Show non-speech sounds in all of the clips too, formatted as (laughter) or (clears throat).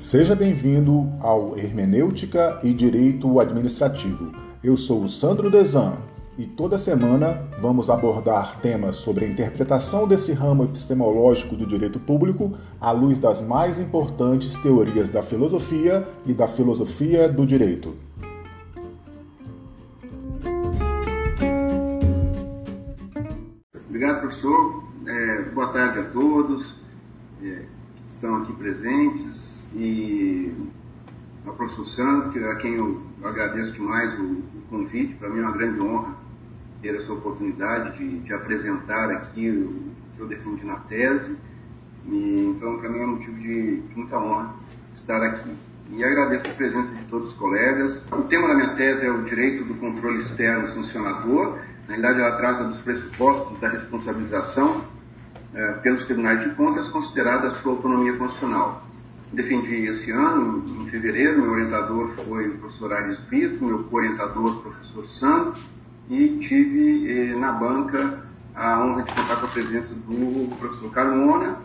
Seja bem-vindo ao Hermenêutica e Direito Administrativo. Eu sou o Sandro Desan e toda semana vamos abordar temas sobre a interpretação desse ramo epistemológico do direito público à luz das mais importantes teorias da filosofia e da filosofia do direito. Obrigado, professor. É, boa tarde a todos é, que estão aqui presentes e ao professor Sandro, a quem eu agradeço demais o, o convite. Para mim é uma grande honra ter essa oportunidade de, de apresentar aqui o que eu defendi na tese. E, então, para mim é um motivo de, de muita honra estar aqui. E agradeço a presença de todos os colegas. O tema da minha tese é o direito do controle externo sancionador. Na realidade, ela trata dos pressupostos da responsabilização eh, pelos tribunais de contas, considerada a sua autonomia constitucional defendi esse ano, em fevereiro, meu orientador foi o professor Ares Brito, meu co-orientador, professor Santos, e tive eh, na banca a honra de contar com a presença do professor Carmona,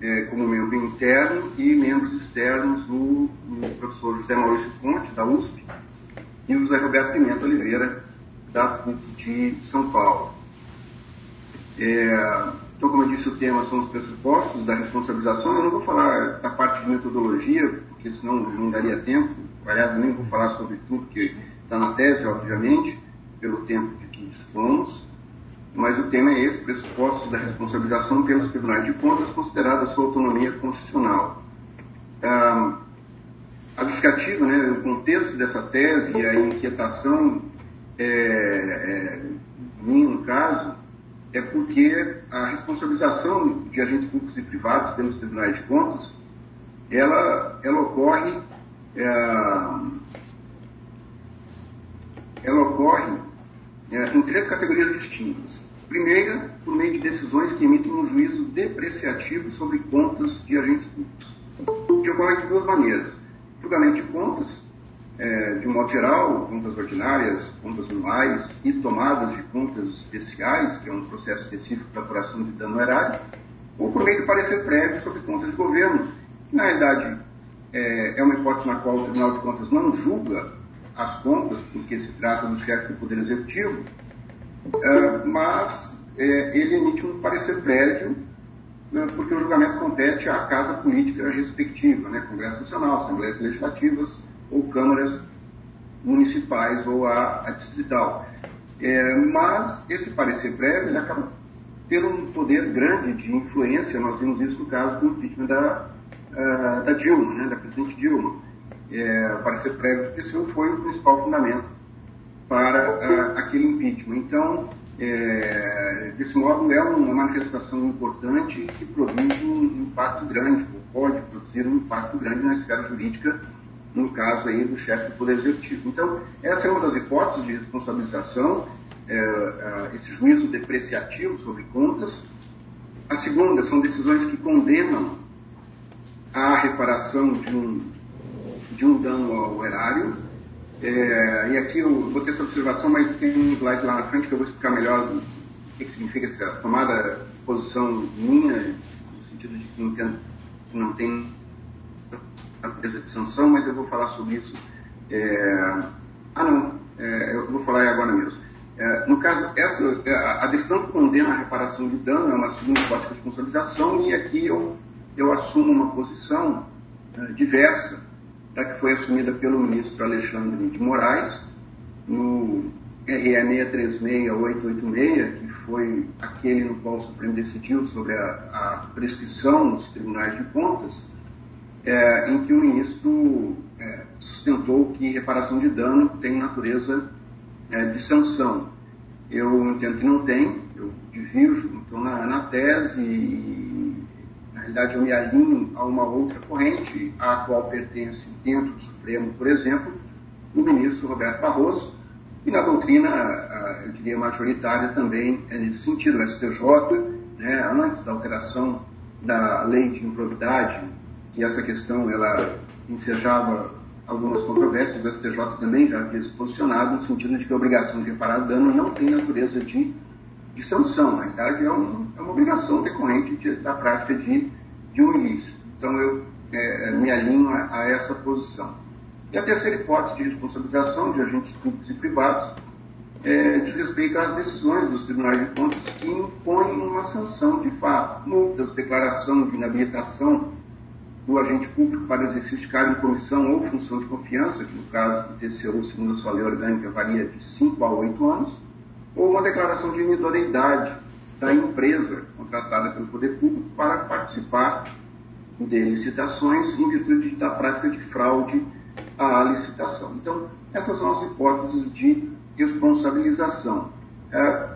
eh, como membro interno, e membros externos, o, o, professor José Maurício Ponte, da USP, e o José Roberto Pimenta Oliveira, da PUC de São Paulo. É, então, como eu disse, o tema são os pressupostos da responsabilização. Eu não vou falar da parte de metodologia, porque senão não daria tempo. Aliás, nem vou falar sobre tudo que está na tese, obviamente, pelo tempo de que dispomos. Mas o tema é esse, pressupostos da responsabilização pelos tribunais de contas, considerada sua autonomia constitucional. Ah, a justificativa, né, o contexto dessa tese e a inquietação é, é, minha, no caso, é porque a responsabilização de agentes públicos e privados pelos tribunais de contas, ela, ela ocorre, é, ela ocorre é, em três categorias distintas. Primeira, por meio de decisões que emitem um juízo depreciativo sobre contas de agentes públicos, que ocorre de duas maneiras. Julgamento de contas, é, de um modo geral, contas ordinárias, contas anuais e tomadas de contas especiais, que é um processo específico para apuração de dano erário, ou por meio do parecer prévio sobre contas de governo, que na realidade é, é uma hipótese na qual o Tribunal de Contas não julga as contas, porque se trata do chefe do Poder Executivo, é, mas é, ele emite um parecer prévio né, porque o julgamento compete à casa política respectiva, né, Congresso Nacional, Assembleias Legislativas, ou câmaras municipais ou a, a distrital. É, mas esse parecer prévio ele acaba tendo um poder grande de influência, nós vimos isso no caso do impeachment da, uh, da Dilma, né, da presidente Dilma. É, o parecer prévio do TCU foi o principal fundamento para uh, aquele impeachment. Então, é, desse modo, é uma manifestação importante que produz um impacto grande, pode produzir um impacto grande na esfera jurídica no caso aí do chefe do Poder Executivo. Então, essa é uma das hipóteses de responsabilização, é, esse juízo depreciativo sobre contas. A segunda são decisões que condenam a reparação de um, de um dano ao erário. É, e aqui eu vou ter essa observação, mas tem um slide lá na frente que eu vou explicar melhor o que, que significa essa tomada posição minha, no sentido de que não tem natureza de sanção, mas eu vou falar sobre isso. É... Ah, não, é, eu vou falar agora mesmo. É, no caso, essa, é, a decisão que condena a reparação de dano é uma segunda hipótese de responsabilização e aqui eu, eu assumo uma posição é, diversa da que foi assumida pelo ministro Alexandre de Moraes no RE 636886, que foi aquele no qual o Supremo decidiu sobre a, a prescrição nos tribunais de contas, é, em que o ministro é, sustentou que reparação de dano tem natureza é, de sanção. Eu entendo que não tem, eu divirjo, então na, na tese, na realidade eu me alinho a uma outra corrente, à qual pertence dentro do Supremo, por exemplo, o ministro Roberto Barroso, e na doutrina, eu diria, majoritária também é nesse sentido, o STJ, né, antes da alteração da lei de improbidade que essa questão ela ensejava algumas controvérsias, o STJ também já havia se posicionado no sentido de que a obrigação de reparar dano não tem natureza de, de sanção, na verdade é, um, é uma obrigação decorrente de, da prática de, de um ilícito. Então eu é, me alinho a, a, essa posição. E a terceira hipótese de responsabilização de agentes públicos e privados é, diz respeito às decisões dos tribunais de contas que impõem uma sanção de fato, multas, declaração de inabilitação do agente público para exercício de cargo em comissão ou função de confiança, que no caso do TCU, segundo a sua lei orgânica, varia de 5 a 8 anos, ou uma declaração de inidoneidade da empresa contratada pelo poder público para participar de licitações em virtude da prática de fraude à licitação. Então, essas são as hipóteses de responsabilização. É,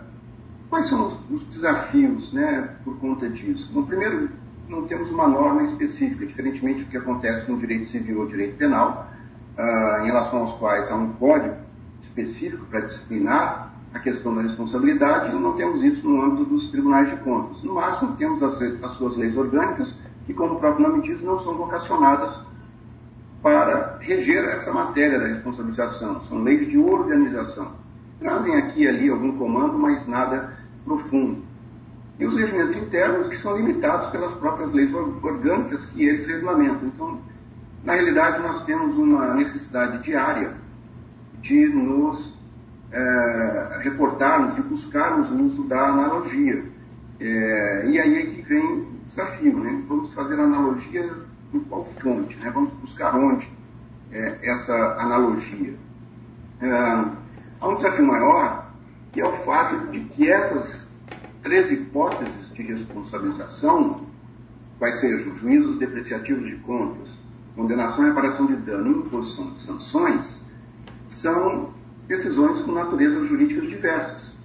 quais são os, os, desafios né, por conta disso? No primeiro, não temos uma norma específica, diferentemente do que acontece no direito civil ou direito penal, uh, em relação aos quais há um código específico para disciplinar a questão da responsabilidade, não temos isso no âmbito dos tribunais de contas. No máximo, temos as, as suas leis orgânicas, que, como o próprio nome diz, não são vocacionadas para reger essa matéria da responsabilização. São leis de organização. Trazem aqui e ali algum comando, mas nada profundo. E os regimentos internos que são limitados pelas próprias leis orgânicas que eles regulamentam. Então, na realidade, nós temos uma necessidade diária de nos é, reportarmos, de buscarmos o uso da analogia. É, e aí é que vem o desafio, né? Vamos fazer analogia em qual fonte, né? Vamos buscar onde é, essa analogia. É, há um desafio maior, que é o fato de que essas três hipóteses de responsabilização, quais sejam juízos depreciativos de contas, condenação e reparação de dano e imposição de sanções, são decisões com naturezas jurídicas diversas.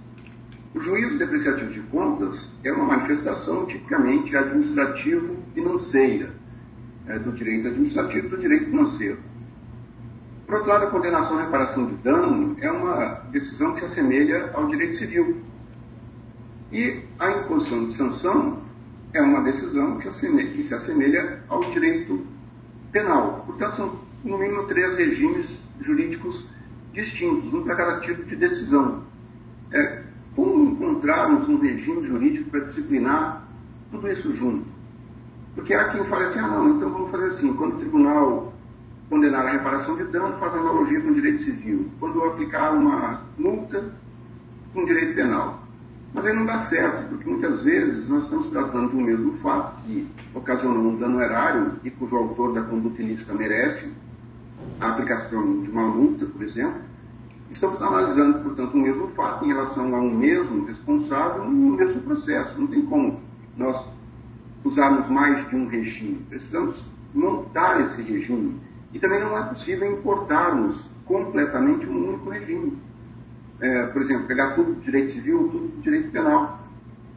O juízo depreciativo de contas é uma manifestação tipicamente administrativo-financeira, é, do direito administrativo e do direito financeiro. Por outro lado, a condenação e reparação de dano é uma decisão que se assemelha ao direito civil. E a imposição de sanção é uma decisão que, que se assemelha ao direito penal. Portanto, são no mínimo três regimes jurídicos distintos, um para cada tipo de decisão. É, como encontrarmos um regime jurídico para disciplinar tudo isso junto? Porque há quem fale assim, ah não, então vamos fazer assim, quando o tribunal condenar a reparação de dano, faz analogia com o direito civil. Quando aplicar uma multa, com direito penal. Mas aí não dá certo, porque muitas vezes nós estamos tratando um mesmo fato que ocasionou um dano erário e cujo autor da conduta ilícita merece a aplicação de uma multa, por exemplo, estamos analisando, portanto, o mesmo fato em relação a um mesmo responsável no mesmo processo. Não tem como nós usarmos mais de um regime. Precisamos montar esse regime. E também não é possível importarmos completamente um único regime. É, por exemplo, pegar tudo do direito civil, tudo do direito penal,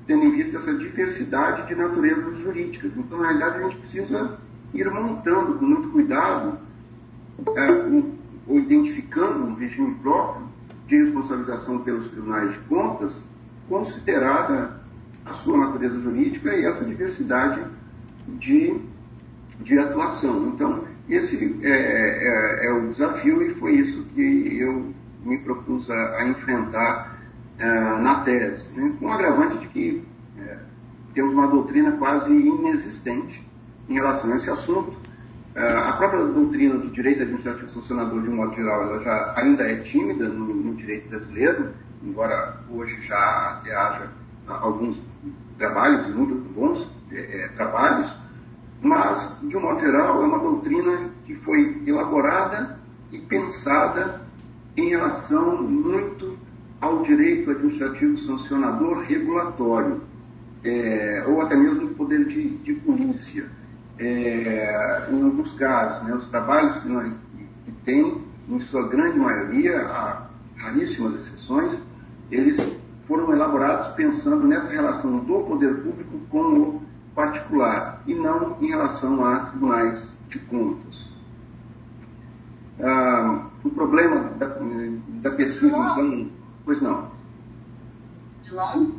tendo em vista essa diversidade de naturezas jurídicas. Então, na realidade, a gente precisa ir montando com muito cuidado é, ou identificando um regime próprio de responsabilização pelos tribunais de contas, considerada a sua natureza jurídica e essa diversidade de, de atuação. Então, esse é, é, é o desafio e foi isso que eu me propus a, a enfrentar é, na tese, né? com o agravante de que é, temos uma doutrina quase inexistente em relação a esse assunto, a própria doutrina do direito administrativo sancionador, de um modo geral, ela já ainda é tímida no, no direito brasileiro, embora hoje já haja alguns trabalhos, muito bons é, trabalhos, mas, de um modo geral, é uma doutrina que foi elaborada e pensada em relação muito ao direito administrativo sancionador regulatório, é, ou até mesmo do poder de, de polícia é, em alguns casos, né, os trabalhos que, nós, que tem, em sua grande maioria, há raríssimas exceções, eles foram elaborados pensando nessa relação do poder público com o particular e não em relação a tribunais de contas. Ah, o problema da, da pesquisa, então, pois não. Dilon?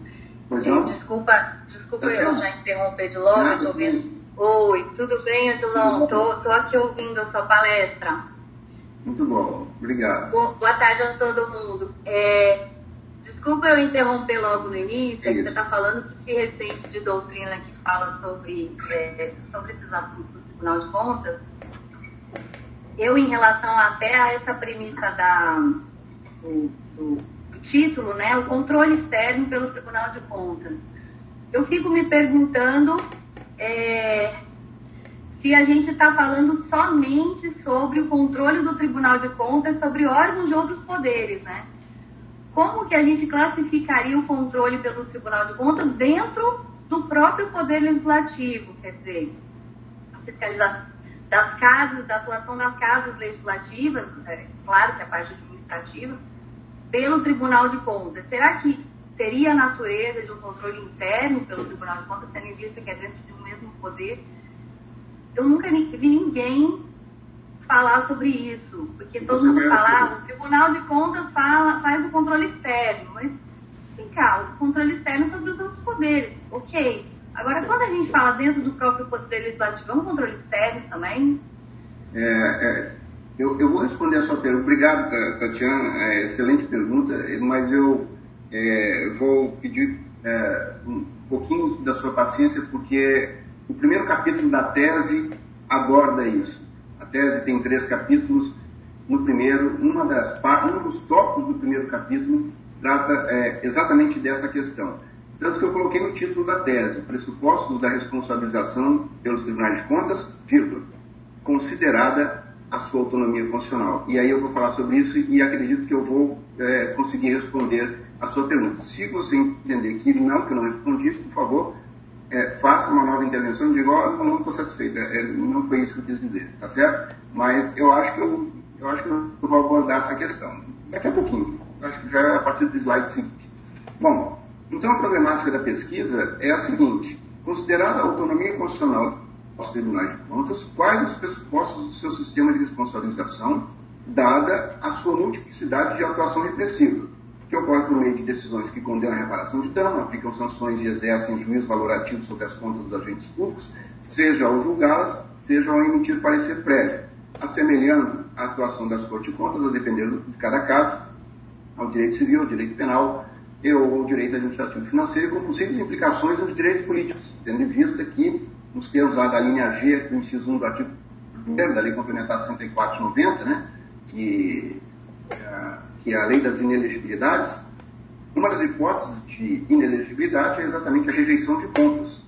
Pois não? Desculpa, desculpa tá eu já interromper de logo, estou vendo Oi, tudo bem, Adilon? Estou aqui ouvindo a sua palestra. Muito bom, obrigado. boa tarde a todo mundo. É, desculpa eu interromper logo no início, é que você está falando que se recente de doutrina que fala sobre, é, sobre esses assuntos do Tribunal de Contas, eu, em relação até a essa premissa da, do, do, do título, né, o controle externo pelo Tribunal de Contas, eu fico me perguntando é, se a gente está falando somente sobre o controle do Tribunal de Contas sobre órgãos de outros poderes, né? Como que a gente classificaria o controle pelo Tribunal de Contas dentro do próprio Poder Legislativo? Quer dizer, a fiscalização das casas, da atuação das casas legislativas, é, claro que a parte administrativa, pelo Tribunal de Contas. Será que teria a natureza de um controle interno pelo Tribunal de Contas, tendo em vista que é dentro de um mesmo poder? eu nunca vi ninguém falar sobre isso, porque todo mundo fala, ah, o Tribunal de Contas fala, faz o controle externo, mas vem cá, o controle externo sobre os outros poderes, ok. Agora, quando a gente fala dentro do próprio Poder Legislativo, é um controle externo também? É, é, eu, eu, vou responder a sua pergunta. Obrigado, Tatiana, é, excelente pergunta, mas eu é, vou pedir é, um pouquinho da sua paciência, porque o primeiro capítulo da tese aborda isso. A tese tem três capítulos. No primeiro, uma das, um dos tópicos do primeiro capítulo trata é, exatamente dessa questão. Tanto que eu coloquei no título da tese, pressupostos da responsabilização pelos tribunais de contas, vírgula, considerada a sua autonomia constitucional. E aí eu vou falar sobre isso e acredito que eu vou é, conseguir responder a sua pergunta. Se você entender que não, que eu não respondi, por favor, é, faça uma nova intervenção e diga, ó, oh, não estou satisfeito, é, não foi isso que eu quis dizer, tá certo? Mas eu acho que eu, eu acho que eu vou abordar essa questão daqui a pouquinho, acho que já é a partir do slide seguinte. Bom, então a problemática da pesquisa é a seguinte, considerada a autonomia constitucional dos tribunais de contas, quais os pressupostos do seu sistema de responsabilização, dada a sua multiplicidade de atuação repressiva? que ocorre por meio de decisões que condenam a reparação de dano, aplicam sanções e exercem juízo valorativo sobre as contas dos agentes públicos, seja ao julgá-las, seja ao emitir parecer prévio, assemelhando a atuação das Cortes de Contas, a depender de cada caso, ao direito civil, ao direito penal e ao direito administrativo financeiro, com possíveis implicações nos direitos políticos, tendo em vista que, nos termos lá da linha G, do inciso 1 do artigo 1 da Lei Complementar 6490, né, que é, que é a lei das inelegibilidades, uma das hipóteses de inelegibilidade é exatamente a rejeição de contas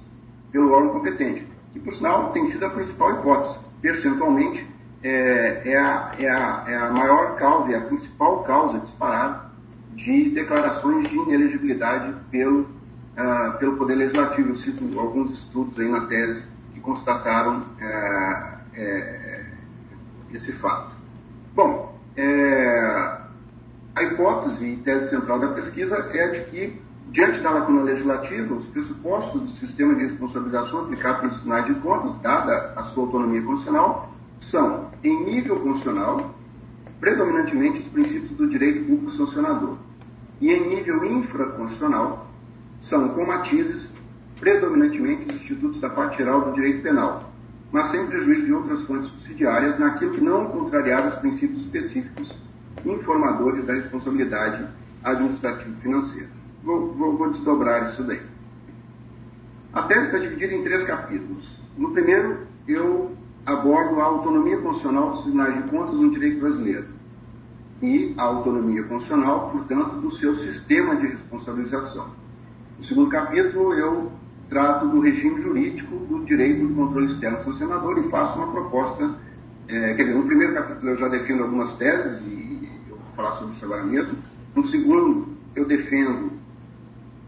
pelo órgão competente, que, por sinal, tem sido a principal hipótese. Percentualmente, é, é, a, é, a, é a maior causa, é a principal causa disparada de declarações de inelegibilidade pelo, uh, pelo Poder Legislativo. Eu cito alguns estudos aí na tese que constataram uh, uh, esse fato. Bom, é, a hipótese e tese central da pesquisa é de que, diante da lacuna legislativa, os pressupostos do sistema de responsabilização aplicado pelos tribunais de contas, dada a sua autonomia constitucional, são, em nível constitucional, predominantemente os princípios do direito público sancionador. E em nível infraconstitucional, são, com matizes, predominantemente os institutos da parte geral do direito penal, mas sem prejuízo de outras fontes subsidiárias naquilo que não contrariava os princípios específicos informadores da responsabilidade administrativo-financeira. Vou, vou, vou, desdobrar isso daí. A tese está dividida em três capítulos. No primeiro, eu abordo a autonomia constitucional dos tribunais de contas no direito brasileiro e a autonomia constitucional, portanto, do seu sistema de responsabilização. No segundo capítulo, eu trato do regime jurídico do direito do controle externo sancionador e faço uma proposta. É, quer dizer, no primeiro capítulo eu já defino algumas teses e falar sobre isso agora mesmo. No segundo, eu defendo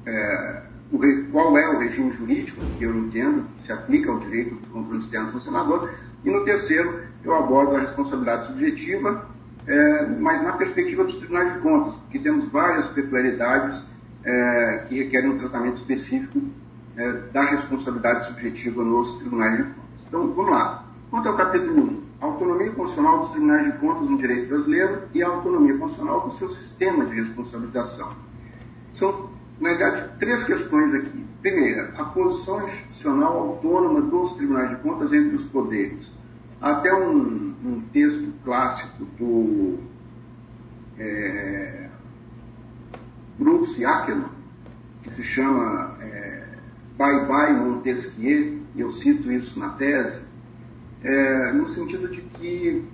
é, o, qual é o regime jurídico que eu entendo que se aplica ao direito do controle externo sancionador. E no terceiro, eu abordo a responsabilidade subjetiva, é, mas na perspectiva dos tribunais de contas, porque temos várias peculiaridades é, que requerem um tratamento específico é, da responsabilidade subjetiva nos tribunais de contas. Então, vamos lá. Quanto ao capítulo 1, a autonomia constitucional dos tribunais de contas no direito brasileiro e a autonomia constitucional do seu sistema de responsabilização. São, na verdade, três questões aqui. Primeira, a posição institucional autônoma dos tribunais de contas entre os poderes. Até um, um texto clássico do é, Bruce Ackerman, que se chama é, Bye Bye Montesquieu, e eu cito isso na tese, é, no sentido de que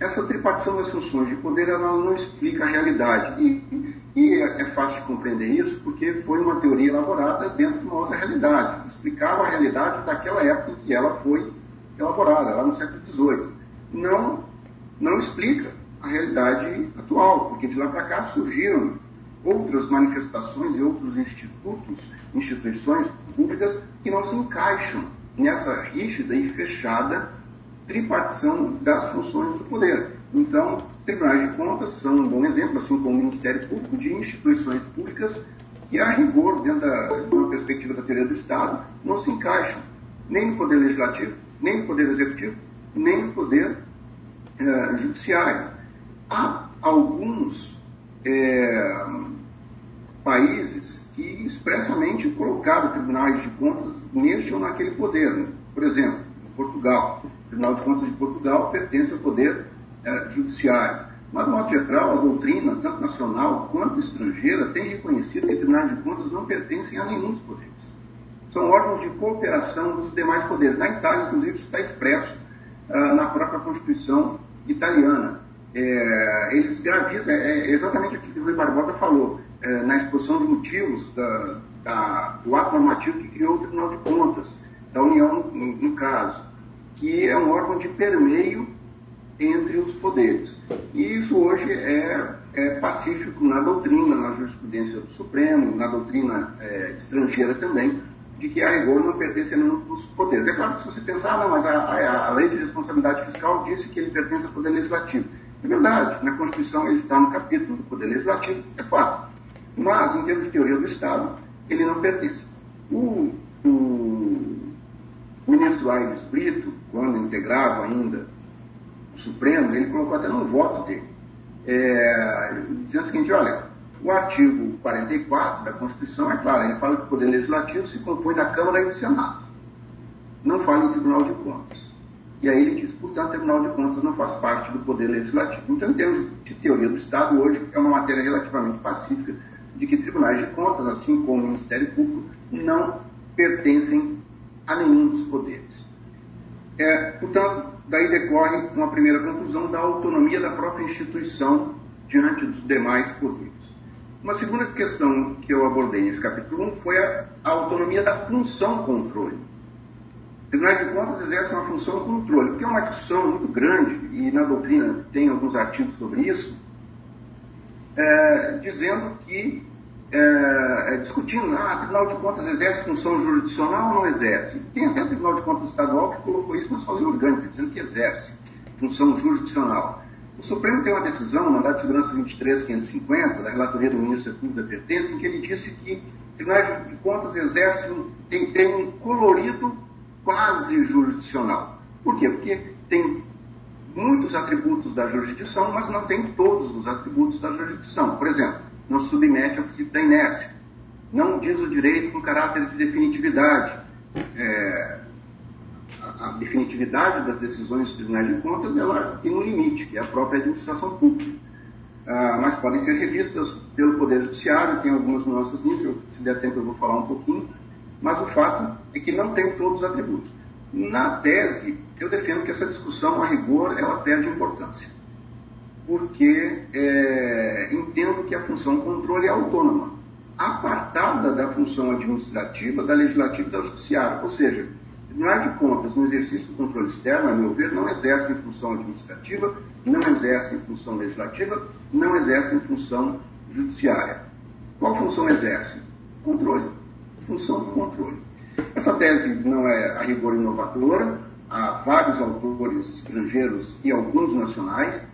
essa tripartição das funções de poder ela não explica a realidade. E, e é, é, fácil de compreender isso porque foi uma teoria elaborada dentro de uma outra realidade. Explicava a realidade daquela época em que ela foi elaborada, lá no século XVIII. Não, não explica a realidade atual, porque de lá para cá surgiram outras manifestações e outros institutos, instituições públicas que não se encaixam nessa rígida e fechada tripartição das funções do poder. Então, tribunais de contas são um bom exemplo, assim como o Ministério Público, de instituições públicas que, a rigor, dentro da, de uma perspectiva da teoria do Estado, não se encaixam nem no poder legislativo, nem no poder executivo, nem no poder eh, judiciário. Há alguns eh, países que expressamente colocaram tribunais de contas neste ou naquele poder. Por exemplo, Portugal. O Tribunal de Contas de Portugal pertence ao poder eh, judiciário. Mas, de modo geral, a doutrina, tanto nacional quanto estrangeira, tem reconhecido que tribunais de contas não pertencem a nenhum dos poderes. São órgãos de cooperação dos demais poderes. Na Itália, inclusive, isso está expresso ah, na própria Constituição italiana. É, eles gravitam, é, é exatamente o que o Rui Barbosa falou, é, na exposição de motivos da, da, do ato normativo que criou o Tribunal de Contas, da União, no, no caso, que é um órgão de permeio entre os poderes. E isso hoje é, é pacífico na doutrina, na jurisprudência do Supremo, na doutrina é, estrangeira também, de que a rigor não pertence a nenhum dos poderes. É claro que se você pensar, não, mas a, a, a, lei de responsabilidade fiscal disse que ele pertence ao poder legislativo. É verdade, na Constituição ele está no capítulo do poder legislativo, é fato. Mas, em termos de teoria do Estado, ele não pertence. O, o ministro Aires Brito, quando integrava ainda o Supremo, ele colocou até no voto dele, é, dizendo o seguinte, olha, o artigo 44 da Constituição é claro, ele fala que o Poder Legislativo se compõe da Câmara e do Senado. Não fala em Tribunal de Contas. E aí ele diz, portanto, o Tribunal de Contas não faz parte do Poder Legislativo. Então, em termos de teoria do Estado, hoje é uma matéria relativamente pacífica de que tribunais de contas, assim como o Ministério Público, não pertencem a nenhum dos poderes. É, portanto, daí decorre uma primeira conclusão da autonomia da própria instituição diante dos demais poderes. Uma segunda questão que eu abordei nesse capítulo 1 foi a, a autonomia da função controle. Tribunais de Contas exerce uma função controle, que é uma discussão muito grande, e na doutrina tem alguns artigos sobre isso, é, dizendo que, é, é, discutindo, ah, Tribunal de Contas exerce função jurisdicional ou não exerce? Tem até o Tribunal de Contas Estadual que colocou isso na sua lei orgânica, dizendo que exerce função jurisdicional. O Supremo tem uma decisão, o mandato de segurança 23550, da relatoria do Ministro da Pertence, em que ele disse que Tribunais de Contas exercem, tem, tem um colorido quase jurisdicional. Por quê? Porque tem muitos atributos da jurisdição, mas não tem todos os atributos da jurisdição. Por exemplo, não submete ao princípio da inércia, não diz o direito com caráter de definitividade. É, a, definitividade das decisões dos tribunais de contas ela tem um limite, que é a própria administração pública. Ah, mas podem ser revistas pelo Poder Judiciário, tem algumas nuances nisso, se der tempo eu vou falar um pouquinho, mas o fato é que não tem todos os atributos. Na tese, eu defendo que essa discussão, a rigor, ela perde importância. Porque é, entendo que a função controle é autônoma, apartada da função administrativa, da legislativa e da judiciária. Ou seja, Tribunal de Contas, no exercício do controle externo, a meu ver, não exercem função administrativa, não exercem função legislativa, não exercem função judiciária. Qual função exercem? Controle. Função do controle. Essa tese não é a rigor inovadora, há vários autores estrangeiros e alguns nacionais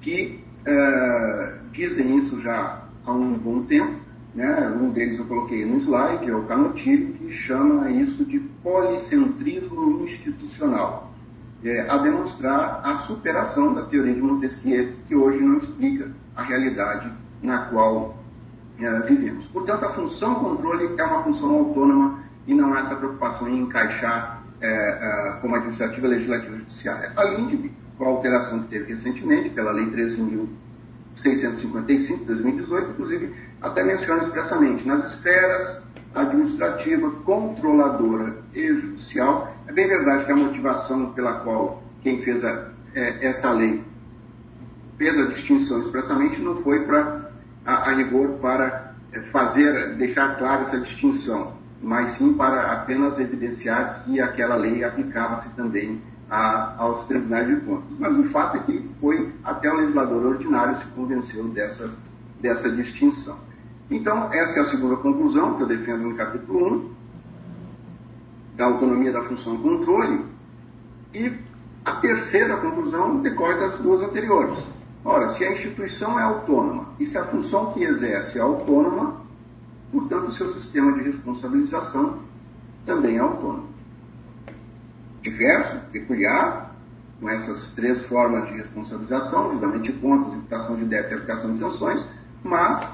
que uh, dizem isso já há um bom tempo. Né? Um deles eu coloquei no slide, é o Canottieri, que chama isso de policentrismo institucional, é, a demonstrar a superação da teoria de Montesquieu, que hoje não explica a realidade na qual uh, vivemos. Portanto, a função controle é uma função autônoma e não há essa preocupação em encaixar é, é, como administrativa, legislativa e judiciária. Além de com a alteração que teve recentemente pela Lei 13.655 de 2018, inclusive até menciona expressamente nas esferas administrativa, controladora e judicial, É bem verdade que a motivação pela qual quem fez a, é, essa lei fez a distinção expressamente não foi para, a, a rigor, para é, fazer, deixar clara essa distinção, mas sim para apenas evidenciar que aquela lei aplicava-se também a, aos tribunais de contas. Mas o fato é que foi até o legislador ordinário se convenceu dessa, dessa distinção. Então, essa é a segunda conclusão que eu defendo no capítulo 1, da autonomia da função controle, e a terceira conclusão decorre das duas anteriores. Ora, se a instituição é autônoma e se a função que exerce é autônoma, portanto, seu sistema de responsabilização também é autônomo. Diverso, peculiar, com essas três formas de responsabilização, julgamento de contas, imputação de débito e aplicação de sanções, mas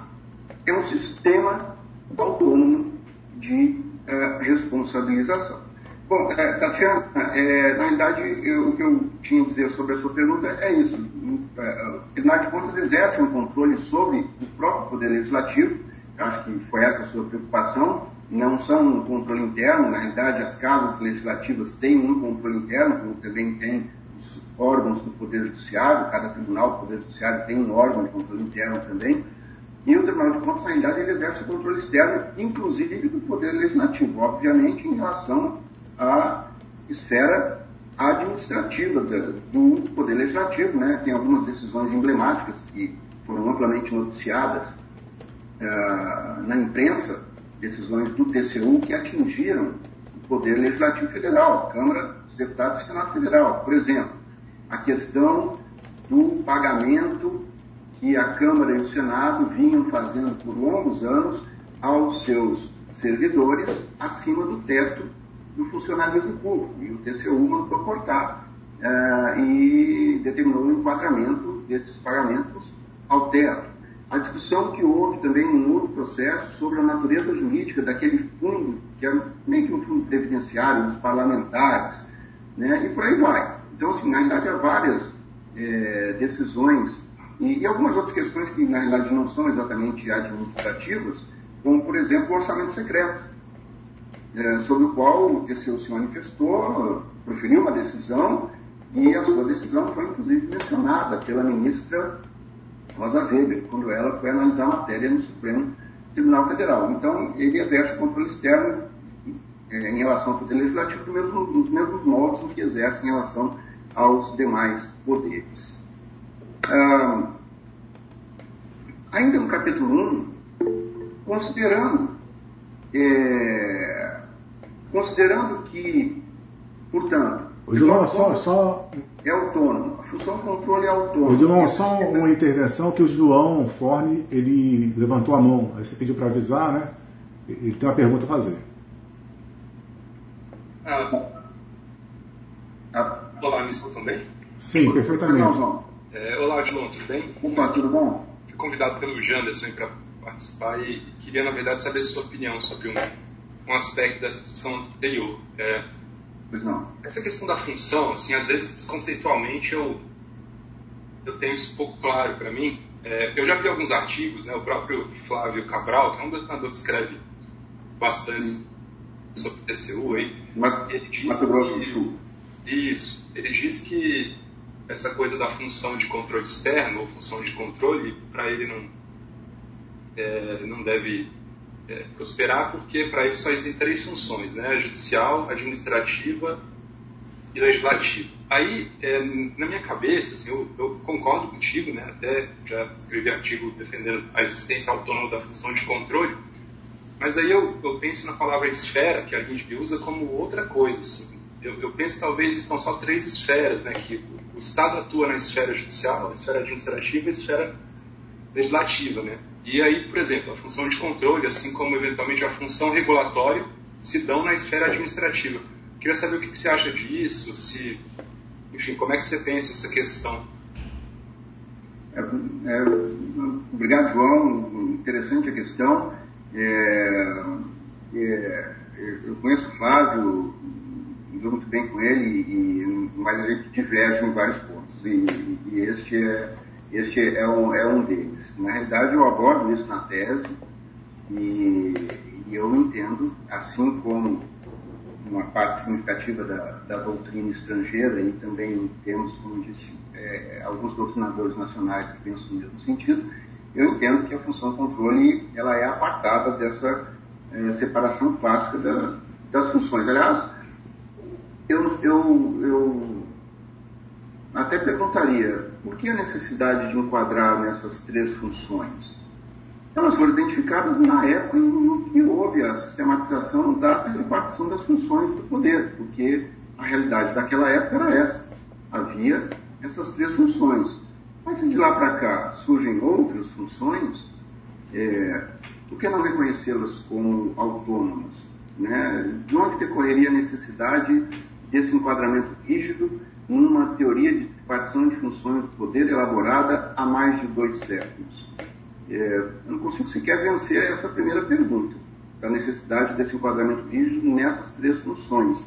é um sistema autônomo de uh, responsabilização. Bom, uh, Tatiana, uh, na eu, o que eu tinha a dizer sobre a sua pergunta é isso. O Tribunal de Contas exerce um controle sobre o próprio Poder Legislativo, acho que foi essa a sua preocupação, não são um controle interno, na realidade as casas legislativas têm um controle interno, como também tem os órgãos do Poder Judiciário, cada tribunal do Poder Judiciário tem um órgão de controle interno também, e o Tribunal de Contas, na realidade, ele exerce o controle externo, inclusive do Poder Legislativo, obviamente em relação à esfera administrativa do Poder Legislativo. Né? Tem algumas decisões emblemáticas que foram amplamente noticiadas uh, na imprensa, decisões do TCU que atingiram o Poder Legislativo Federal, a Câmara dos Deputados e Senado Federal. Por exemplo, a questão do pagamento que a Câmara e o Senado vinham fazendo por longos anos aos seus servidores acima do teto do funcionalismo público. E o TCU mandou cortar uh, e determinou o enquadramento desses pagamentos ao teto. A discussão que houve também no outro processo sobre a natureza jurídica daquele fundo, que era meio que um fundo previdenciário dos parlamentares, né? e por aí vai. Então, assim, na realidade, há várias é, decisões e, e, algumas outras questões que, na realidade, não são exatamente administrativas, como, por exemplo, o orçamento secreto, é, sobre o qual o TCU se manifestou, proferiu uma decisão, e a sua decisão foi, inclusive, mencionada pela ministra Rosa Weber, quando ela foi analisar a matéria no Supremo Tribunal Federal. Então, ele exerce controle externo é, em relação ao Poder Legislativo nos mesmos moldes em que exerce em relação aos demais poderes. Ah, ainda no capítulo 1, considerando, é, considerando que, portanto, Odilon, só, só... é autônomo, a função de controle é autônoma. Odilon, só uma intervenção que o João Forne, ele levantou a mão, aí você pediu para avisar, né? Ele tem uma pergunta a fazer. Ah, ah. Olá, me escutam bem? Sim, perfeitamente. É, olá, Adilon, tudo bem? Opa, tudo bom? Fui convidado pelo Janderson para participar e queria, na verdade, saber a sua opinião sobre um, um aspecto dessa discussão anterior. É, pois não. Essa questão da função, assim, às vezes, conceitualmente, eu, eu tenho isso pouco claro para mim. É, eu já vi alguns artigos, né, o próprio Flávio Cabral, que é um doutorado que escreve bastante Sim. sobre TCU aí. Mato Grosso do Sul. Isso. Ele diz que essa coisa da função de controle externo ou função de controle, para ele não, é, não deve é, prosperar, porque para ele só existem três funções, né? judicial, administrativa e legislativa. Aí, é, na minha cabeça, assim, eu, eu, concordo contigo, né? até já escrevi artigo defendendo a existência autônoma da função de controle, mas aí eu, eu penso na palavra esfera, que a gente usa como outra coisa. Assim. Eu, eu penso que talvez estão só três esferas, né? que o Estado atua na esfera judicial, na esfera administrativa e na esfera legislativa, né? E aí, por exemplo, a função de controle, assim como eventualmente a função regulatória, se dão na esfera administrativa. Queria saber o que você acha disso, se, enfim, como é que você pensa essa questão? É, é, obrigado, João. Interessante a questão. É, é eu conheço o Flávio muito bem com ele, e, mas a gente diverge em vários pontos. E, e este, é, este é, um, é um deles. Na realidade, eu abordo isso na tese, e, e eu entendo, assim como uma parte significativa da, da, doutrina estrangeira e também temos, como disse, é, alguns doutrinadores nacionais que pensam no mesmo sentido, eu entendo que a função controle ela é apartada dessa é, separação clássica da, das funções. Aliás, eu, eu, eu até perguntaria por que a necessidade de enquadrar nessas três funções? Elas foram identificadas na época em que houve a sistematização da repartição das funções do poder, porque a realidade daquela época era essa. Havia essas três funções. Mas se de lá para cá surgem outras funções, é, por que não reconhecê-las como autônomas? Né? De onde decorreria a necessidade desse enquadramento rígido numa teoria de repartição de funções do poder elaborada há mais de dois séculos? É, eu não consigo sequer vencer essa primeira pergunta, da necessidade desse enquadramento rígido nessas três funções.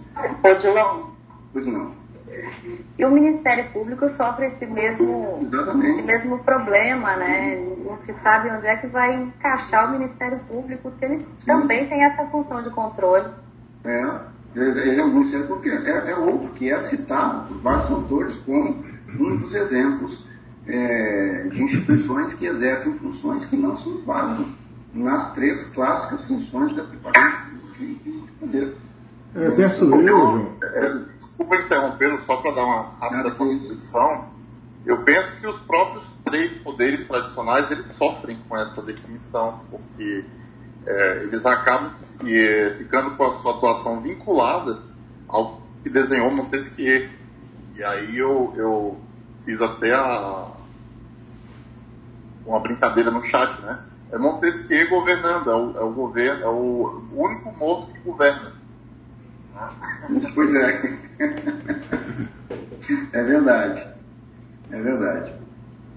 Odilon? Pois não. E o Ministério Público sofre esse mesmo, esse mesmo problema, né? Não se sabe onde é que vai encaixar o Ministério Público, porque ele Sim. também tem essa função de controle. É, ele é um Ministério Público, é, é outro que é citado por vários autores como um dos exemplos é, de instituições que exercem funções que não se enquadram nas três clássicas funções da preparação de poder. É, penso eu. É, desculpa interrompê-lo, só para dar uma rápida contribuição. Eu penso que os próprios três poderes tradicionais eles sofrem com essa definição, porque é, eles acabam e, ficando com a sua atuação vinculada ao que desenhou Montesquieu. E aí eu, eu fiz até a, uma brincadeira no chat, né? É Montesquieu governando, é o, é o governo, é o único morto que governa. Pois é. É verdade. É verdade.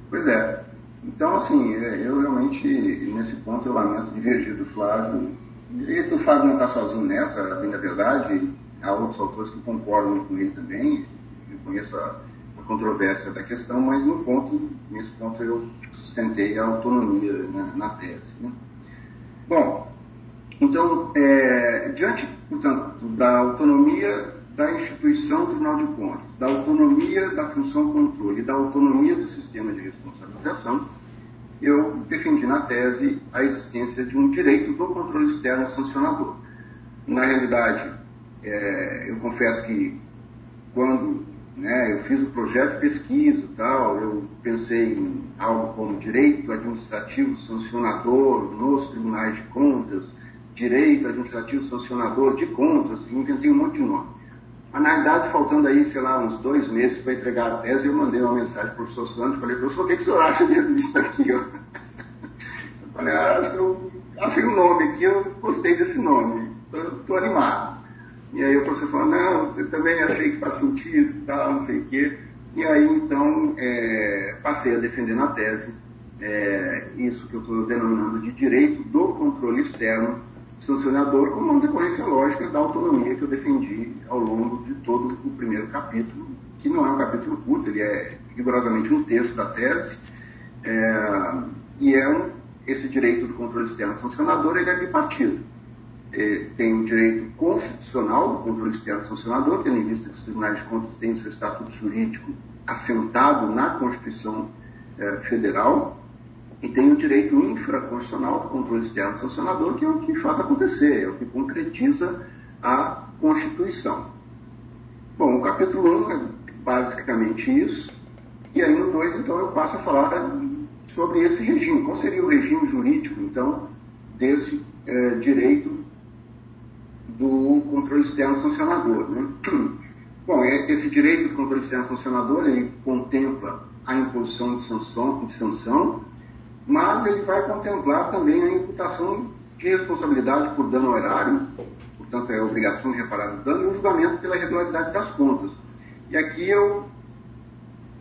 Pois é. Então, assim, é, eu realmente, nesse ponto, eu lamento divergir do Flávio. E o Flávio não está sozinho nessa, bem da verdade. Há outros autores que concordam com ele também. Eu conheço a, a controvérsia da questão, mas no ponto, nesse ponto eu sustentei a autonomia na, tese. Né? Bom, então, é, diante, portanto, da autonomia da instituição Tribunal de Contas, da autonomia da função controle, da autonomia do sistema de responsabilização, eu defendi na tese a existência de um direito do controle externo sancionador. Na realidade, é, eu confesso que quando né, eu fiz o projeto de pesquisa e tal, eu pensei em algo como direito administrativo sancionador nos tribunais de contas, direito administrativo sancionador de contas, e inventei um monte de nome. Mas, na realidade, faltando aí, sei lá, uns dois meses para entregar a tese, eu mandei uma mensagem para o professor Santos, falei, professor, o que, que o senhor acha disso aqui? Ó? Eu (laughs) falei, ah, eu achei um nome aqui, eu gostei desse nome, estou animado. E aí o professor falou, não, eu também achei que faz sentido, tal, não sei o quê. E aí, então, é, passei a defender na tese é, isso que eu estou denominando de direito do controle externo sancionador como uma decorrência lógica da autonomia que eu defendi ao longo de todo o primeiro capítulo, que não é um capítulo curto, ele é rigorosamente um terço da tese, é, e é um, esse direito do controle externo sancionador ele é bipartido. É, tem o direito constitucional do controle externo sancionador, tendo em vista que os tribunais de contas têm seu estatuto jurídico assentado na Constituição é, Federal, e tem o direito infraconstitucional do controle externo sancionador, que é o que faz acontecer, é o que concretiza a Constituição. Bom, o capítulo 1 é basicamente isso, e aí no 2, então, eu passo a falar sobre esse regime. Qual seria o regime jurídico, então, desse é, direito do controle externo sancionador? Né? (clears throat) Bom, é, esse direito do controle externo sancionador, ele contempla a imposição de sanção, de sanção mas ele vai contemplar também a imputação de responsabilidade por dano ao erário, portanto é a obrigação de reparar o dano, e o julgamento pela irregularidade das contas. E aqui eu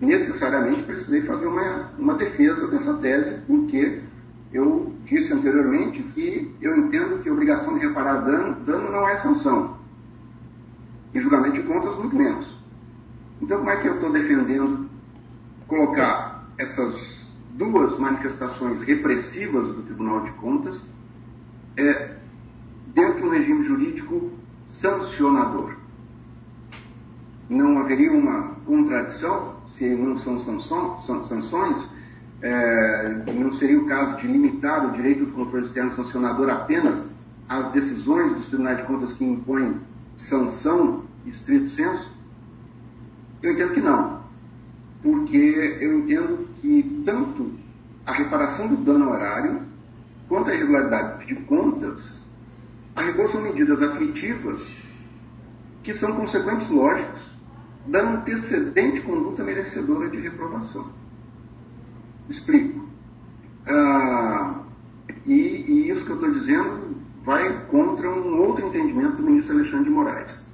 necessariamente precisei fazer uma, uma defesa dessa tese, porque eu disse anteriormente que eu entendo que a obrigação de reparar dano, dano não é sanção. E julgamento de contas, muito menos. Então, como é que eu estou defendendo colocar essas duas manifestações repressivas do Tribunal de Contas é, dentro de um regime jurídico sancionador. Não haveria uma contradição se não são sanções? É, não seria o caso de limitar o direito do controle externo sancionador apenas às decisões dos tribunais de contas que impõem sanção estrito senso? Eu entendo que não, porque eu entendo que tanto a reparação do dano ao erário quanto a irregularidade de contas, a rigor são medidas aflitivas que são consequentes lógicos da antecedente conduta merecedora de reprovação. Explico. Ah, e, e, isso que eu estou dizendo vai contra um outro entendimento do ministro Alexandre de Moraes,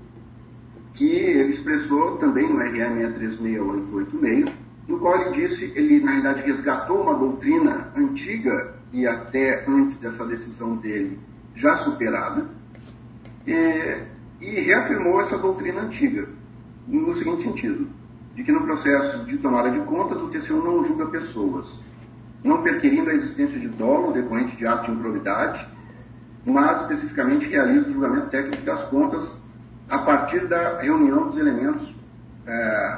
que ele expressou também no RE 636886, no qual ele disse, ele na realidade resgatou uma doutrina antiga e até antes dessa decisão dele já superada, e, e reafirmou essa doutrina antiga, no seguinte sentido, de que no processo de tomada de contas o TCU não julga pessoas, não perquirindo a existência de dolo decorrente de ato de improbidade, mas especificamente realiza o julgamento técnico das contas a partir da reunião dos elementos é,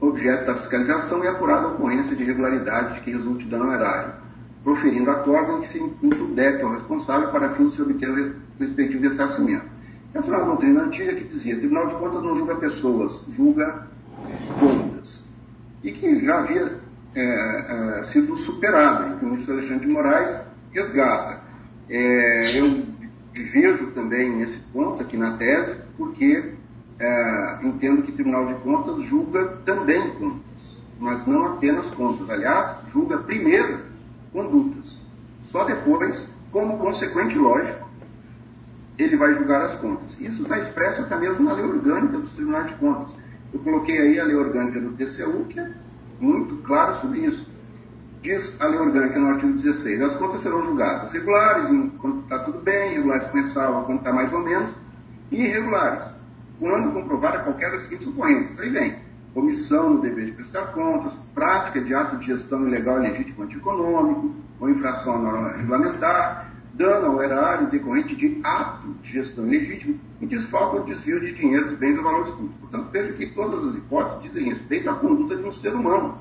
objeto da fiscalização e apurada a ocorrência de irregularidade que resulte dano erário, proferindo acordo em que se imputa o débito ao responsável para fim de se obter o respectivo ressarcimento. Essa era uma doutrina antiga que dizia o Tribunal de Contas não julga pessoas, julga contas. E que já havia é, é, sido superada, e o ministro Alexandre de Moraes resgata. É, eu diviso também nesse ponto aqui na tese, porque é, entendo que o Tribunal de Contas julga também contas, mas não apenas contas. Aliás, julga primeiro condutas. Só depois, como consequente lógico, ele vai julgar as contas. Isso está expresso até mesmo na lei orgânica dos tribunais de contas. Eu coloquei aí a lei orgânica do TCU, que é muito claro sobre isso. Diz a lei orgânica no artigo 16: as contas serão julgadas regulares, quando está tudo bem, irregulares com ressalva, quando está mais ou menos, e irregulares, quando comprovada qualquer das seguintes ocorrências. Aí vem omissão no dever de prestar contas, prática de ato de gestão ilegal, ilegítimo antieconômico, ou infração à norma regulamentar, dano ao erário decorrente de ato de gestão ilegítimo e desfalco ou desvio de dinheiros, bens ou valores públicos. Portanto, veja que todas as hipóteses dizem respeito à conduta de um ser humano.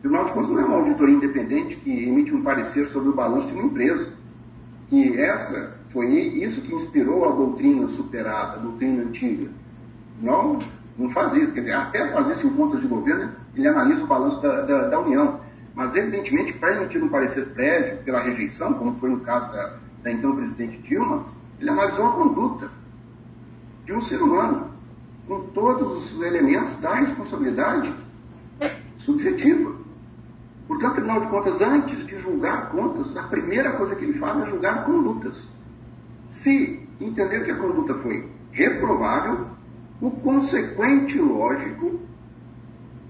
O Tribunal de Contas não é uma auditoria independente que emite um parecer sobre o balanço de uma empresa. E essa foi isso que inspirou a doutrina superada, a doutrina antiga. Não, não faz isso. Quer dizer, até fazer isso em de governo, ele analisa o balanço da, da, da União. Mas, evidentemente, para emitir um parecer prévio pela rejeição, como foi no caso da, da então presidente Dilma, ele analisou a conduta de um ser humano, com todos os elementos da responsabilidade subjetiva. Portanto, Tribunal de Contas, antes de julgar contas, a primeira coisa que ele faz é julgar condutas. Se entender que a conduta foi reprovável, o consequente lógico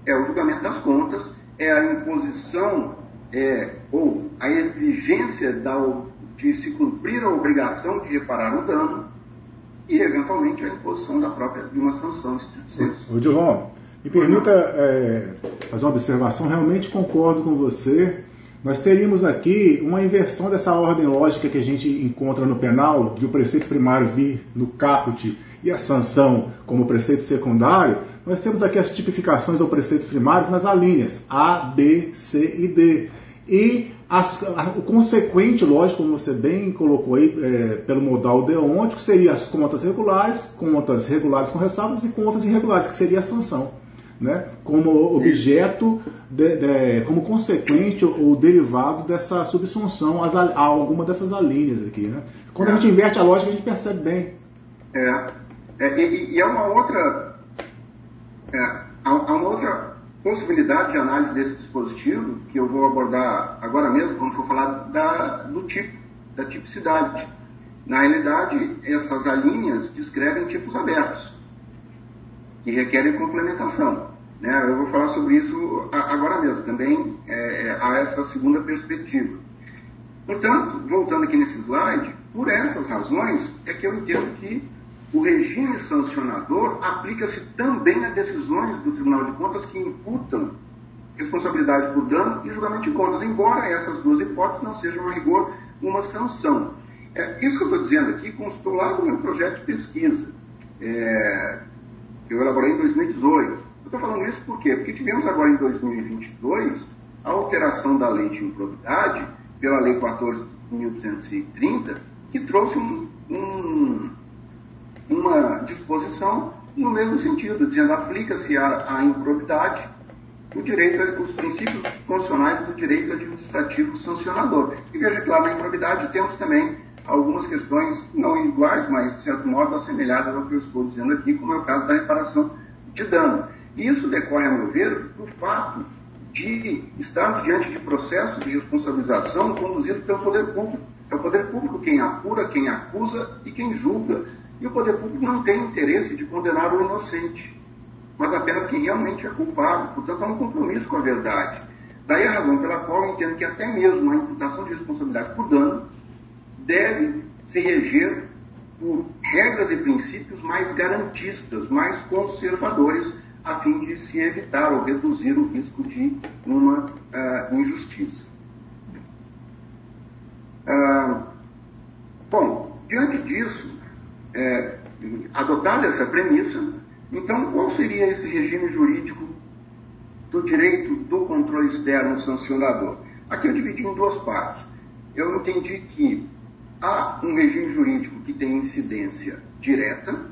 é o julgamento das contas é a imposição é, ou a exigência da, de se cumprir a obrigação de reparar o dano e, eventualmente, a imposição da própria de uma sanção Ô, Dilon, me permita é, fazer uma observação. Realmente concordo com você. Nós teríamos aqui uma inversão dessa ordem lógica que a gente encontra no penal, de o preceito primário vir no caput e a sanção como preceito secundário, nós temos aqui as tipificações ou preceitos primários nas alíneas A, B, C e D. E as, a, o consequente, lógico, como você bem colocou aí, é, pelo modal deontico, seria as contas regulares, contas regulares com ressalvas e contas irregulares, que seria a sanção. Né, como objeto, de, de, como consequente ou derivado dessa subsunção a alguma dessas alíneas aqui. Né? Quando é. a gente inverte a lógica, a gente percebe bem. É, é e, e é uma outra é, há, há uma outra possibilidade de análise desse dispositivo, que eu vou abordar agora mesmo, quando for falar da, do tipo, da tipicidade. Na realidade, essas alíneas descrevem tipos abertos, que requerem complementação. Né? Eu vou falar sobre isso agora mesmo, também é, é, há essa segunda perspectiva. Portanto, voltando aqui nesse slide, por essas razões é que eu entendo que o regime sancionador aplica-se também a decisões do Tribunal de Contas que imputam responsabilidade por dano e julgamento de contas, embora essas duas hipóteses não sejam a rigor uma sanção. É, isso que eu estou dizendo aqui constou lá no meu projeto de pesquisa, é, que eu elaborei em 2018. Estou falando isso por quê? Porque tivemos agora em 2022 a alteração da lei de improbidade pela Lei 14.230, que trouxe um, um, uma disposição no mesmo sentido, dizendo aplica-se à improbidade o direito, os princípios constitucionais do direito administrativo sancionador. E veja que lá na improbidade temos também algumas questões não iguais, mas de certo modo assemelhadas ao que eu estou dizendo aqui, como é o caso da reparação de dano. Isso decorre, a meu ver, do fato de estarmos diante de processo de responsabilização conduzido pelo poder público. É o poder público quem apura, quem acusa e quem julga. E o poder público não tem interesse de condenar o inocente, mas apenas quem realmente é culpado. Portanto, há um compromisso com a verdade. Daí a razão pela qual eu entendo que até mesmo a imputação de responsabilidade por dano deve se reger por regras e princípios mais garantistas, mais conservadores, a fim de se evitar ou reduzir o risco de uma uh, injustiça. Uh, bom, diante disso, é, adotada essa premissa, então qual seria esse regime jurídico do direito do controle externo sancionador? Aqui eu dividi em duas partes. Eu entendi que há um regime jurídico que tem incidência direta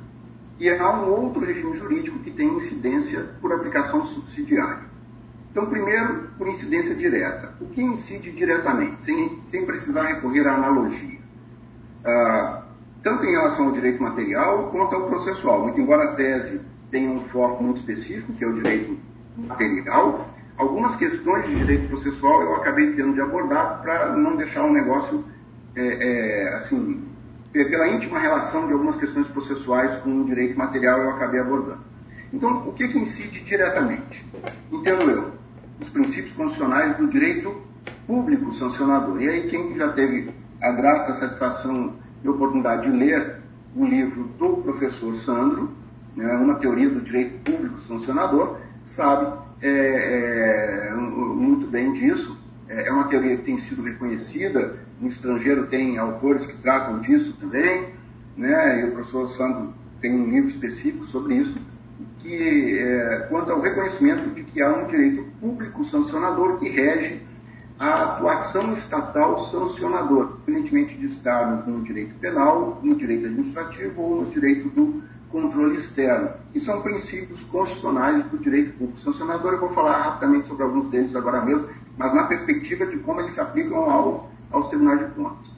e há um outro regime jurídico que tem incidência por aplicação subsidiária. Então, primeiro, por incidência direta. O que incide diretamente, sem, sem precisar recorrer à analogia? Ah, tanto em relação ao direito material quanto ao processual. Muito embora a tese tenha um foco muito específico, que é o direito material, algumas questões de direito processual eu acabei tendo de abordar para não deixar um negócio é, é, assim, pela íntima relação de algumas questões processuais com o direito material, eu acabei abordando. Então, o que, que incide diretamente? Entendo eu, os princípios constitucionais do direito público sancionador. E aí, quem já teve a grata satisfação e oportunidade de ler o livro do professor Sandro, né, Uma Teoria do Direito Público Sancionador, sabe é, é, muito bem disso. É, é uma teoria que tem sido reconhecida no estrangeiro tem autores que tratam disso também, né? e o professor Sandro tem um livro específico sobre isso, que é, quanto ao reconhecimento de que há um direito público sancionador que rege a atuação estatal sancionadora, independentemente de estarmos no direito penal, no direito administrativo ou no direito do controle externo. E são princípios constitucionais do direito público sancionador. Eu vou falar rapidamente sobre alguns deles agora mesmo, mas na perspectiva de como eles se aplicam ao aos tribunais de contas.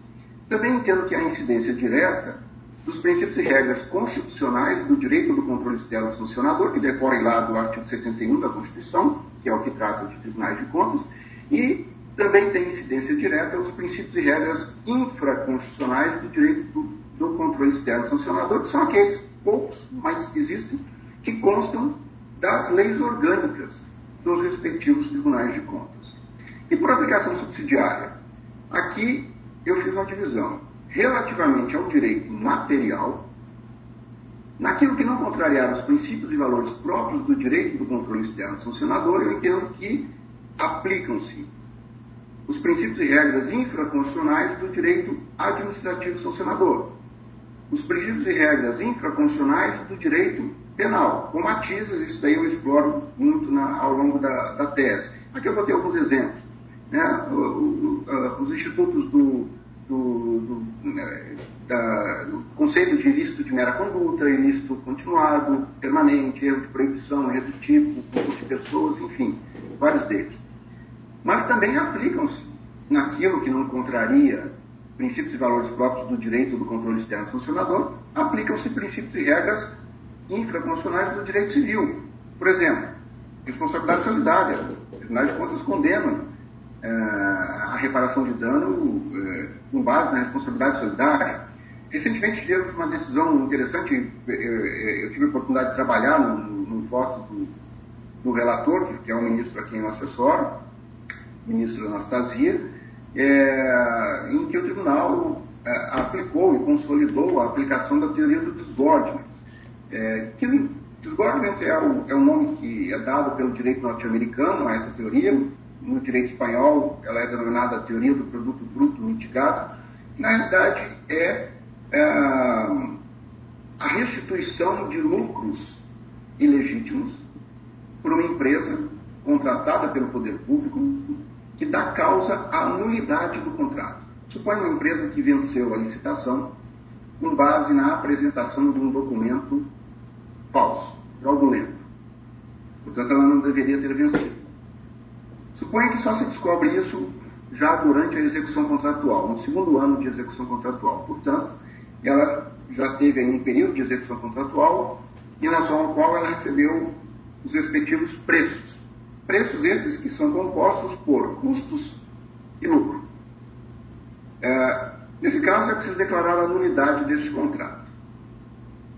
Também entendo que a incidência direta dos princípios e regras constitucionais do direito do controle externo sancionador, que decorre lá do artigo 71 da Constituição, que é o que trata de tribunais de contas, e também tem incidência direta os princípios e regras infraconstitucionais do direito do, do controle externo sancionador, que são aqueles poucos, mas existem, que constam das leis orgânicas dos respectivos tribunais de contas. E por aplicação subsidiária, Aqui eu fiz uma divisão relativamente ao direito material, naquilo que não contrariar os princípios e valores próprios do direito do controle externo sancionador, eu entendo que aplicam-se os princípios e regras infraconstitucionais do direito administrativo sancionador, os princípios e regras infraconstitucionais do direito penal. Com matizes, isso daí eu exploro muito na, ao longo da, da tese. Aqui eu vou ter alguns exemplos né, os institutos do, do, do, né, da, do, conceito de ilícito de mera conduta, ilícito continuado, permanente, erro de proibição, erro de tipo, concurso de pessoas, enfim, vários deles. Mas também aplicam-se naquilo que não contraria princípios e valores próprios do direito do controle externo sancionador, aplicam-se princípios e regras infraconstitucionais do direito civil. Por exemplo, responsabilidade solidária. Tribunais de Contas condenam é, a reparação de dano é, com base na responsabilidade solidária. Recentemente tivemos uma decisão interessante, eu tive a oportunidade de trabalhar no, no voto do, do, relator, que é o ministro a quem eu assessoro, ministro Anastasia, é, em que o tribunal é, aplicou e consolidou a aplicação da teoria do disgorgement. É, que disgorgement é o, é o nome que é dado pelo direito norte-americano a essa teoria, no direito espanhol, ela é denominada teoria do produto bruto mitigado, Na realidade, é, é a restituição de lucros ilegítimos por uma empresa contratada pelo poder público que dá causa à nulidade do contrato. Suponha uma empresa que venceu a licitação com base na apresentação de um documento falso, fraudulento. Portanto, ela não deveria ter vencido. Suponha que só se descobre isso já durante a execução contratual, no segundo ano de execução contratual. Portanto, ela já teve um período de execução contratual em relação ao qual ela recebeu os respectivos preços. Preços esses que são compostos por custos e lucro. É, nesse caso, é preciso declarar a nulidade deste contrato.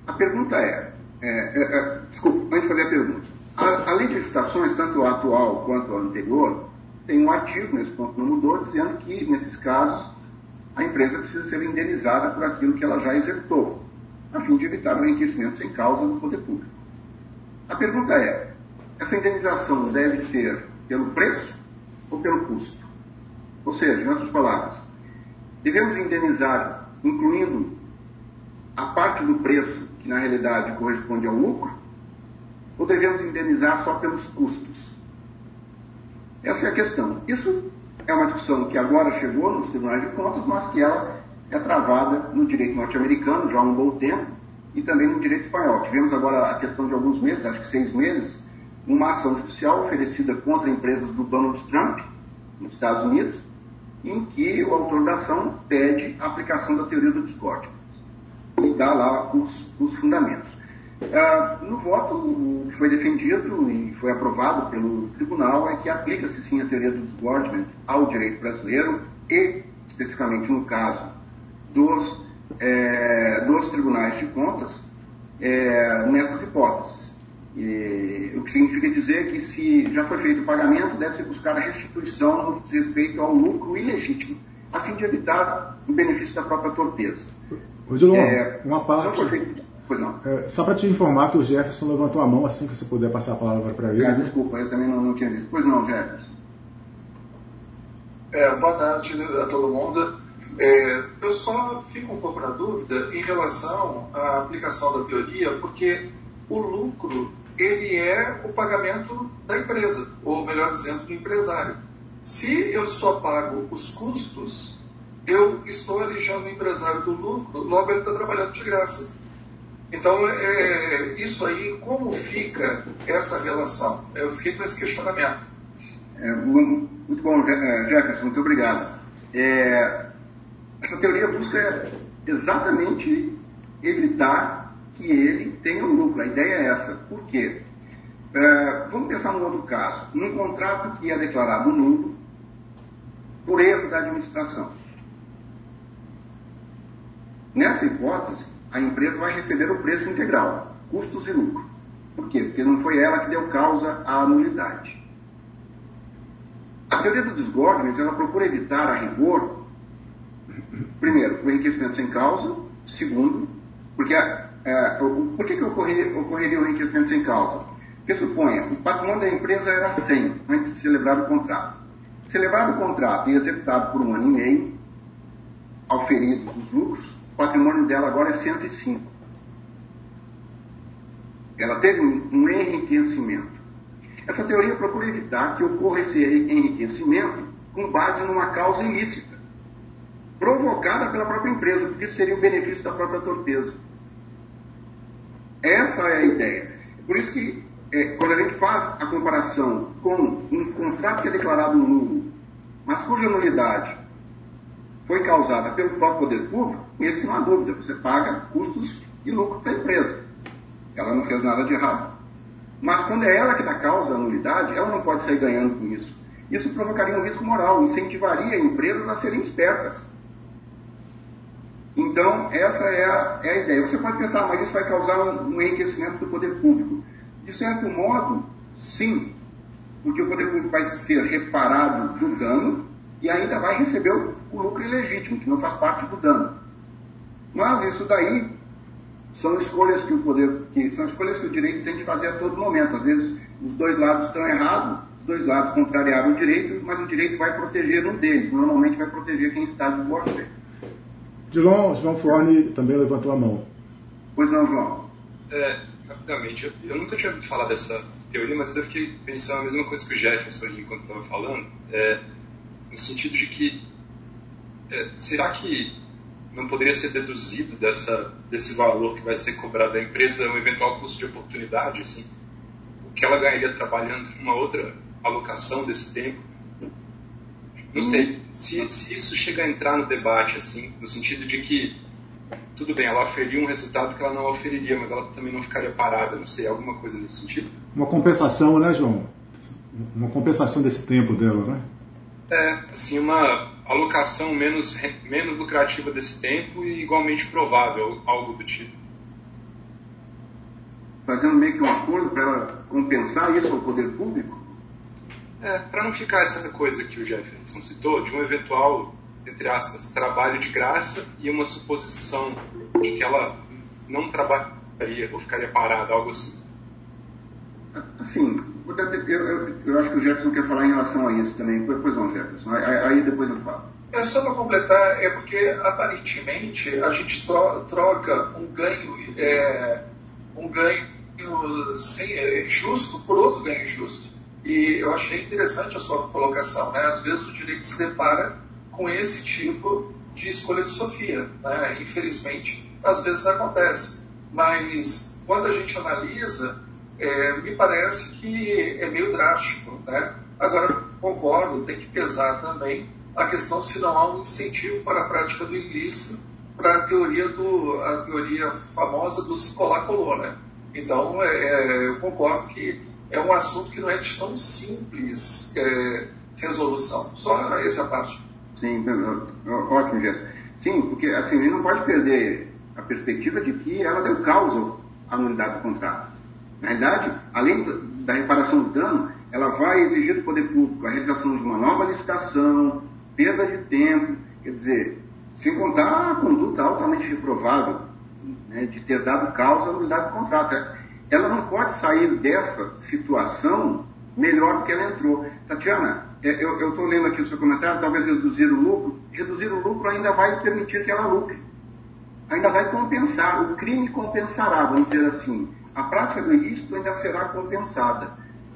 A pergunta é, é, é, é desculpa, antes de fazer a pergunta. A, a lei de licitações, tanto a atual quanto a anterior, tem um artigo, nesse ponto não mudou, dizendo que, nesses casos, a empresa precisa ser indenizada por aquilo que ela já executou, a fim de evitar o enriquecimento sem causa do poder público. A pergunta é: essa indenização deve ser pelo preço ou pelo custo? Ou seja, em outras palavras, devemos indenizar incluindo a parte do preço que na realidade corresponde ao lucro, ou devemos indenizar só pelos custos? Essa é a questão. Isso é uma discussão que agora chegou nos tribunais de contas, mas que ela é travada no direito norte-americano já há um bom tempo e também no direito espanhol. Tivemos agora a questão de alguns meses, acho que seis meses, uma ação judicial oferecida contra empresas do Donald Trump, nos Estados Unidos, em que o autor da ação pede a aplicação da teoria do discórdia e dá lá os, os fundamentos. Ah, no voto, o que foi defendido e foi aprovado pelo tribunal é que aplica-se sim a teoria do disgorgement ao direito brasileiro e, especificamente no caso dos, é, dos tribunais de contas, é, nessas hipóteses. E, o que significa dizer que se já foi feito o pagamento, deve-se buscar a restituição no que diz respeito ao lucro ilegítimo, a fim de evitar o benefício da própria torpeza. Odilon, é, uma parte... Pois não. É, só para te informar que o Jefferson levantou a mão assim que você puder passar a palavra para ele. É, desculpa, eu também não, não, tinha visto. Pois não, Jefferson. É, boa tarde a todo mundo. É, eu só fico um pouco na dúvida em relação à aplicação da teoria, porque o lucro ele é o pagamento da empresa, ou melhor dizendo, do empresário. Se eu só pago os custos, eu estou alijando o empresário do lucro, logo ele está trabalhando de graça. Então, é, isso aí, como fica essa relação? Eu fiquei com esse questionamento. É, muito bom, é, Jefferson, muito obrigado. É, essa teoria busca exatamente evitar que ele tenha um lucro. A ideia é essa. Por quê? É, vamos pensar num outro caso. Num contrato que é declarado nulo por erro da administração. Nessa hipótese, a empresa vai receber o preço integral, custos e lucro. Por quê? Porque não foi ela que deu causa à anuidade. A teoria do desgorgement, ela procura evitar a rigor, primeiro, o enriquecimento sem causa, segundo, porque é, por que, que ocorreria, ocorreria o enriquecimento sem causa? Porque suponha, o patrimônio da empresa era 100 antes de celebrar o contrato. Celebrado o contrato e executado por um ano e meio, auferidos os lucros, o patrimônio dela agora é 105. Ela teve um enriquecimento. Essa teoria procura evitar que ocorra esse enriquecimento com base numa causa ilícita, provocada pela própria empresa, porque seria o benefício da própria torpeza. Essa é a ideia. Por isso que, é, quando a gente faz a comparação com um contrato que é declarado nulo, mas cuja nulidade foi causada pelo próprio poder público, esse não há dúvida, você paga custos e lucro para a empresa. Ela não fez nada de errado. Mas quando é ela que dá causa à nulidade, ela não pode sair ganhando com isso. Isso provocaria um risco moral, incentivaria empresas a serem espertas. Então, essa é a, é a ideia. Você pode pensar, mas isso vai causar um, um enriquecimento do poder público. De certo modo, sim, porque o poder público vai ser reparado do dano e ainda vai receber o, o lucro ilegítimo, que não faz parte do dano. Mas isso daí são escolhas que o poder, que são escolhas que o direito tem de fazer a todo momento. Às vezes os dois lados estão errados, os dois lados contrariaram o direito, mas o direito vai proteger um deles. Normalmente vai proteger quem está de boa fé. João, João Forne também levantou a mão. Pois não, João. É, rapidamente, eu, eu, nunca tinha ouvido falar dessa teoria, mas eu fiquei pensando a mesma coisa que o Jefferson enquanto estava falando, é, no sentido de que é, será que não poderia ser deduzido dessa, desse valor que vai ser cobrado da empresa um eventual custo de oportunidade, assim, o que ela ganharia trabalhando uma outra alocação desse tempo? Não sei se, se isso chega a entrar no debate, assim, no sentido de que tudo bem, ela oferia um resultado que ela não oferiria, mas ela também não ficaria parada, não sei, alguma coisa nesse sentido? Uma compensação, né, João? Uma compensação desse tempo dela, né? É, assim, uma alocação menos, menos lucrativa desse tempo e igualmente provável, algo do tipo. Fazendo meio que um acordo para ela compensar isso ao poder público? É, para não ficar essa coisa que o Jefferson citou, de um eventual entre aspas, trabalho de graça e uma suposição de que ela não trabalharia ou ficaria parada, algo assim. Assim, eu, eu, eu, acho que o Jefferson quer falar em relação a isso também. Pois não, Jefferson. Aí, depois eu falo. É só para completar, é porque aparentemente a gente tro troca um ganho, é, um ganho sem, é, justo por outro ganho justo. E eu achei interessante a sua colocação. Né? Às vezes o direito se depara com esse tipo de escolha de Sofia. Né? Infelizmente, às vezes acontece. Mas quando a gente analisa, é, me parece que é meio drástico. Né? Agora, concordo, tem que pesar também a questão se não há um incentivo para a prática do ilícito para a teoria, do, a teoria famosa do se colar colou. Né? Então, é, é, eu concordo que é um assunto que não é de tão simples é, resolução. Só essa parte. Sim, ótimo, Jéssica. Sim, porque assim, ele não pode perder a perspectiva de que ela deu causa à nulidade do contrato. Na realidade, além da reparação do dano, ela vai exigir do poder público a realização de uma nova licitação, perda de tempo, quer dizer, sem contar a conduta altamente reprovável né, de ter dado causa à nulidade do contrato. Ela não pode sair dessa situação melhor do que ela entrou. Tatiana, é, eu estou lendo aqui o seu comentário, talvez reduzir o lucro. Reduzir o lucro ainda vai permitir que ela lucre. Ainda vai compensar. O crime compensará, vamos dizer assim. A prática do ilícito ainda será compensada.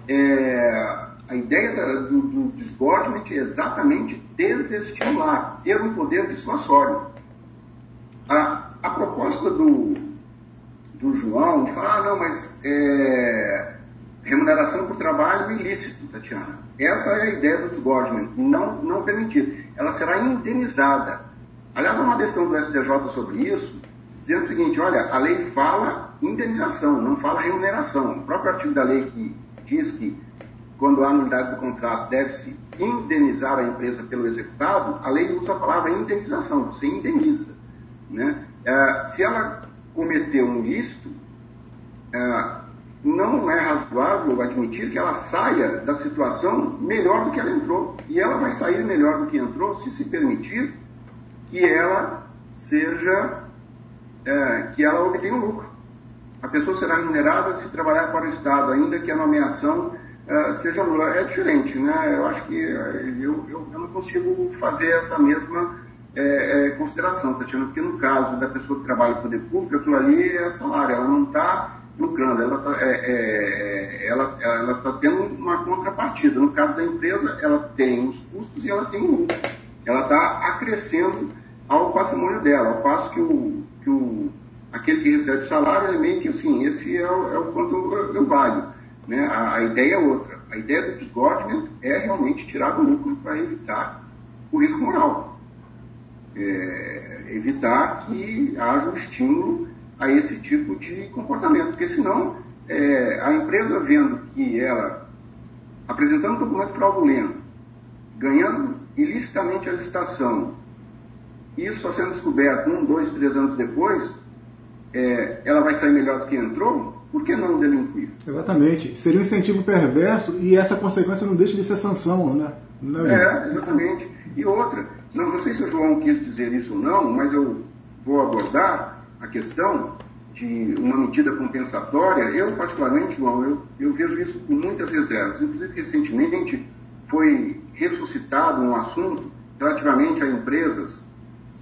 É, a ideia da, do, do é exatamente desestimular, ter um poder dissuasório. A, a proposta do, do João de falar, ah, não, mas é, remuneração por trabalho ilícito, Tatiana. Essa é a ideia do disgorgement, não, não permitir. Ela será indenizada. Aliás, há uma decisão do STJ sobre isso, dizendo o seguinte, olha, a lei fala indenização, não fala remuneração. O próprio artigo da lei que diz que quando há nulidade do contrato deve-se indenizar a empresa pelo executado, a lei usa a palavra indenização, você indeniza. Né? É, se ela cometeu um ilícito, é, não é razoável admitir que ela saia da situação melhor do que ela entrou. E ela vai sair melhor do que entrou se se permitir que ela seja, é, que ela obtenha um lucro. A pessoa será remunerada se trabalhar para o Estado, ainda que a nomeação é, seja nula. É diferente, né? Eu acho que é, eu, eu, eu não consigo fazer essa mesma é, é, consideração, Tatiana, porque no caso da pessoa que trabalha no poder público, aquilo ali é salário, ela não está lucrando, ela está é, é, ela, ela tá tendo uma contrapartida. No caso da empresa, ela tem os custos e ela tem o lucro. Ela está acrescendo ao patrimônio dela, ao passo que o, que o aquele que recebe salário é meio que assim, esse é o, é o quanto eu, valho. Né? A, a, ideia é outra. A ideia do desgorgement é realmente tirar do lucro para evitar o risco moral. É, evitar que haja um estímulo a esse tipo de comportamento, porque senão é, a empresa vendo que ela, apresentando um documento fraudulento, ganhando ilicitamente a licitação, isso só sendo descoberto um, dois, três anos depois, é, ela vai sair melhor do que entrou, por que não delinquir? Exatamente. Seria um incentivo perverso e essa consequência não deixa de ser sanção, né? Não é, é exatamente. E outra, não, não sei se o João quis dizer isso ou não, mas eu vou abordar a questão de uma medida compensatória, eu particularmente, João, eu, eu vejo isso com muitas reservas. Inclusive, recentemente foi ressuscitado um assunto relativamente a empresas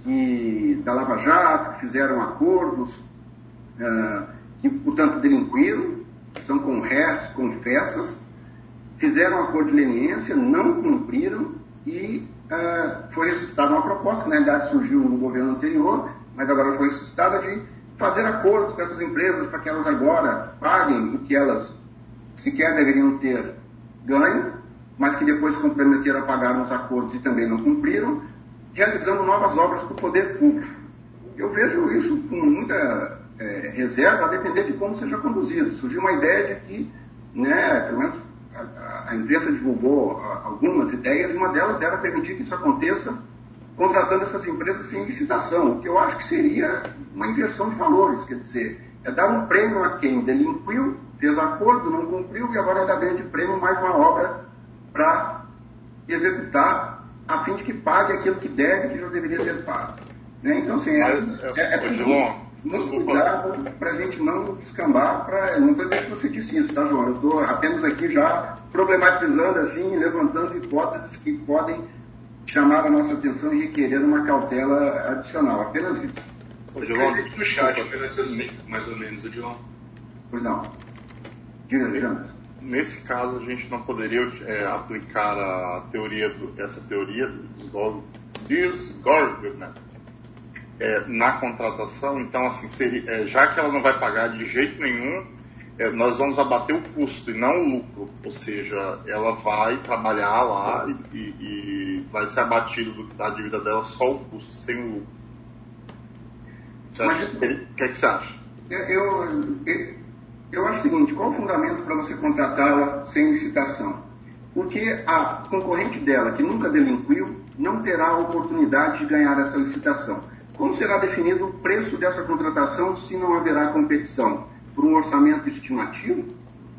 que, da Lava Jato, que fizeram acordos, uh, que, portanto, delinquiram, são confessas, fizeram acordo de leniência, não cumpriram e uh, foi ressuscitada uma proposta, que na realidade surgiu no governo anterior, mas agora foi ressuscitada de fazer acordos com essas empresas para que elas agora paguem o que elas sequer deveriam ter ganho, mas que depois se comprometeram a pagar nos acordos e também não cumpriram, realizando novas obras para o poder público. Eu vejo isso com muita é, reserva, a depender de como seja conduzido. Surgiu uma ideia de que, né, pelo menos a, a imprensa divulgou algumas ideias, e uma delas era permitir que isso aconteça contratando essas empresas sem licitação, o que eu acho que seria uma inversão de valores, quer dizer, é dar um prêmio a quem delinquiu, fez acordo, não cumpriu e agora ainda ganha de prêmio mais uma obra para executar, a fim de que pague aquilo que deve, que já deveria ter pago. Né? Então, assim, é, é, é preciso muito cuidado para a gente não descambar para. Não estou dizendo que você disse isso, tá, João? Eu estou apenas aqui já problematizando, assim, levantando hipóteses que podem chamar a nossa atenção e requerer uma cautela adicional. Apenas isso. O João, no chat, apenas assim, mais ou menos, o João. Pois não. Diga, diga. Nesse caso, a gente não poderia é, aplicar a teoria do, essa teoria do desgovernment é, na contratação. Então, assim, seria, é, já que ela não vai pagar de jeito nenhum, é, nós vamos abater o custo e não o lucro. Ou seja, ela vai trabalhar lá e, e, e vai ser abatido da dívida dela só o custo, sem o lucro. Mas, o que, é que você acha? Eu, eu, eu acho o seguinte, qual o fundamento para você contratá-la sem licitação? Porque a concorrente dela, que nunca delinquiu, não terá a oportunidade de ganhar essa licitação. Como será definido o preço dessa contratação se não haverá competição? Por um orçamento estimativo?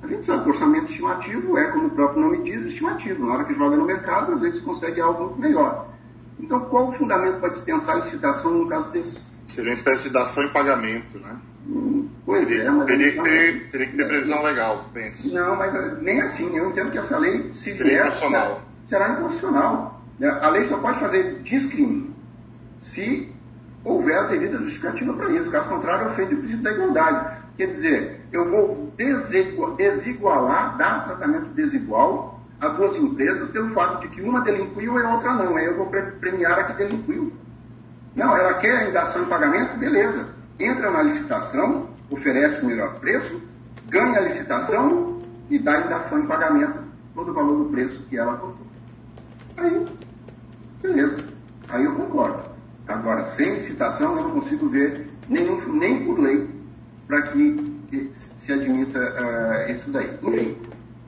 A gente sabe que orçamento estimativo é, como o próprio nome diz, estimativo. Na hora que joga no mercado, às vezes consegue algo melhor. Então, qual o fundamento para dispensar a licitação no caso desse? Seria uma espécie de dação em pagamento, né? Hum, pois teria, é, mas. Teria que, ter, teria que ter previsão legal, penso. Não, mas nem assim. Eu entendo que essa lei, se Seria vier, será, será inconstitucional. A lei só pode fazer discrime se houver a devida justificativa para isso. Caso contrário, ofende o princípio da igualdade. Quer dizer, eu vou desigualar, dar tratamento desigual a duas empresas pelo fato de que uma delinquiu e a outra não. Aí eu vou premiar a que delinquiu. Não, ela quer indação em pagamento? Beleza. Entra na licitação, oferece o melhor preço, ganha a licitação e dá indação em pagamento todo o valor do preço que ela contou. Aí, beleza. Aí eu concordo. Agora, sem licitação, eu não consigo ver nenhum, nem por lei para que se admita uh, isso daí. Enfim,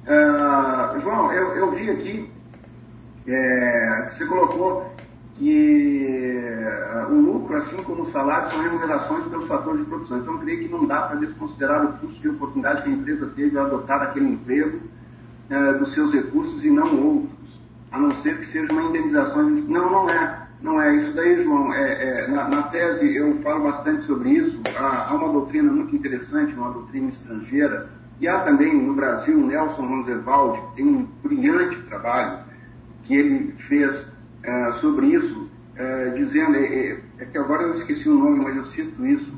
uh, João, eu, eu, vi aqui é, você colocou que uh, o lucro, assim como o salário, são remunerações pelos fatores de produção. Então, eu creio que não dá para desconsiderar o custo de oportunidade que a empresa teve ao adotar aquele emprego dos seus recursos e não outros, a não ser que seja uma indenização. Não, não é. Não é isso daí, João. É, é na, na, tese eu falo bastante sobre isso. Há, há, uma doutrina muito interessante, uma doutrina estrangeira, e há também no Brasil Nelson Roosevelt, tem um brilhante trabalho que ele fez é, sobre isso, é, dizendo, é, é, é, que agora eu esqueci o nome, mas eu cito isso,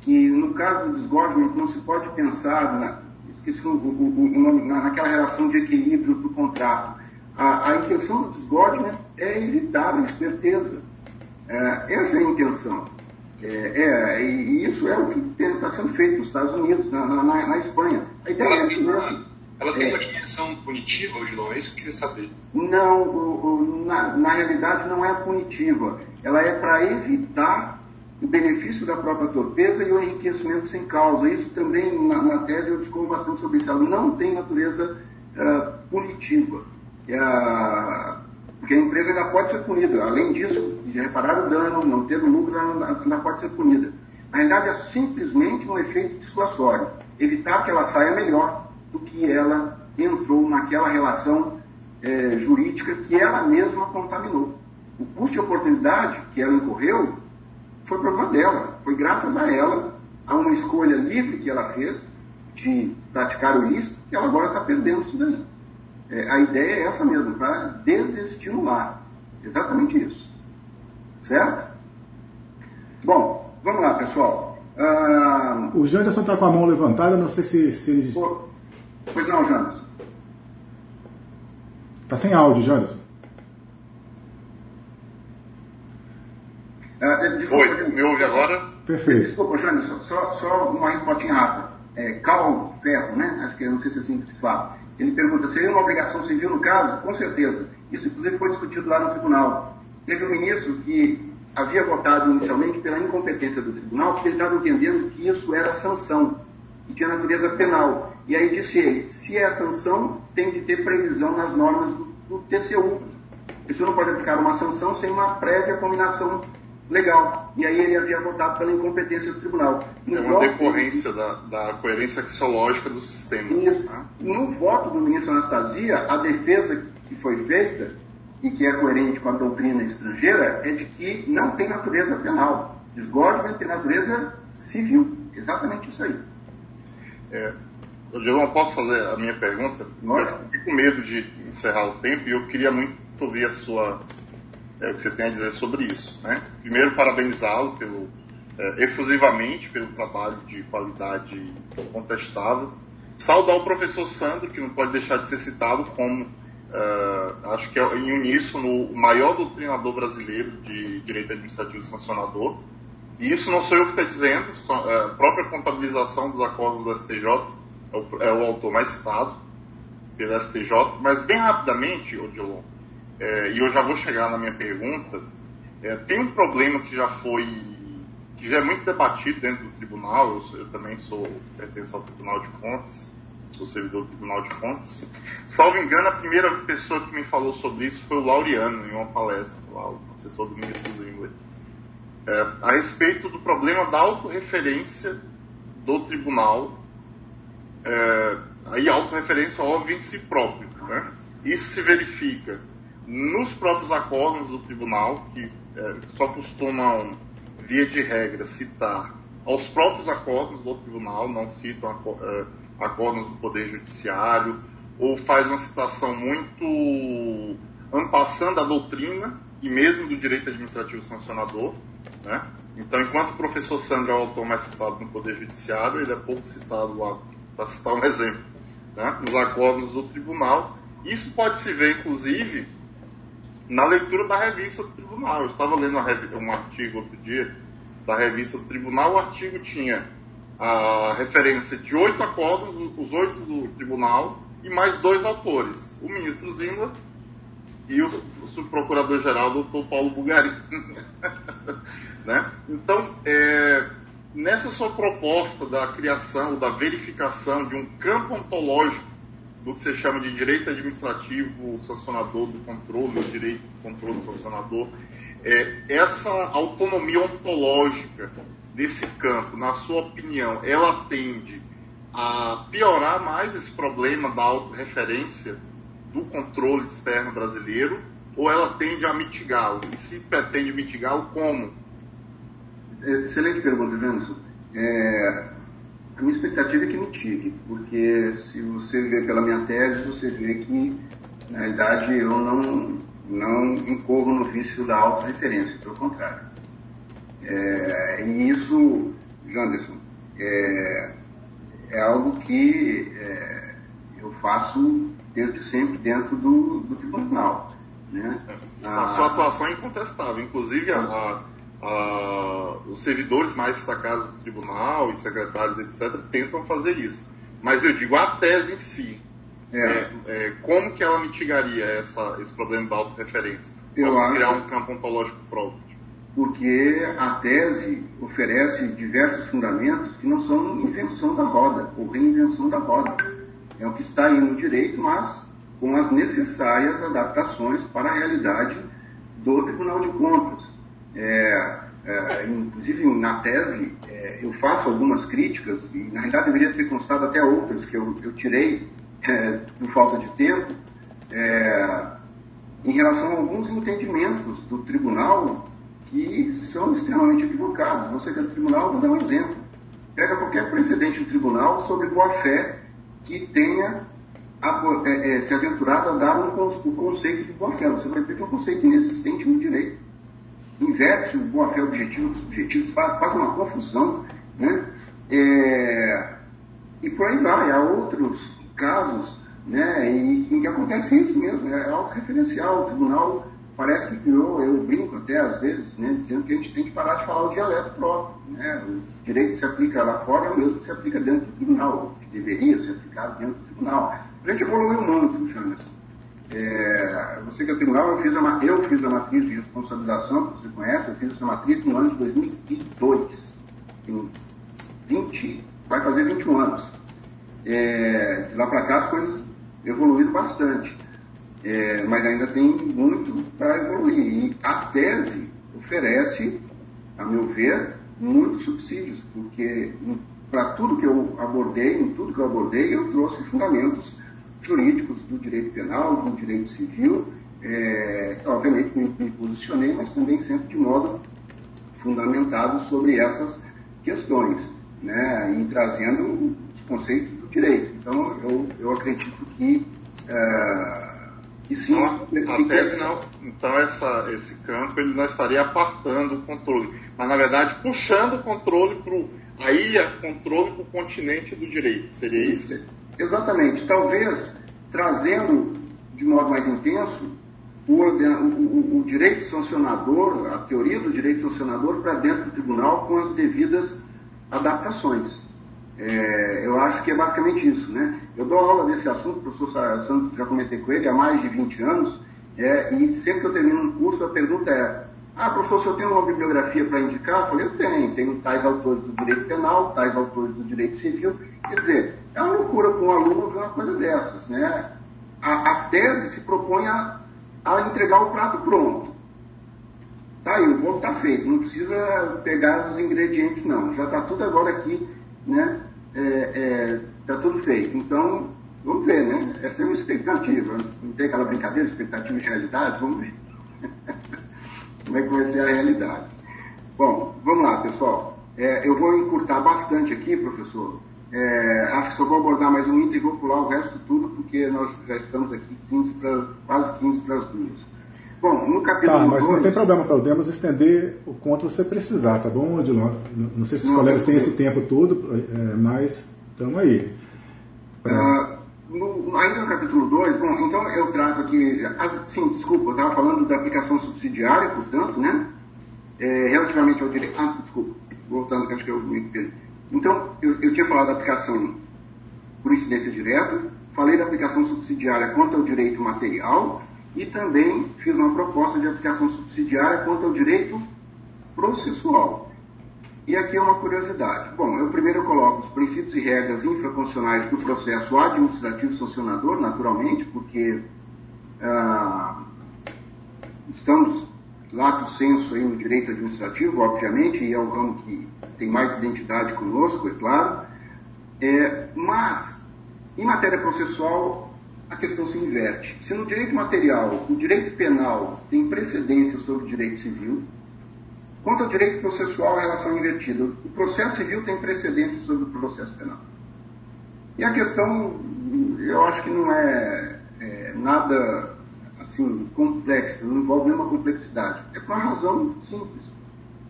que no caso do desgorgement não se pode pensar, na, esqueci o, o, o nome, naquela relação de equilíbrio do contrato a, a intenção do desgorgement é evitar a esperteza. É, essa é a intenção. É, é, e isso é o que está sendo feito nos Estados Unidos, na, na, na Espanha. A ideia ela é tem, uma, ela tem é, uma dimensão punitiva, Odilon? É isso que eu queria saber. Não, o, o, na, na realidade não é punitiva. Ela é para evitar o benefício da própria torpeza e o enriquecimento sem causa. Isso também, na, na tese, eu discorro bastante sobre isso. Ela não tem natureza uh, punitiva a, porque a empresa ainda pode ser punida. Além disso, de reparar o dano, não ter o lucro, ainda pode ser punida. Na realidade, é simplesmente um efeito dissuasório. Evitar que ela saia melhor do que ela entrou naquela relação é, jurídica que ela mesma contaminou. O custo de oportunidade que ela incorreu foi problema dela. Foi graças a ela, a uma escolha livre que ela fez de praticar o ilícito, que ela agora está perdendo isso daí. É, a ideia é essa mesmo, para desestimular. Exatamente isso. Certo? Bom, vamos lá, pessoal. Ah, O Janderson está com a mão levantada, não sei se, se ele. pois não, Janos. Está sem áudio, Janderson. Ah, desculpa, Oi, me ouve agora? Perfeito. Desculpa, Janos, só, só, uma respostinha rápida. É, Cal Ferro, né? Acho que eu não sei se é assim que se fala. Ele pergunta, seria uma obrigação civil no caso? Com certeza. Isso, inclusive, foi discutido lá no tribunal. Teve um ministro que havia votado inicialmente pela incompetência do tribunal, porque ele estava entendendo que isso era sanção, e tinha natureza penal. E aí disse ele, se é sanção, tem de ter previsão nas normas do, do TCU. Isso não pode aplicar uma sanção sem uma prévia combinação legal. E aí ele havia votado pela incompetência do tribunal. No É uma voto- decorrência da, da coerência axiológica do sistema. Né? No voto do ministro Anastasia, a defesa que foi feita, e que é coerente com a doutrina estrangeira, é de que não tem natureza penal. Desgógio tem natureza civil. Exatamente isso aí. É, eu não posso fazer a minha pergunta? Lógico. Eu fico com medo de encerrar o tempo e eu queria muito ouvir a sua, é, o que você tem a dizer sobre isso. Né? Primeiro, parabenizá-lo é, efusivamente pelo trabalho de qualidade contestável. Saudar o professor Sandro, que não pode deixar de ser citado como, é, acho que é, em uníssono, o maior doutrinador brasileiro de direito administrativo sancionador. E isso não sou eu que estou dizendo, só- é, a própria contabilização dos acordos do STJ é o, é o autor mais citado pelo STJ. Mas, bem rapidamente, Odilon, é, e eu já vou chegar na minha pergunta, é, tem um problema que já foi, que já é muito debatido dentro do tribunal, eu, eu também sou, pertenço ao Tribunal de Contas, sou servidor do Tribunal de Contas. Salvo engano, a primeira pessoa que me falou sobre isso foi o Laureano, em uma palestra lá, o assessor do ministro Zingler é, a respeito do problema da autorreferência do tribunal, é, aí autorreferência óbvia em si próprio. Né? Isso se verifica nos próprios acordos do tribunal, que é, só costumam, via de regra, citar aos próprios acordos do tribunal, não citam aco- é, acordos do Poder Judiciário, ou faz uma citação muito ampassando a doutrina e mesmo do direito administrativo sancionador. Né? Então, enquanto o professor Sandro é o autor mais citado no Poder Judiciário, ele é pouco citado lá, para citar um (laughs) exemplo, né? nos acordos do tribunal. Isso pode se ver, inclusive, na leitura da revista do tribunal. Eu estava lendo um artigo outro dia da revista do tribunal, o artigo tinha a referência de oito acordos, os oito do tribunal, e mais dois autores, o ministro Zimmer e o, o subprocurador-geral, doutor Paulo Bugarin. (laughs) né? Então, é, nessa sua proposta da criação, da verificação de um campo ontológico do que você chama de direito administrativo sancionador do controle, o direito do controle sancionador, é, essa autonomia ontológica desse campo, na sua opinião, ela tende a piorar mais esse problema da autorreferência do controle externo brasileiro ou ela tende a mitigá-lo? E se pretende mitigá-lo, como? Excelente pergunta, Janderson. É, a minha expectativa é que mitigue, porque se você vê pela minha tese, você vê que, na realidade, eu não, não incorro no vício da autorreferência, pelo contrário. É, e isso, Janderson, é, é algo que é, eu faço desde sempre dentro do, do tribunal. Né? A sua atuação é incontestável. Inclusive, a, a, a, os servidores mais destacados do tribunal e secretários, etc., tentam fazer isso. Mas eu digo, a tese em si, É. é, é, como que ela mitigaria essa, esse problema da autorreferência? Eu acho- criar um campo ontológico próprio? porque a tese oferece diversos fundamentos que não são invenção da roda ou reinvenção da roda. É o que está aí no direito, mas com as necessárias adaptações para a realidade do Tribunal de Contas. É, é, inclusive, na tese, é, eu faço algumas críticas, e na realidade deveria ter constado até outras que eu, eu tirei é, por falta de tempo, é, em relação a alguns entendimentos do tribunal que são extremamente equivocados. Você que é do tribunal, vou dar um exemplo. Pega qualquer precedente do tribunal sobre boa-fé que tenha se aventurado a dar um o conceito de boa-fé. Você vai ver que é um conceito inexistente no direito. Inverte-se o boa-fé objetivo dos subjetivos, faz, uma confusão, né? É, e por aí vai, há outros casos né, em, em que acontece isso mesmo, é autorreferencial, o tribunal parece que criou, eu brinco até às vezes, né, dizendo que a gente tem que parar de falar o dialeto próprio. Né? O direito que se aplica lá fora é o mesmo que se aplica dentro do tribunal, que deveria ser aplicado dentro do tribunal. A gente evoluiu muito, Jamerson. É, você que é tribunal, eu fiz, a, eu fiz a matriz de responsabilização, que você conhece, eu fiz essa matriz no ano de 2002. Tem 20, vai fazer 21 anos. É, de lá para cá as coisas evoluíram bastante. É, mas ainda tem muito para evoluir. E a tese oferece, a meu ver, muitos subsídios, porque para tudo que eu abordei, em tudo que eu abordei, eu trouxe fundamentos jurídicos do direito penal, do direito civil. É, obviamente me, me posicionei, mas também sempre de modo fundamentado sobre essas questões, né, e trazendo os conceitos do direito. Então, eu, eu acredito que é, e sim, então, tese não. Então essa, esse campo ele não estaria apartando o controle, mas na verdade puxando o controle para a ilha, controle para o continente do direito. Seria isso? Exatamente. Talvez trazendo de modo mais intenso o, o, o, direito sancionador, a teoria do direito sancionador para dentro do tribunal com as devidas adaptações. É, eu acho que é basicamente isso, né? Eu dou aula desse assunto, o professor Santos, já comentei com ele, há mais de 20 anos, é, e sempre que eu termino um curso, a pergunta é, ah, professor, o senhor tem uma bibliografia para indicar? Eu falei, eu tenho, tenho tais autores do direito penal, tais autores do direito civil. Quer dizer, é uma loucura para um aluno ver uma coisa dessas, né? A, a tese se propõe a, a entregar o prato pronto. Tá aí, o bolo está feito, não precisa pegar os ingredientes, não. Já está tudo agora aqui né? É, é, tudo feito. Então, vamos ver, né? Essa é uma expectativa. Não tem aquela brincadeira, expectativa e realidade? Vamos ver. (laughs) Como é que vai ser a realidade? Bom, vamos lá, pessoal. É, eu vou encurtar bastante aqui, professor. É, acho que só vou abordar mais um item e vou pular o resto tudo, porque nós já estamos aqui 15 pra, quase 15 para as duas. Bom, no capítulo Tá, mas dois... não tem problema, podemos estender o quanto você precisar, tá bom, Odilon? Não sei se os não, colegas têm esse tempo todo, é, mas estamos aí. Pra... Uh, no, ainda no capítulo 2, bom, então eu trato aqui, ah, sim, desculpa, eu estava falando da aplicação subsidiária, portanto, né, é, relativamente ao direito, ah, desculpa, voltando, que acho que eu me perdi. Então, eu, eu tinha falado da aplicação por incidência direta, falei da aplicação subsidiária quanto ao direito material, e também fiz uma proposta de aplicação subsidiária quanto ao direito processual. E aqui é uma curiosidade. Bom, eu primeiro coloco os princípios e regras infraconstitucionais do processo administrativo sancionador, naturalmente, porque ah, estamos lato senso aí no direito administrativo, obviamente, e é o ramo que tem mais identidade conosco, é claro. É, mas, em matéria processual, a questão se inverte. Se no direito material o direito penal tem precedência sobre o direito civil, quanto ao direito processual a relação é invertida. O processo civil tem precedência sobre o processo penal. E a questão, eu acho que não é, é nada assim complexa, não envolve nenhuma complexidade. É por uma razão simples.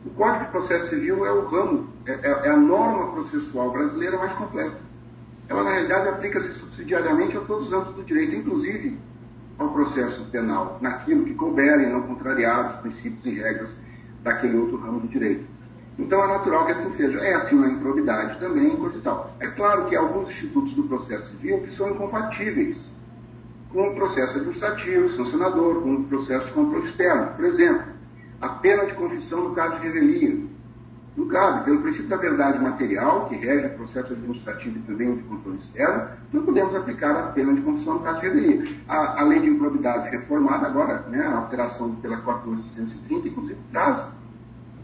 O Código de Processo Civil é o ramo, é, é, é a norma processual brasileira mais completa ela na realidade aplica-se subsidiariamente a todos os âmbitos do direito, inclusive ao processo penal, naquilo que couberem, não contrariar os princípios e regras daquele outro ramo do direito. Então é natural que assim seja. É assim na improbidade também, coisa e tal. É claro que há alguns institutos do processo civil que são incompatíveis com o processo administrativo, sancionador, com o processo de controle externo. Por exemplo, a pena de confissão no caso de revelia, não cabe, pelo princípio da verdade material, que rege o processo administrativo e também de controle externo, não podemos aplicar a pena de confissão no caso de revelia. A, a lei de improbidade reformada, agora, né, a alteração pela 1430, inclusive, traz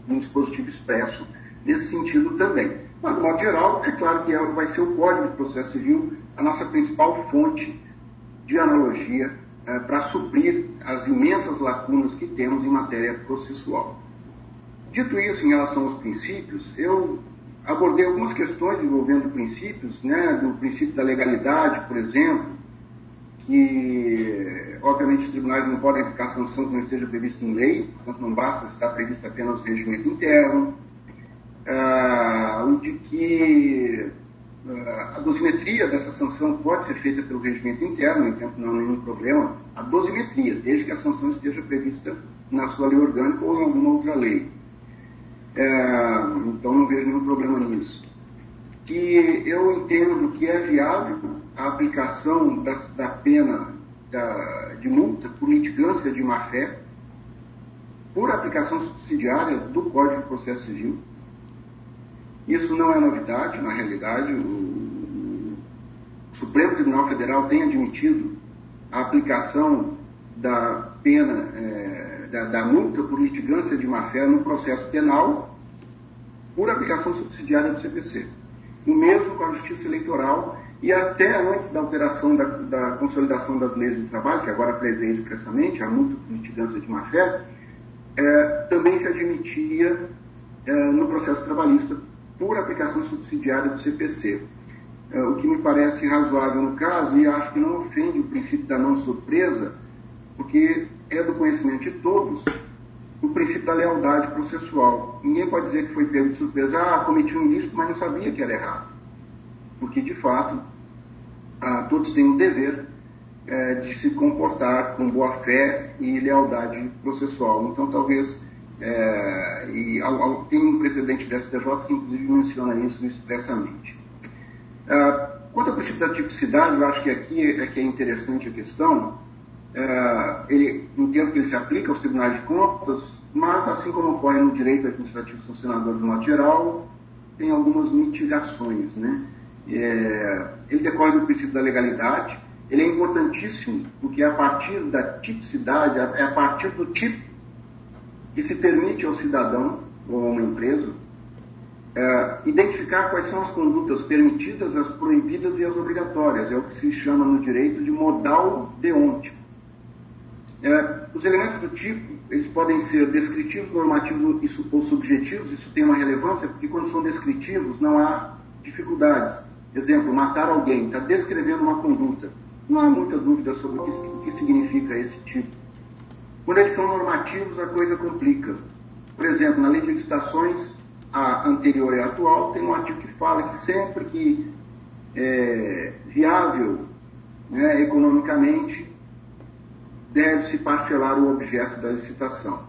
um dispositivo expresso nesse sentido também. Mas, de modo geral, é claro que é, vai ser o Código de Processo Civil a nossa principal fonte de analogia é, para suprir as imensas lacunas que temos em matéria processual. Dito isso, em relação aos princípios, eu abordei algumas questões envolvendo princípios, né, do princípio da legalidade, por exemplo, que obviamente, os tribunais não podem aplicar sanção que não esteja prevista em lei, portanto, não basta estar previsto apenas o regimento interno. Ah, o de que a dosimetria dessa sanção pode ser feita pelo regimento interno, então não há nenhum problema. A dosimetria, desde que a sanção esteja prevista na sua lei orgânica ou em alguma outra lei. É, então não vejo nenhum problema nisso. Que eu entendo que é viável a aplicação da, da pena da, de multa por litigância de má-fé por aplicação subsidiária do Código de Processo Civil. Isso não é novidade, na realidade, o, Supremo Tribunal Federal tem admitido a aplicação da pena, é, da, da, multa por litigância de má-fé no processo penal por aplicação subsidiária do CPC. O mesmo com a Justiça Eleitoral e até antes da alteração da, da consolidação das leis do trabalho, que agora prevê expressamente a multa por litigância de má-fé, é, também se admitia é, no processo trabalhista por aplicação subsidiária do CPC. É, o que me parece razoável no caso, e acho que não ofende o princípio da não surpresa, porque é do conhecimento de todos o princípio da lealdade processual. Ninguém pode dizer que foi pego de surpresa, ah, cometi um ilícito, mas não sabia que era errado. Porque, de fato, todos têm o dever é, de se comportar com boa fé e lealdade processual. Então, talvez, é, e tem um precedente da STJ que, inclusive, menciona isso expressamente. Ah, quanto ao princípio da tipicidade, eu acho que aqui é que é interessante a questão, é, ele, entendo que ele se aplica aos tribunais de contas, mas, assim como ocorre no direito administrativo sancionador do modo geral, tem algumas mitigações. Né? É, ele decorre do princípio da legalidade, ele é importantíssimo, porque é a partir da tipicidade, é a partir do tipo que se permite ao cidadão ou a uma empresa é, identificar quais são as condutas permitidas, as proibidas e as obrigatórias. É o que se chama no direito de modal deontico. É, os elementos do tipo, eles podem ser descritivos, normativos ou subjetivos, isso tem uma relevância, porque quando são descritivos não há dificuldades. Exemplo, matar alguém, está descrevendo uma conduta. Não há muita dúvida sobre o que, o que significa esse tipo. Quando eles são normativos, a coisa complica. Por exemplo, na lei de licitações, a anterior e a atual, tem um artigo que fala que sempre que é viável né, economicamente, deve-se parcelar o objeto da licitação.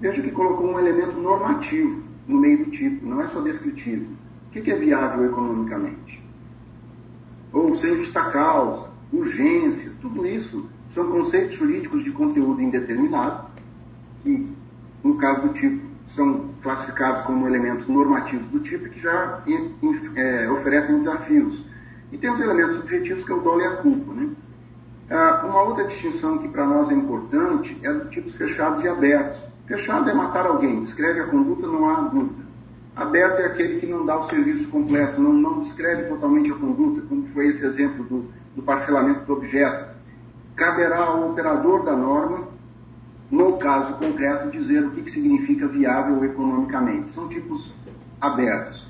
Veja que colocou um elemento normativo no meio do tipo, não é só descritivo. O que é viável economicamente? Ou sem justa causa, urgência, tudo isso são conceitos jurídicos de conteúdo indeterminado, que, no caso do tipo, são classificados como elementos normativos do tipo que já é, oferecem desafios. E tem os elementos subjetivos, que é o dolo e a culpa. Né? Ah, uma outra distinção que para nós é importante é dos tipos fechados e abertos. Fechado é matar alguém, descreve a conduta, não há dúvida. Aberto é aquele que não dá o serviço completo, não, não descreve totalmente a conduta, como foi esse exemplo do, do parcelamento do objeto. Caberá ao operador da norma, no caso concreto, dizer o que, que significa viável economicamente. São tipos abertos.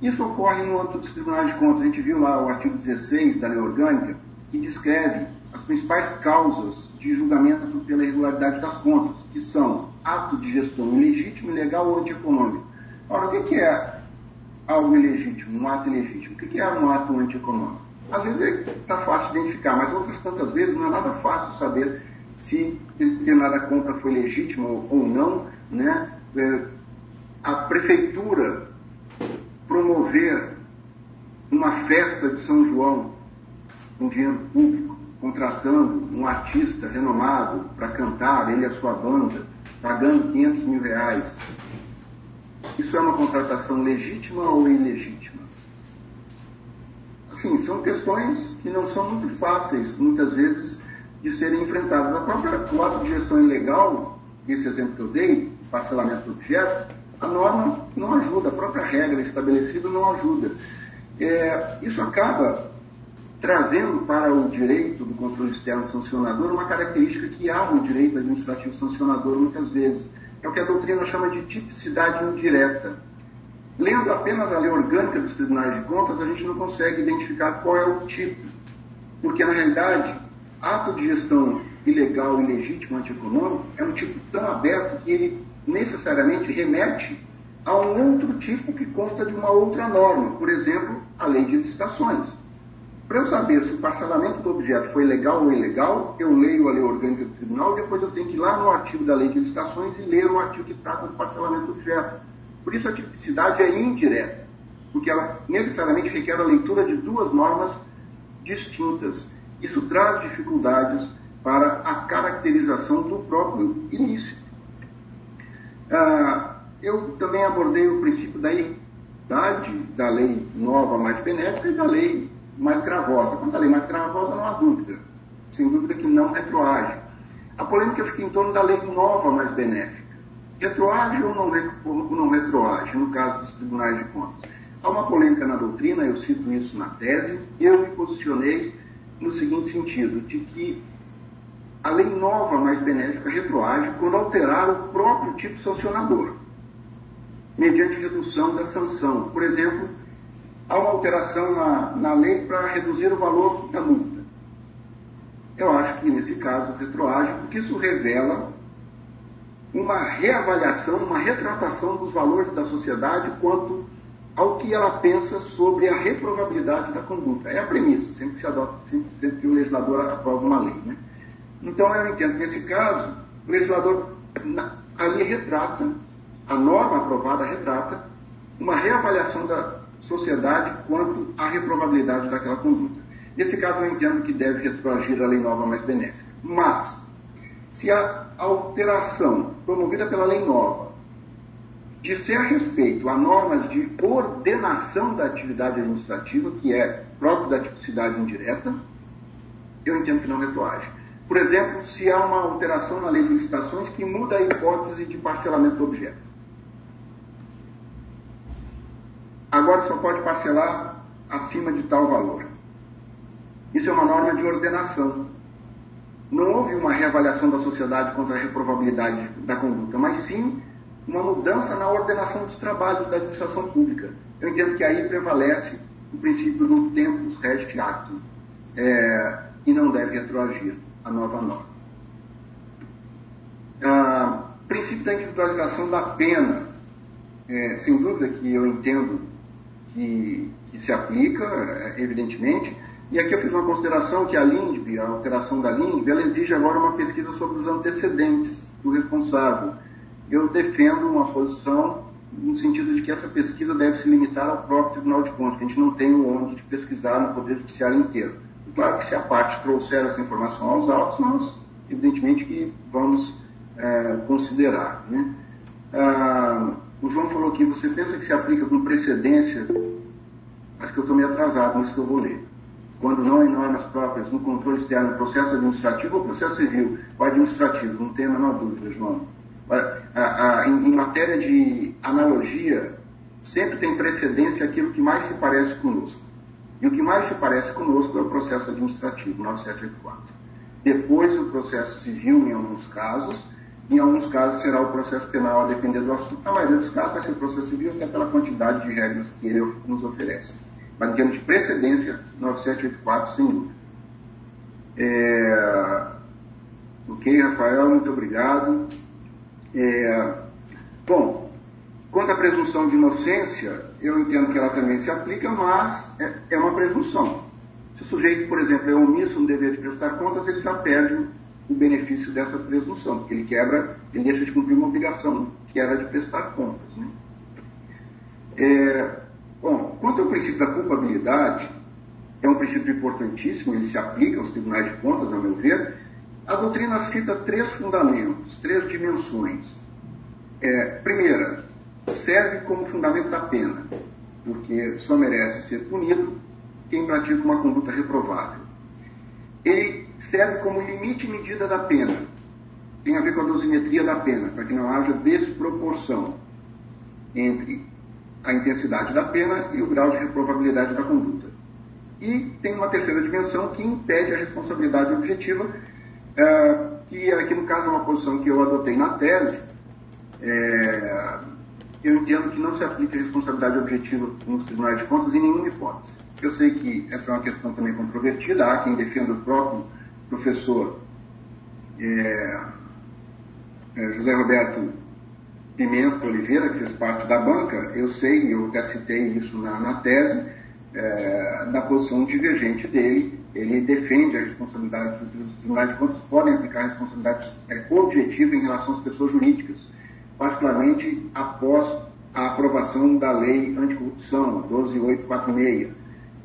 Isso ocorre no âmbito dos tribunais de contas. A gente viu lá o artigo 16 da lei orgânica, que descreve as principais causas de julgamento pela irregularidade das contas, que são ato de gestão ilegítimo, ilegal ou antieconômico. Ora, o que é algo ilegítimo, um ato ilegítimo? O que é um ato antieconômico? Às vezes está fácil de identificar, mas outras tantas vezes não é nada fácil saber se determinada compra foi legítima ou não. Né? É, a prefeitura promover uma festa de São João com dinheiro público contratando um artista renomado para cantar, ele e a sua banda, pagando 500 mil reais. Isso é uma contratação legítima ou ilegítima? Assim, são questões que não são muito fáceis, muitas vezes, de serem enfrentadas. A própria, ato de gestão ilegal, esse exemplo que eu dei, parcelamento do objeto, a norma não ajuda, a própria regra estabelecida não ajuda. É, isso acaba trazendo para o direito do controle externo sancionador uma característica que há no direito administrativo sancionador muitas vezes. É o que a doutrina chama de tipicidade indireta. Lendo apenas a lei orgânica dos tribunais de contas, a gente não consegue identificar qual é o tipo, porque na realidade ato de gestão ilegal, ilegítimo, antieconômico é um tipo tão aberto que ele necessariamente remete a um outro tipo que consta de uma outra norma, por exemplo, a lei de licitações. Para eu saber se o parcelamento do objeto foi legal ou ilegal, eu leio a lei orgânica do tribunal, depois eu tenho que ir lá no artigo da lei de licitações e ler o artigo que trata do parcelamento do objeto. Por isso a tipicidade é indireta, porque ela necessariamente requer a leitura de duas normas distintas. Isso traz dificuldades para a caracterização do próprio ilícito. Ah, eu também abordei o princípio da idade da lei nova mais benéfica e da lei mais gravosa. Quanto à lei mais gravosa, não há dúvida. Sem dúvida que não retroage. A polêmica fica em torno da lei nova mais benéfica. Retroage ou não, ou não retroage, no caso dos tribunais de contas? Há uma polêmica na doutrina, eu cito isso na tese, eu me posicionei no seguinte sentido, de que a lei nova mais benéfica retroage quando alterar o próprio tipo sancionador, mediante redução da sanção. Por exemplo, há uma alteração na, na lei para reduzir o valor da multa. Eu acho que nesse caso retroage, porque isso revela uma reavaliação, uma retratação dos valores da sociedade quanto ao que ela pensa sobre a reprovabilidade da conduta. É a premissa, sempre que se adota, sempre, sempre que o legislador aprova uma lei. Né? Então, eu entendo que nesse caso, o legislador ali retrata, a norma aprovada retrata, uma reavaliação da sociedade quanto à reprovabilidade daquela conduta. Nesse caso, eu entendo que deve retroagir a lei nova mais benéfica. Mas, se a alteração promovida pela lei nova disser respeito a normas de ordenação da atividade administrativa, que é próprio da tipicidade indireta, eu entendo que não retroage. Por exemplo, se há uma alteração na lei de licitações que muda a hipótese de parcelamento do objeto. Agora só pode parcelar acima de tal valor. Isso é uma norma de ordenação. Não houve uma reavaliação da sociedade contra a reprovabilidade da conduta, mas sim uma mudança na ordenação dos trabalhos da administração pública. Eu entendo que aí prevalece o princípio do tempus rest actum é, e não deve retroagir a nova norma. Ah, princípio da individualização da pena, é, sem dúvida que eu entendo que, que se aplica, é, evidentemente, e aqui eu fiz uma consideração que a LINDB, a alteração da LINDB, ela exige agora uma pesquisa sobre os antecedentes do responsável. Eu defendo uma posição no sentido de que essa pesquisa deve se limitar ao próprio Tribunal de Contas, que a gente não tem o ônus de pesquisar no Poder Judiciário inteiro. Claro que se a parte trouxer essa informação aos autos, nós, evidentemente, que vamos é, considerar. Né? Ah, o João falou que você pensa que se aplica com precedência, acho que eu estou meio atrasado nisso que eu vou ler. Quando não em normas próprias, no controle externo, processo administrativo ou processo civil, ou administrativo, não tem a menor dúvida, João. em, em matéria de analogia, sempre tem precedência aquilo que mais se parece conosco. E o que mais se parece conosco é o processo administrativo, 9784. Depois, o processo civil, em alguns casos, em alguns casos será o processo penal, a depender do assunto. Na maioria dos casos vai ser o processo civil, até pela quantidade de regras que ele nos oferece. Termos de precedência, 9784, sem dúvida. É... Ok, Rafael, muito obrigado. É... Bom, Quanto à presunção de inocência, eu entendo que ela também se aplica, mas é, é uma presunção. Se o sujeito, por exemplo, é omisso no dever de prestar contas, ele já perde o benefício dessa presunção, porque ele quebra, ele deixa de cumprir uma obrigação que era de prestar contas. Né? É, bom, quanto ao princípio da culpabilidade, é um princípio importantíssimo, ele se aplica aos tribunais de contas, a meu ver. A doutrina cita três fundamentos, três dimensões. É, primeira, serve como fundamento da pena, porque só merece ser punido quem pratica uma conduta reprovável. Ele serve como limite e medida da pena, tem a ver com a dosimetria da pena, para que não haja desproporção entre a intensidade da pena e o grau de reprovabilidade da conduta. E tem uma terceira dimensão que impede a responsabilidade objetiva, é, que aqui no caso é uma posição que eu adotei na tese, é, eu entendo que não se aplica a responsabilidade objetiva nos tribunais de contas em nenhuma hipótese. Eu sei que essa é uma questão também controvertida, há quem defenda o próprio professor é, é, José Roberto Pimenta Oliveira, que fez parte da banca, eu sei, eu até citei isso na, na tese, é, da posição divergente dele. Ele defende a responsabilidade, os tribunais de contas podem aplicar responsabilidade é, objetiva em relação às pessoas jurídicas, particularmente após a aprovação da lei anticorrupção 12846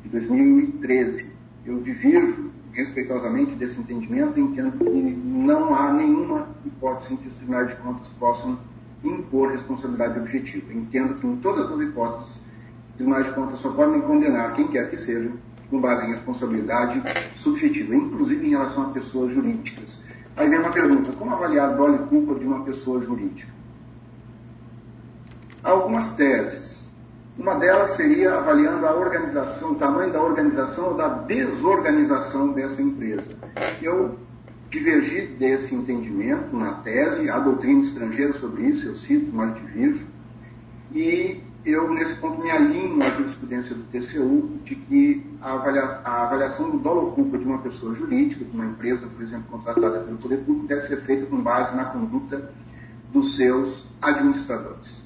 de 2013. Eu divirjo respeitosamente desse entendimento, entendo que não há nenhuma hipótese em que os tribunais de contas possam impor responsabilidade objetiva. Entendo que em todas as hipóteses, os tribunais de contas só podem condenar quem quer que seja com base em responsabilidade subjetiva, inclusive em relação a pessoas jurídicas. Aí vem uma pergunta: como avaliar dolo e culpa de uma pessoa jurídica? Há algumas teses. Uma delas seria avaliando a organização, o tamanho da organização ou da desorganização dessa empresa. Eu divergi desse entendimento na tese, há doutrina estrangeira sobre isso, eu cito, mas divirjo, e eu, nesse ponto, me alinho à jurisprudência do TCU de que a, avalia, a avaliação do dolo culpa de uma pessoa jurídica, de uma empresa, por exemplo, contratada pelo poder público, deve ser feita com base na conduta dos seus administradores.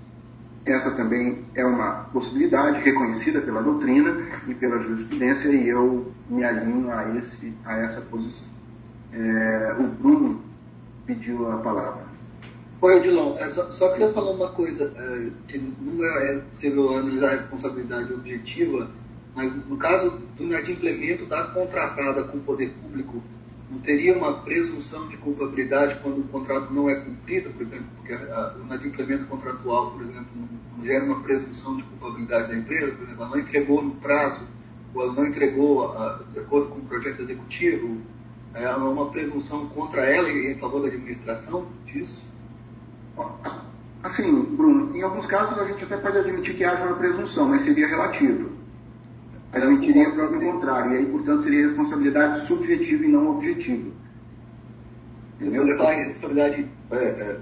Essa também é uma possibilidade reconhecida pela doutrina e pela jurisprudência, e eu me alinho a, esse, a essa posição. É, o Bruno pediu a palavra. Oi, Odilon, é só, só, que você uma coisa, é, que não é possível analisar a responsabilidade objetiva, mas no caso do inadimplemento da contratada com o poder público, não teria uma presunção de culpabilidade quando o contrato não é cumprido, por exemplo, porque a, o inadimplemento contratual, por exemplo, não gera uma presunção de culpabilidade da empresa, por exemplo, ela não entregou no prazo, ou ela não entregou a, de acordo com o projeto executivo, é uma presunção contra ela e em favor da administração disso? Assim, Bruno, em alguns casos a gente até pode admitir que haja uma presunção, mas seria relativa. Admitiria para o contrário, e aí, portanto, seria responsabilidade subjetiva e não objetiva. Entendeu? Levar em responsabilidade é, é,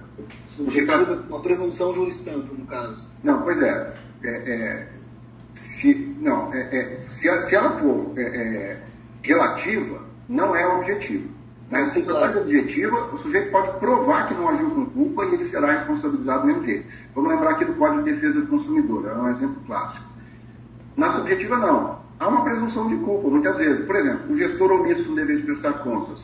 subjetiva, uma presunção juris tanto, no caso. Não, pois é. é, é se, não, é, é, se, se, ela for relativa, não é objetivo. Né? Se for objetiva, o sujeito pode provar que não agiu com culpa e ele será responsabilizado do mesmo jeito. Vamos lembrar aqui do Código de Defesa do Consumidor, é um exemplo clássico. Na subjetiva, não. Há uma presunção de culpa, muitas vezes. Por exemplo, o gestor omisso no dever de prestar contas.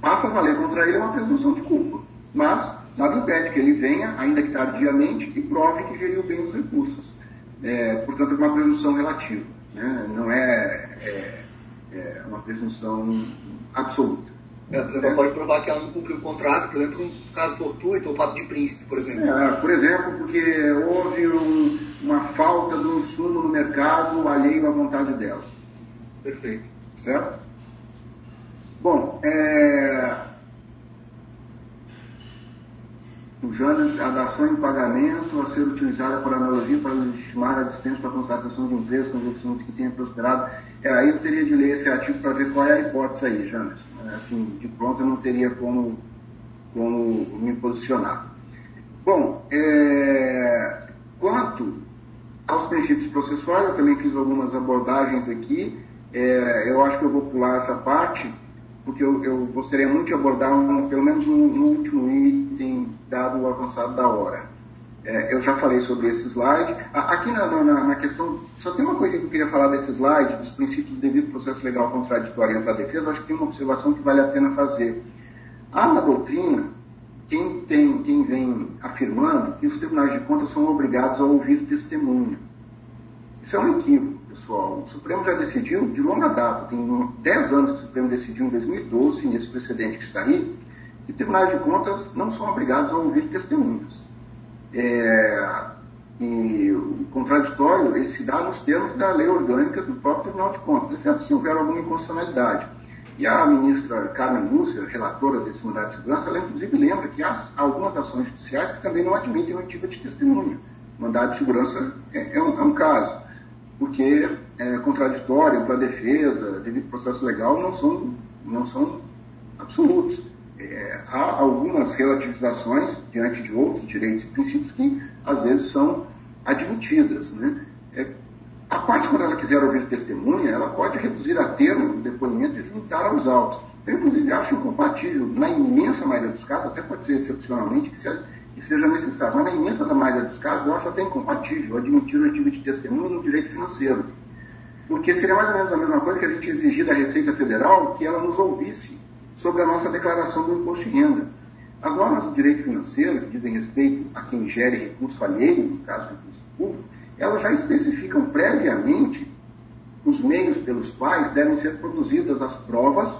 Passa a valer contra ele uma presunção de culpa. Mas nada impede que ele venha, ainda que tardiamente, e prove que geriu bem os recursos. É, portanto, é uma presunção relativa. Né? Não é, é é uma presunção absoluta. É, ela pode provar que ela não cumpriu o contrato, por exemplo, um caso fortuito ou fato de príncipe, por exemplo. É, por exemplo, porque houve um, uma falta de um insumo no mercado alheio à vontade dela. Perfeito. Certo? Bom, é, o a dação em pagamento a ser utilizada por analogia para legitimar a dispensa da contratação de empresas com investimentos que tenha prosperado. É, aí eu teria de ler esse artigo para ver qual é a hipótese aí, Janes. É, assim, de pronto eu não teria como, como me posicionar. Bom, é, quanto aos princípios processuais, eu também fiz algumas abordagens aqui. É, eu acho que eu vou pular essa parte porque eu, eu gostaria muito de abordar, um, pelo menos no, no, último item, dado o avançado da hora. É, eu já falei sobre esse slide. Aqui na, na, na, questão, só tem uma coisa que eu queria falar desse slide, dos princípios do devido processo legal contraditório e ampla defesa, eu acho que tem uma observação que vale a pena fazer. Há na doutrina quem, tem, quem vem afirmando que os tribunais de contas são obrigados a ouvir testemunha. Isso é um equívoco pessoal. O Supremo já decidiu de longa data, tem 10 anos que o Supremo decidiu em 2012, nesse precedente que está aí, que tribunais de contas não são obrigados a ouvir testemunhas. É, e o contraditório ele se dá nos termos da lei orgânica do próprio Tribunal de Contas, exceto se houver alguma inconstitucionalidade. E a ministra Carmen Lúcia, relatora desse mandato de segurança, ela inclusive lembra que há algumas ações judiciais que também não admitem oitiva de testemunha. Mandado de segurança é, é, um, é um caso porque é contraditório para defesa, devido processo legal, não são, não são absolutos. É, há algumas relativizações diante de outros direitos e princípios que às vezes são admitidas. Né? É, A parte, quando ela quiser ouvir testemunha, ela pode reduzir a termo o depoimento e juntar aos autos. Eu, inclusive, acho incompatível. Na imensa maioria dos casos, até pode ser excepcionalmente que, que seja necessário, mas na imensa maioria dos casos, eu acho até incompatível admitir o artigo de testemunha no direito financeiro. Porque seria mais ou menos a mesma coisa que a gente exigir da Receita Federal que ela nos ouvisse sobre a nossa declaração do imposto de renda. As normas do direito financeiro, que dizem respeito a quem gere recurso alheio, no caso recurso público, elas já especificam previamente os meios pelos quais devem ser produzidas as provas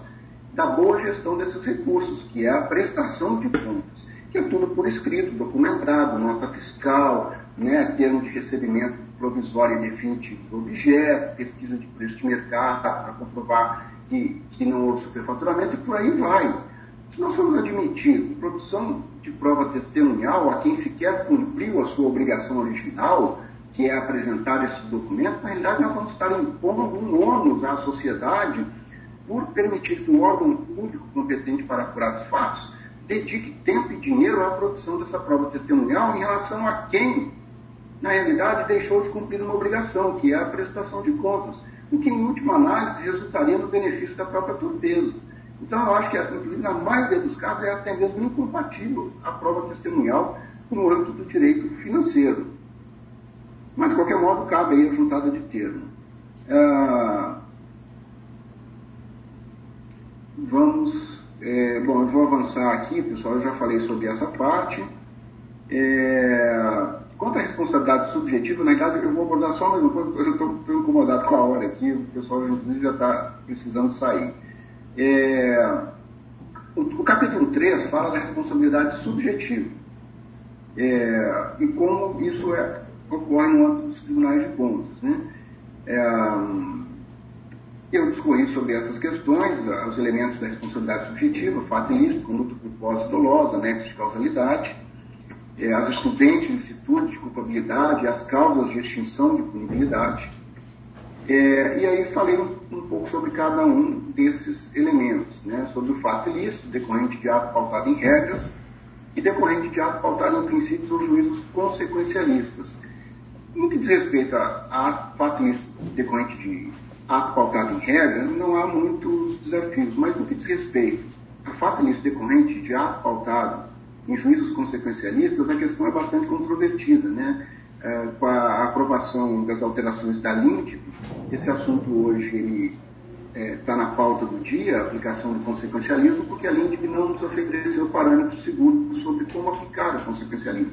da boa gestão desses recursos, que é a prestação de contas, que é tudo por escrito, documentado, nota fiscal, né, termo de recebimento provisório e definitivo do objeto, pesquisa de preço de mercado para comprovar que, que não houve superfaturamento e por aí vai. Se nós formos admitir produção de prova testemunhal a quem sequer cumpriu a sua obrigação original, que é apresentar esses documentos, na realidade nós vamos estar impondo um ônus à sociedade por permitir que um órgão público competente para apurar os fatos dedique tempo e dinheiro à produção dessa prova testemunhal em relação a quem, na realidade, deixou de cumprir uma obrigação, que é a prestação de contas, o que, em última análise, resultaria no benefício da própria torpeza. Então, eu acho que, na maioria dos casos, é até mesmo incompatível a prova testemunhal com o âmbito do direito financeiro. Mas, de qualquer modo, cabe aí a juntada de termo. Ah, vamos. É, bom, eu vou avançar aqui, pessoal. Eu já falei sobre essa parte. É, quanto à responsabilidade subjetiva, na verdade, eu vou abordar só mais uma coisa, eu estou incomodado com a hora aqui, o pessoal já está precisando sair. É, o, o, capítulo 3 fala da responsabilidade subjetiva é, e como isso é, ocorre no âmbito dos tribunais de contas. Né? Eu discorri sobre essas questões, os elementos da responsabilidade subjetiva, fato ilícito, conduta culposa dolosa, nexo de causalidade, é, as excludentes licitudes de culpabilidade, as causas de extinção de punibilidade. É, e aí falei um, pouco sobre cada um desses elementos, né? sobre o fato ilícito, decorrente de ato pautado em regras, e decorrente de ato pautado em princípios ou juízos consequencialistas. No que diz respeito a fato ilícito decorrente de ato pautado em regra, não há muitos desafios, mas no que diz respeito a ilícito decorrente de ato pautado em juízos consequencialistas, a questão é bastante controvertida, né? É, com a aprovação das alterações da LINDB, esse assunto hoje ele está é, na pauta do dia, a aplicação do consequencialismo, porque a LINDB não nos ofereceu parâmetros seguros sobre como aplicar o consequencialismo.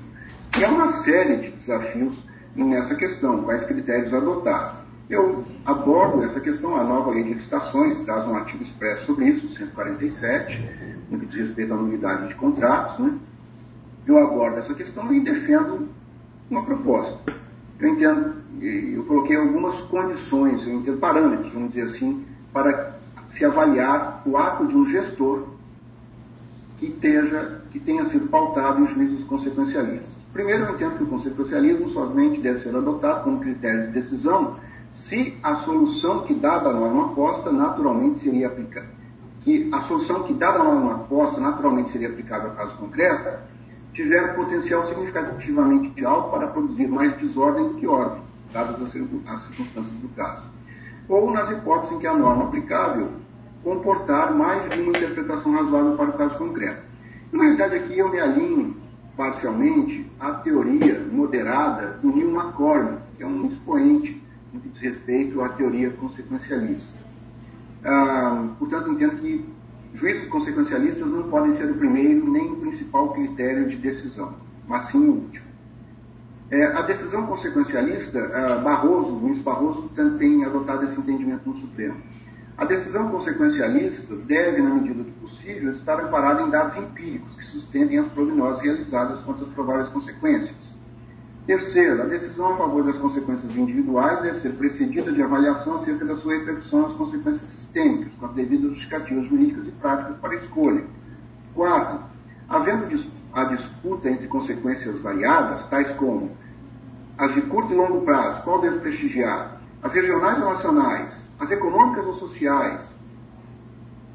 E há uma série de desafios nessa questão, quais critérios adotar. Eu abordo essa questão, a nova lei de licitações traz um artigo expresso sobre isso, 147, no que diz respeito à nulidade de contratos. Né? Eu abordo essa questão e defendo uma proposta. Eu entendo, eu coloquei algumas condições, eu entendo parâmetros, vamos dizer assim, para se avaliar o ato de um gestor que, teja, que tenha sido pautado em juízos consequencialistas. Primeiro, eu entendo que o consequencialismo somente deve ser adotado como critério de decisão se a solução que dada a norma posta naturalmente seria aplicada, que a solução que dada a norma posta naturalmente seria aplicável ao caso concreto, tiver potencial significativamente alto para produzir mais desordem do que ordem, dadas as circunstâncias do caso. Ou nas hipóteses em que a norma aplicável comportar mais de uma interpretação razoável para o caso concreto. Na realidade, aqui eu me alinho parcialmente à teoria moderada do Neil McCormick, que é um expoente no que diz respeito à teoria consequencialista. Ah, portanto, entendo que juízos consequencialistas não podem ser o primeiro nem o principal critério de decisão, mas sim o último. É, a decisão consequencialista, ah, Barroso, Luiz Barroso, tem adotado esse entendimento no Supremo. A decisão consequencialista deve, na medida do possível, estar amparada em dados empíricos que sustentem as prognoses realizadas quanto às prováveis consequências Terceiro, a decisão a favor das consequências individuais deve ser precedida de avaliação acerca da sua repercussão nas consequências sistêmicas, com as devidas justificativas jurídicas e práticas para a escolha. Quarto, havendo a disputa entre consequências variadas, tais como as de curto e longo prazo, qual deve prestigiar, as regionais ou nacionais, as econômicas ou sociais,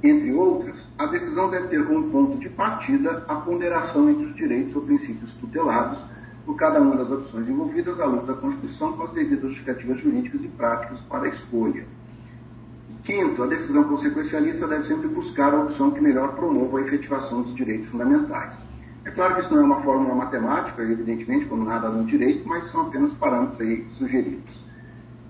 entre outras, a decisão deve ter como ponto de partida a ponderação entre os direitos ou princípios tutelados por cada uma das opções envolvidas à luz da Constituição com as devidas justificativas jurídicas e práticas para a escolha. Quinto, a decisão consequencialista deve sempre buscar a opção que melhor promova a efetivação dos direitos fundamentais. É claro que isso não é uma fórmula matemática, evidentemente, como nada no direito, mas são apenas parâmetros aí sugeridos.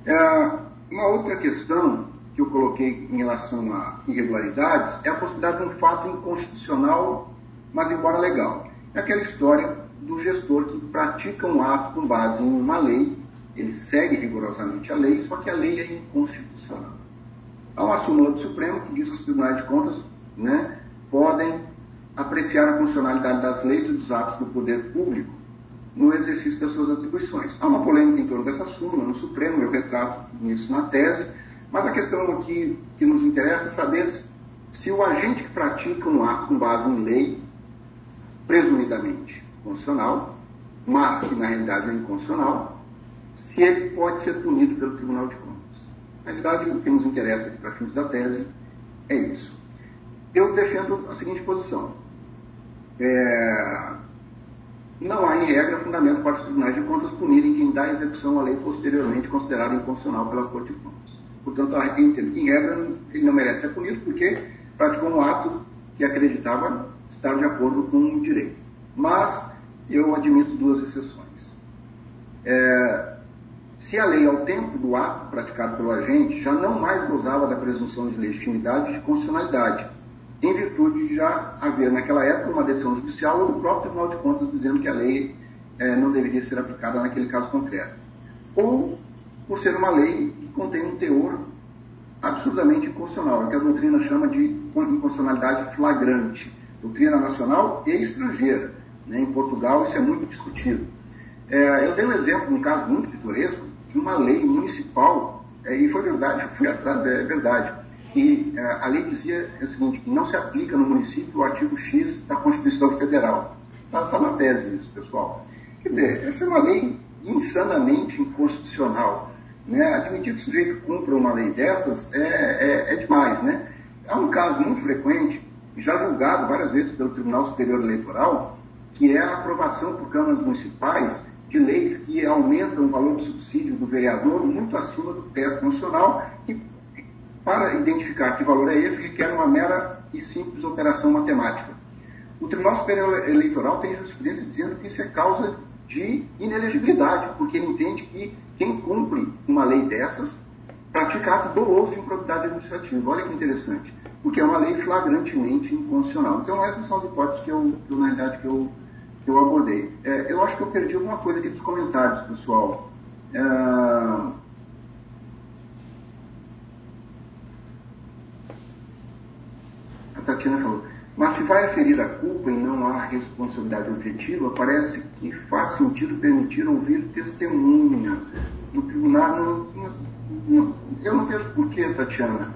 É, uma outra questão que eu coloquei em relação a irregularidades é a possibilidade de um fato inconstitucional, mas embora legal. É aquela história do gestor que pratica um ato com base em uma lei, ele segue rigorosamente a lei, só que a lei é inconstitucional. Há uma súmula do Supremo que diz que os tribunais de contas né, podem apreciar a funcionalidade das leis e dos atos do poder público no exercício das suas atribuições. Há uma polêmica em torno dessa súmula no Supremo, eu retrato isso na tese, mas a questão aqui que nos interessa é saber se o agente que pratica um ato com base em lei, presumidamente constitucional, mas que na realidade é inconstitucional, se ele pode ser punido pelo Tribunal de Contas. Na realidade, o que nos interessa aqui para fins da tese é isso. Eu defendo a seguinte posição. É, não há, em regra, fundamento para os tribunais de contas punirem quem dá execução à lei posteriormente considerada inconstitucional pela Corte de Contas. Portanto, em regra, ele não merece ser punido porque praticou um ato que acreditava estar de acordo com o direito. Mas eu admito duas exceções. É, se a lei, ao tempo do ato praticado pelo agente, já não mais gozava da presunção de legitimidade e de constitucionalidade, em virtude de já haver naquela época uma decisão judicial ou do próprio Tribunal de Contas dizendo que a lei é, não deveria ser aplicada naquele caso concreto. Ou por ser uma lei que contém um teor absurdamente inconstitucional, que a doutrina chama de inconstitucionalidade flagrante, doutrina nacional e estrangeira. Né? Em Portugal isso é muito discutido. É, eu dei um exemplo, um caso muito pitoresco, de uma lei municipal, é, e foi verdade, eu fui atrás, é verdade, que é, a lei dizia o seguinte, que não se aplica no município o artigo X da Constituição Federal. Está tá na tese isso, pessoal. Quer dizer, essa é uma lei insanamente inconstitucional. Né? Admitir que o sujeito cumpra uma lei dessas é, é, é demais. Né? Há um caso muito frequente, já julgado várias vezes pelo Tribunal Superior Eleitoral, que é a aprovação por câmaras municipais de leis que aumentam o valor do subsídio do vereador muito acima do teto nacional, que para identificar que valor é esse, requer uma mera e simples operação matemática. O Tribunal Superior Eleitoral tem jurisprudência dizendo que isso é causa de inelegibilidade, porque ele entende que quem cumpre uma lei dessas pratica ato doloso de improbidade administrativa. Olha que interessante, porque é uma lei flagrantemente inconstitucional. Então essas são as hipóteses que eu, na realidade, que eu, que eu abordei. É, eu acho que eu perdi alguma coisa aqui dos comentários, pessoal. É, a Tatiana falou, mas se vai aferir a culpa e não há responsabilidade objetiva, parece que faz sentido permitir ouvir testemunha do tribunal. Não, não, eu não vejo por que, Tatiana.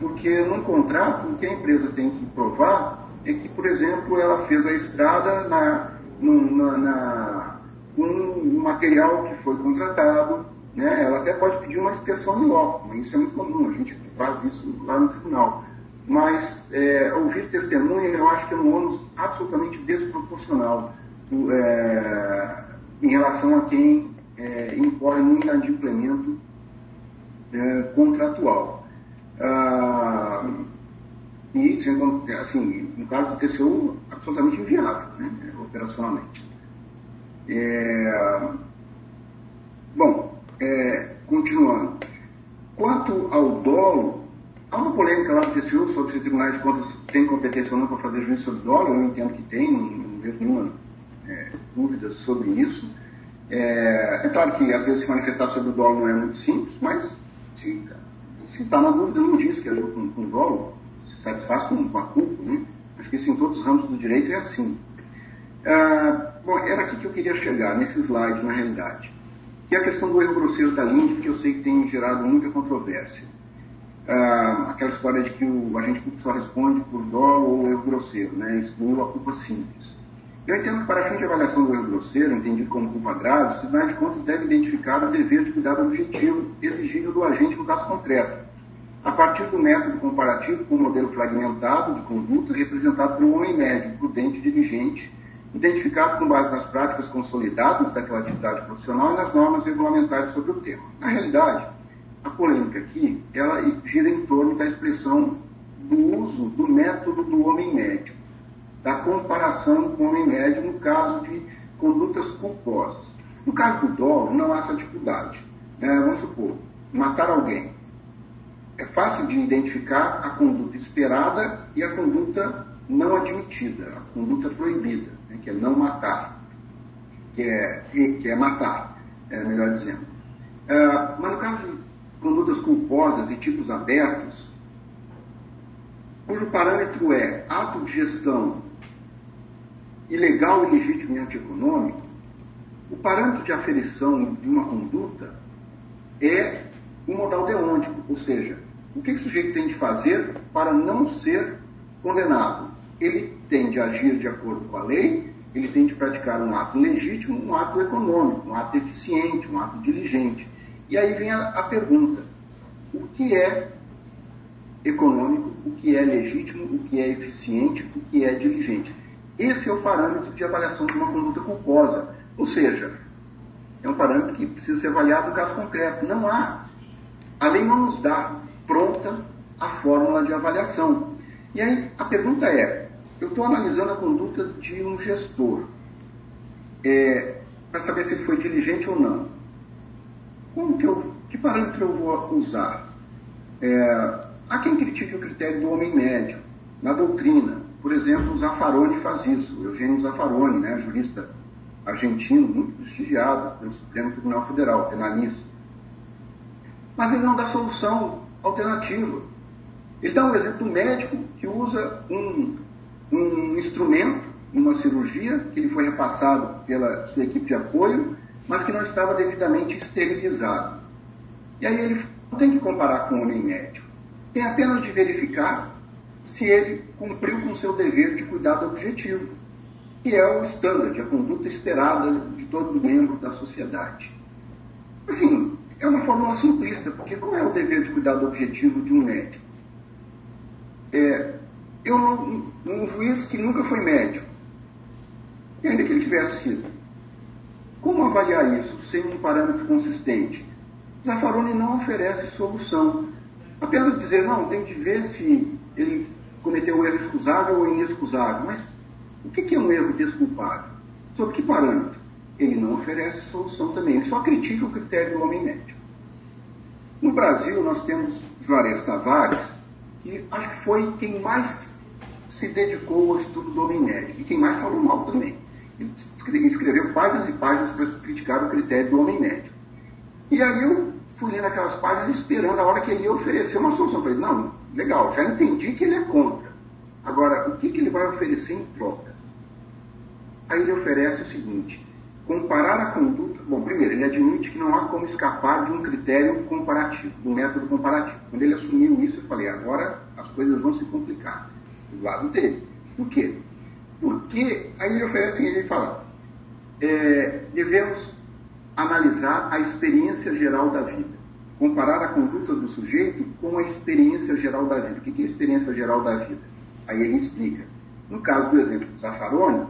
Porque num contrato, o que a empresa tem que provar é que, por exemplo, ela fez a estrada na, na, na com um material que foi contratado, né? ela até pode pedir uma inspeção em loco, isso é muito comum, a gente faz isso lá no tribunal mas é, ouvir testemunha eu acho que é um ônus absolutamente desproporcional é, em relação a quem é, incorre no inadimplemento é, contratual. Ah, e, assim, no caso do TCU, absolutamente inviável, né, operacionalmente. É, bom, é, continuando. Quanto ao dolo, Há uma polêmica lá do TCU sobre se os tribunais de contas têm competência ou não para fazer juízo sobre dólar. Eu entendo que tem, não, vejo nenhuma é, dúvida sobre isso. É, é, claro que às vezes se manifestar sobre o dólar não é muito simples, mas se está na dúvida, não diz que é com, com o dólar, se satisfaz com, com a culpa. Né? Acho que isso em todos os ramos do direito é assim. Ah, bom, era aqui que eu queria chegar, nesse slide, na realidade. Que é a questão do erro grosseiro da LIND, que eu sei que tem gerado muita controvérsia ah, aquela história de que o agente público só responde por dolo ou erro grosseiro, né? excluiu a culpa simples. Eu entendo que para fim de avaliação do erro grosseiro, entendido como culpa grave, o tribunal de contas deve identificar o dever de cuidado objetivo exigível do agente no caso concreto, a partir do método comparativo com o modelo fragmentado de conduta representado um homem médio, prudente, diligente identificado com base nas práticas consolidadas daquela atividade profissional e nas normas regulamentares sobre o tema. Na realidade, a polêmica aqui, ela gira em torno da expressão do uso do método do homem médio, da comparação com o homem médio no caso de condutas culposas. No caso do dolo, não há essa dificuldade. É, vamos supor, matar alguém. É fácil de identificar a conduta esperada e a conduta não admitida, a conduta proibida, né, que é não matar, que é, que é matar, é, melhor dizendo. É, mas no caso de condutas culposas e tipos abertos, cujo parâmetro é ato de gestão ilegal e legítimo e antieconômico, o parâmetro de aferição de uma conduta é um modal deôntico, ou seja, o que, que o sujeito tem de fazer para não ser condenado? Ele tem de agir de acordo com a lei, ele tem de praticar um ato legítimo, um ato econômico, um ato eficiente, um ato diligente. E aí vem a, a pergunta: o que é econômico, o que é legítimo, o que é eficiente, o que é diligente? Esse é o parâmetro de avaliação de uma conduta culposa. Ou seja, é um parâmetro que precisa ser avaliado no caso concreto. Não há. A lei não nos dá pronta a fórmula de avaliação. E aí a pergunta é: eu estou analisando a conduta de um gestor é, para saber se ele foi diligente ou não. Como que, eu, que parâmetro eu vou usar? É, há quem critique o critério do homem médio na doutrina. Por exemplo, Zaffaroni faz isso, Eugênio Zaffaroni, né, jurista argentino, muito prestigiado pelo Supremo Tribunal Federal, penalista. Mas ele não dá solução alternativa. Ele dá um exemplo do médico que usa um, um instrumento numa cirurgia que ele foi repassado pela sua equipe de apoio, mas que não estava devidamente esterilizado. E aí ele não tem que comparar com o homem médico. Tem apenas de verificar se ele cumpriu com seu dever de cuidado objetivo, que é o standard, a conduta esperada de todo membro da sociedade. Assim, é uma fórmula simplista, porque qual é o dever de cuidado objetivo de um médico? É, eu um juiz que nunca foi médico, e ainda que ele tivesse sido, como avaliar isso sem um parâmetro consistente? Zaffaroni não oferece solução. Apenas dizer, não, tem que ver se ele cometeu um erro excusável ou inexcusável. Mas o que é um erro desculpável? Sob que parâmetro? Ele não oferece solução também, ele só critica o critério do homem médio. No Brasil, nós temos Juarez Tavares, que acho que foi quem mais se dedicou ao estudo do homem médio e quem mais falou mal também. Ele escreveu páginas e páginas para criticar o critério do homem médio. E aí eu fui lendo aquelas páginas esperando a hora que ele ia oferecer uma solução para ele. Não, legal, já entendi que ele é contra. Agora, o que, que ele vai oferecer em troca? Aí ele oferece o seguinte: comparar a conduta. Bom, primeiro, ele admite que não há como escapar de um critério comparativo, do método comparativo. Quando ele assumiu isso, eu falei: agora as coisas vão se complicar. Do lado dele. Por quê? Porque aí ele oferece, ele fala: é, devemos analisar a experiência geral da vida comparar a conduta do sujeito com a experiência geral da vida. O que é a experiência geral da vida? Aí ele explica. No caso do exemplo do Zaffaroni,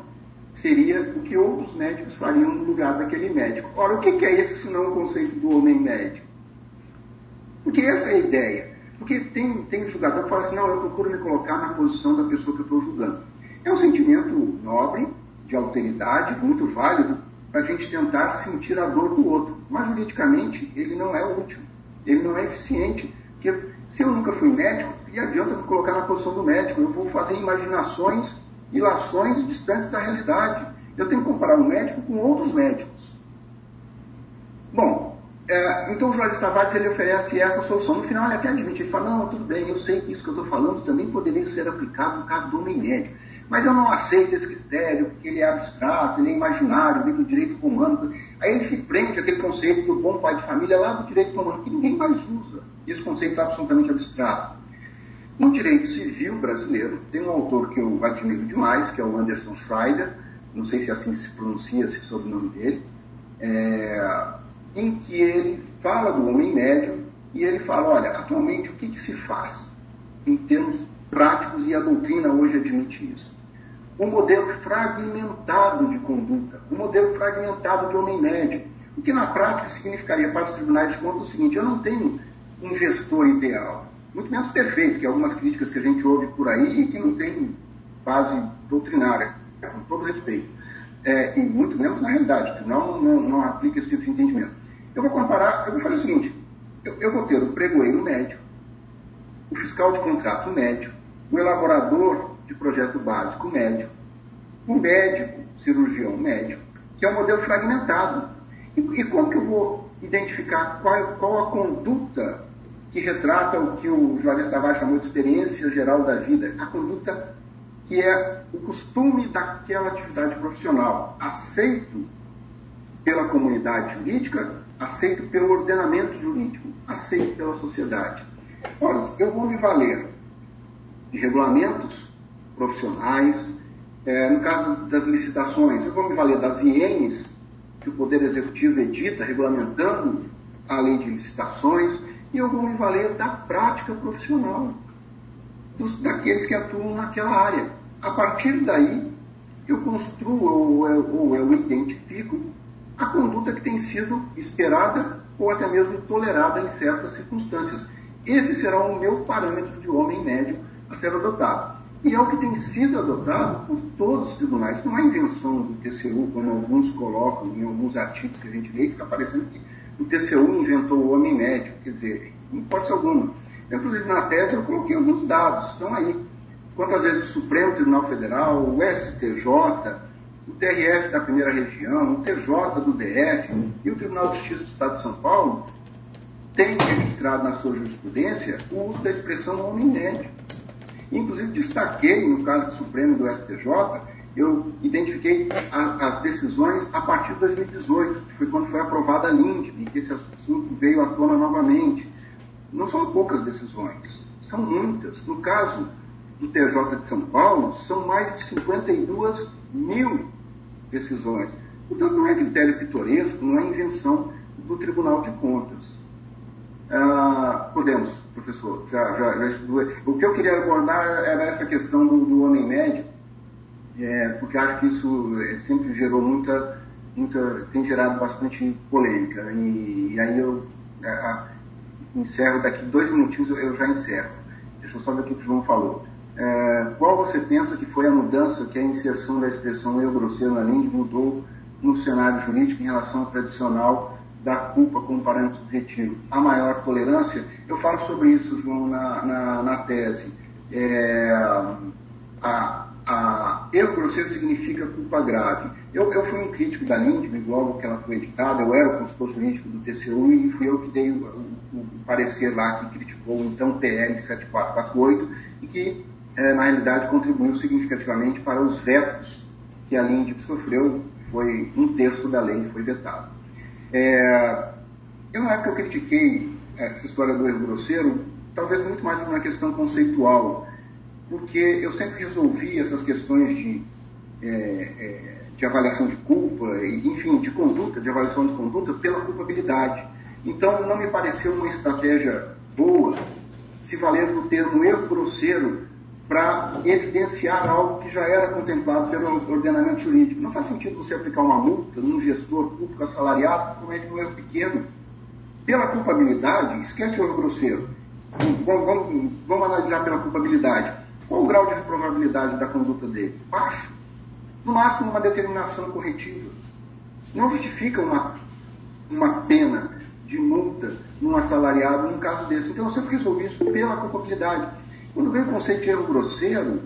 seria o que outros médicos fariam no lugar daquele médico. Ora, o que é isso senão o conceito do homem médico? Porque essa é a ideia. Porque tem, tem julgador que fala assim, não, eu procuro me colocar na posição da pessoa que eu estou julgando. É um sentimento nobre, de alteridade, muito válido, para a gente tentar sentir a dor do outro. Mas juridicamente ele não é útil ele não é eficiente. Porque se eu nunca fui médico, que adianta me colocar na posição do médico? Eu vou fazer imaginações, ilações distantes da realidade. Eu tenho que comparar um médico com outros médicos. Bom, é, então o Jorge Tavares ele oferece essa solução. No final ele até admite, ele fala, não, tudo bem, eu sei que isso que eu estou falando também poderia ser aplicado no caso do homem médico. Mas eu não aceito esse critério, porque ele é abstrato, ele é imaginário, vem do direito romano. Aí ele se prende aquele conceito do bom pai de família lá do direito romano, que ninguém mais usa. Esse conceito é absolutamente abstrato. No direito civil brasileiro, tem um autor que eu admiro demais, que é o Anderson Schreider, não sei se assim se pronuncia, se sob o nome dele, é, em que ele fala do homem médio e ele fala, olha, atualmente o que, que se faz em termos práticos e a doutrina hoje admite isso. um modelo fragmentado de conduta, um modelo fragmentado de homem médio, o que na prática significaria para os tribunais de contas o seguinte: eu não tenho um gestor ideal, muito menos perfeito, que é algumas críticas que a gente ouve por aí e que não tem base doutrinária, com todo respeito. É, e muito menos na realidade, não, não, não aplica esse tipo de entendimento. Eu vou comparar, eu vou fazer o seguinte: eu, eu vou ter o pregoeiro médio, o fiscal de contrato médio, o elaborador de projeto básico médio, o médico, cirurgião médico, que é um modelo fragmentado. E, e como que eu vou identificar qual, qual a conduta que retrata o que o Juarez Tavares chamou de experiência geral da vida, a conduta que é o costume daquela atividade profissional, aceito pela comunidade jurídica, aceito pelo ordenamento jurídico, aceito pela sociedade. Ora, eu vou me valer de regulamentos profissionais, é, no caso das licitações, eu vou me valer das IENs que o Poder Executivo edita, regulamentando a lei de licitações, e eu vou me valer da prática profissional dos, daqueles que atuam naquela área. A partir daí, eu construo ou ou eu identifico a conduta que tem sido esperada ou até mesmo tolerada em certas circunstâncias. Esse será o meu parâmetro de homem médio a ser adotado. E é o que tem sido adotado por todos os tribunais. Não é invenção do TCU, como alguns colocam em alguns artigos que a gente lê, fica parecendo que o TCU inventou o homem médio. Quer dizer, pode ser alguma. Inclusive, na tese, eu coloquei alguns dados, estão aí. Quantas vezes o Supremo Tribunal Federal, o STJ, o TRF da primeira região, o TJ do DF e o Tribunal de Justiça do Estado de São Paulo têm registrado na sua jurisprudência o uso da expressão médio. Inclusive, destaquei, no caso do Supremo do STJ, eu identifiquei a, as decisões a partir de 2018, que foi quando foi aprovada a LINDB, que esse assunto veio à tona novamente. Não são poucas decisões, são muitas. No caso do TJ de São Paulo, são mais de 52 mil decisões. Portanto, não é critério pitoresco, não é invenção do Tribunal de Contas. Ah, podemos, professor, já, já, já estudou. O que eu queria abordar era essa questão do, do homem médio, é, porque acho que isso é, sempre gerou muita, muita, tem gerado bastante polêmica. E, e aí eu é, encerro, daqui dois minutinhos eu, eu, já encerro. Deixa eu só ver o que o João falou. É, qual você pensa que foi a mudança que a inserção da expressão eu grosseiro na língua mudou no cenário jurídico em relação ao tradicional da culpa como parâmetro subjetivo, a maior tolerância, eu falo sobre isso, João, na, na, na tese. É, a, a, erro grosseiro significa culpa grave. Eu, eu fui um crítico da Lindbergh logo que ela foi editada, eu era o consultor jurídico do TCU e fui eu que dei o, o, o parecer lá que criticou então PL 7448 e que, é, na realidade, contribuiu significativamente para os vetos que a Lindbergh sofreu, foi um terço da lei foi vetado. É, eu, na época, eu critiquei essa história do erro grosseiro, talvez muito mais por uma questão conceitual, porque eu sempre resolvi essas questões de, é, é, de avaliação de culpa, enfim, de conduta, de avaliação de conduta, pela culpabilidade. Então, não me pareceu uma estratégia boa se valer do termo erro grosseiro para evidenciar algo que já era contemplado pelo ordenamento jurídico. Não faz sentido você aplicar uma multa num gestor público assalariado que comete um erro pequeno. Pela culpabilidade, esquece o erro grosseiro. Vamos, vamos, vamos analisar pela culpabilidade. Qual o grau de probabilidade da conduta dele? Baixo. No máximo, uma determinação corretiva. Não justifica uma, uma pena de multa num assalariado num caso desse. Então, eu sempre resolvi isso pela culpabilidade. Quando veio o conceito de erro grosseiro,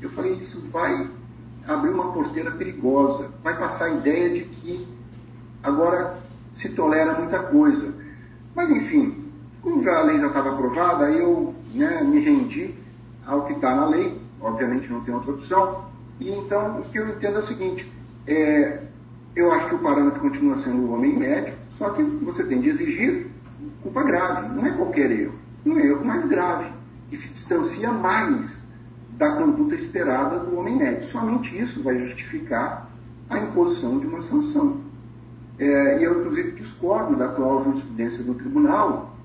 eu falei, isso vai abrir uma porteira perigosa, vai passar a ideia de que agora se tolera muita coisa. Mas, enfim, como já a lei já estava aprovada, eu né, me rendi ao que está na lei, obviamente não tem outra opção, e então o que eu entendo é o seguinte, é, eu acho que o parâmetro continua sendo o homem médio, só que você tem de exigir culpa grave, não é qualquer erro, um erro mais grave se distancia mais da conduta esperada do homem médio. Somente isso vai justificar a imposição de uma sanção. É, e eu, inclusive, discordo da atual jurisprudência do tribunal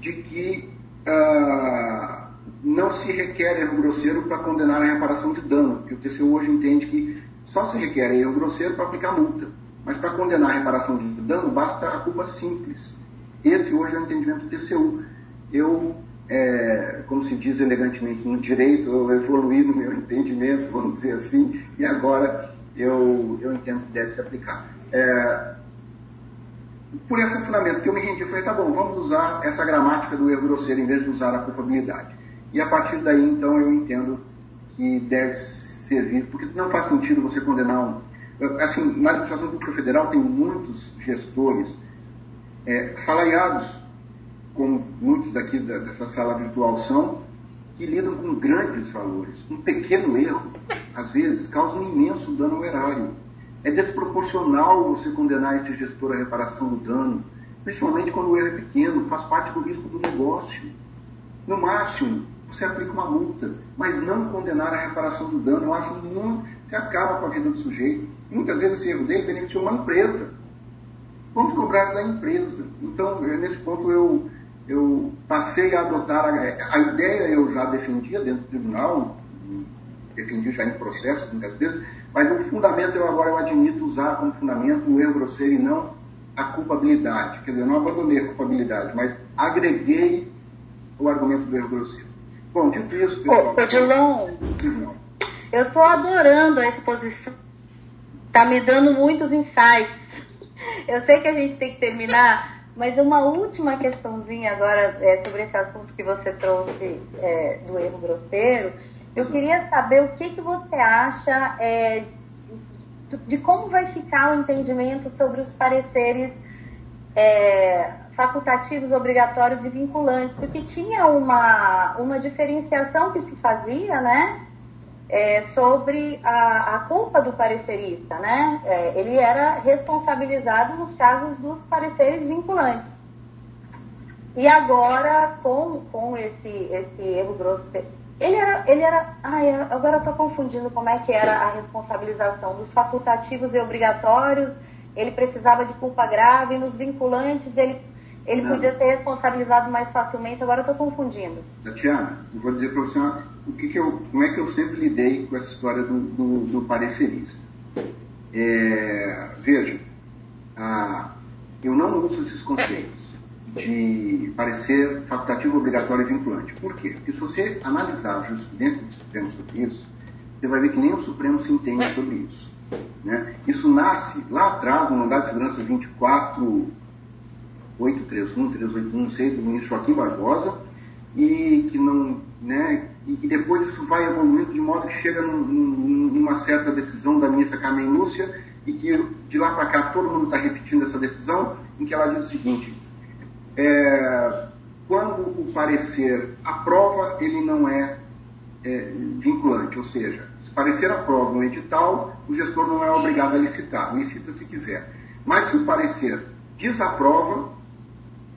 de que ah, não se requer erro grosseiro para condenar a reparação de dano, porque o TCU hoje entende que só se requer erro grosseiro para aplicar multa. Mas para condenar a reparação de dano, basta a culpa simples. Esse hoje é o entendimento do TCU. Eu, é, como se diz elegantemente no direito, eu evoluí no meu (laughs) entendimento, vamos dizer assim, e agora eu, eu entendo que deve se aplicar. É, por esse fundamento que eu me rendi, eu falei, tá bom, vamos usar essa gramática do erro grosseiro em vez de usar a culpabilidade. E a partir daí, então, eu entendo que deve servir, porque não faz sentido você condenar um. Assim, na administração pública federal tem muitos gestores é, salariados, como muitos daqui da, dessa sala virtual são, que lidam com grandes valores. Um pequeno erro, às vezes, causa um imenso dano ao erário. É desproporcional você condenar esse gestor à reparação do dano, principalmente quando o erro é pequeno, faz parte do risco do negócio. No máximo, você aplica uma multa, mas não condenar a reparação do dano. Eu acho muito. Você acaba com a vida do sujeito. Muitas vezes esse erro dele beneficiou uma empresa. Vamos cobrar da empresa. Então, nesse ponto, eu, eu passei a adotar. A, a ideia eu já defendia dentro do tribunal, defendi já em processo, muitas vezes, mas o fundamento eu agora eu admito usar como fundamento o erro grosseiro e não a culpabilidade. Quer dizer, eu não abandonei a culpabilidade, mas agreguei o argumento do erro grosseiro. Bom, dito isso, pessoal. Ô, Odilon, eu estou adorando a exposição. Está me dando muitos insights. Eu sei que a gente tem que terminar, mas uma última questãozinha agora é, sobre esse assunto que você trouxe é, do erro grosseiro. Eu queria saber o que, que você acha é, de como vai ficar o entendimento sobre os pareceres é, facultativos, obrigatórios e vinculantes, porque tinha uma, uma diferenciação que se fazia, né? É, sobre a, a, culpa do parecerista, né? É, ele era responsabilizado nos casos dos pareceres vinculantes. E agora, com, com esse, esse erro grosso, ele era, ele era, ai, agora eu estou confundindo como é que era a responsabilização dos facultativos e obrigatórios, ele precisava de culpa grave, nos vinculantes ele ele não. podia ser responsabilizado mais facilmente, agora eu estou confundindo. Tatiana, eu vou dizer para você o que, que eu, como é que eu sempre lidei com essa história do, do, do parecerista. É, veja, ah, eu não uso esses conceitos de parecer facultativo, obrigatório e vinculante. Por quê? Porque se você analisar a jurisprudência do Supremo sobre isso, você vai ver que nem o Supremo se entende sobre isso. Né? Isso nasce lá atrás, no Mandado de Segurança 24 831, 381, não sei, do ministro Joaquim Barbosa, e que não, né, e, depois isso vai evoluindo de modo que chega num, num, numa certa decisão da ministra Carmen Lúcia, e que de lá para cá todo mundo está repetindo essa decisão, em que ela diz o seguinte, é, quando o parecer aprova, ele não é, é vinculante, ou seja, se parecer aprova um edital, o gestor não é obrigado a licitar, licita se quiser. Mas se o parecer desaprova,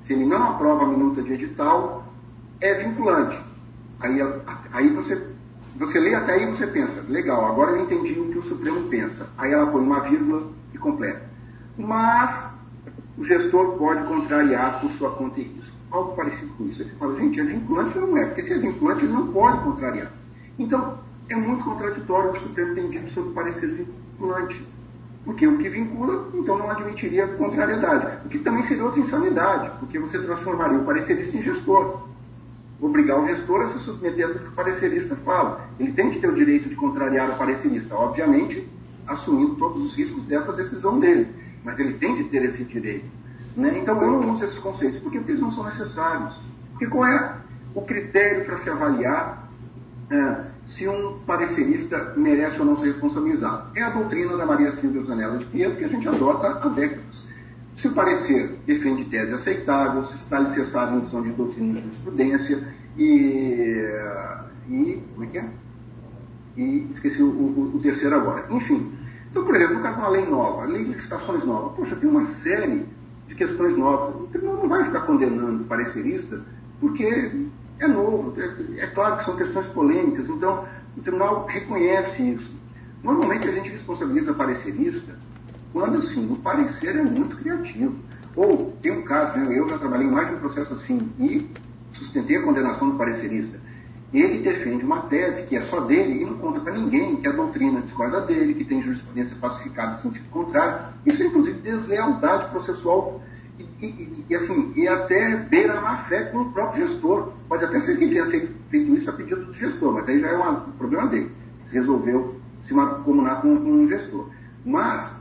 se ele não aprova a minuta de edital, é vinculante. Aí, aí você, você lê até aí você pensa, legal, agora eu entendi o que o Supremo pensa. Aí ela põe uma vírgula e completa. Mas o gestor pode contrariar por sua conta e risco. Algo parecido com isso. Aí você fala, gente, é vinculante ou não é? Porque se é vinculante, ele não pode contrariar. Então, é muito contraditório o que o Supremo tem dito sobre parecer vinculante. Porque o que vincula, então não admitiria contrariedade. O que também seria outra insanidade, porque você transformaria o parecerista em gestor. Obrigar o gestor a se submeter ao que o parecerista fala. Ele tem que ter o direito de contrariar o parecerista, obviamente, assumindo todos os riscos dessa decisão dele. Mas ele tem que ter esse direito. Né? Então eu não uso esses conceitos. Por quê? Porque eles não são necessários. Porque qual é o critério para se avaliar? É, se um parecerista merece ou não ser responsabilizado. É a doutrina da Maria Silvia Zanella de Pietro que a gente adota há décadas. Se o parecer defende tese aceitável, se está alicerçado em noção de doutrina de jurisprudência e, e. Como é que é? E esqueci o, o, o terceiro agora. Enfim. Então, por exemplo, no caso de uma lei nova, lei de licitações nova, poxa, tem uma série de questões novas. O tribunal não vai ficar condenando o parecerista porque é novo, é, é, claro que são questões polêmicas, então o tribunal reconhece isso. Normalmente a gente responsabiliza parecerista quando assim, o parecer é muito criativo. Ou tem um caso, né, eu já trabalhei mais de um processo assim e sustentei a condenação do parecerista. ele defende uma tese que é só dele e não conta para ninguém que a doutrina discorda dele, que tem jurisprudência pacificada em sentido contrário. Isso é, inclusive, deslealdade processual e, e, assim, e até beira a má fé com o próprio gestor. Pode até ser que tenha feito isso a pedido do gestor, mas aí já é um problema dele. Resolveu se comunar com, com um gestor. Mas,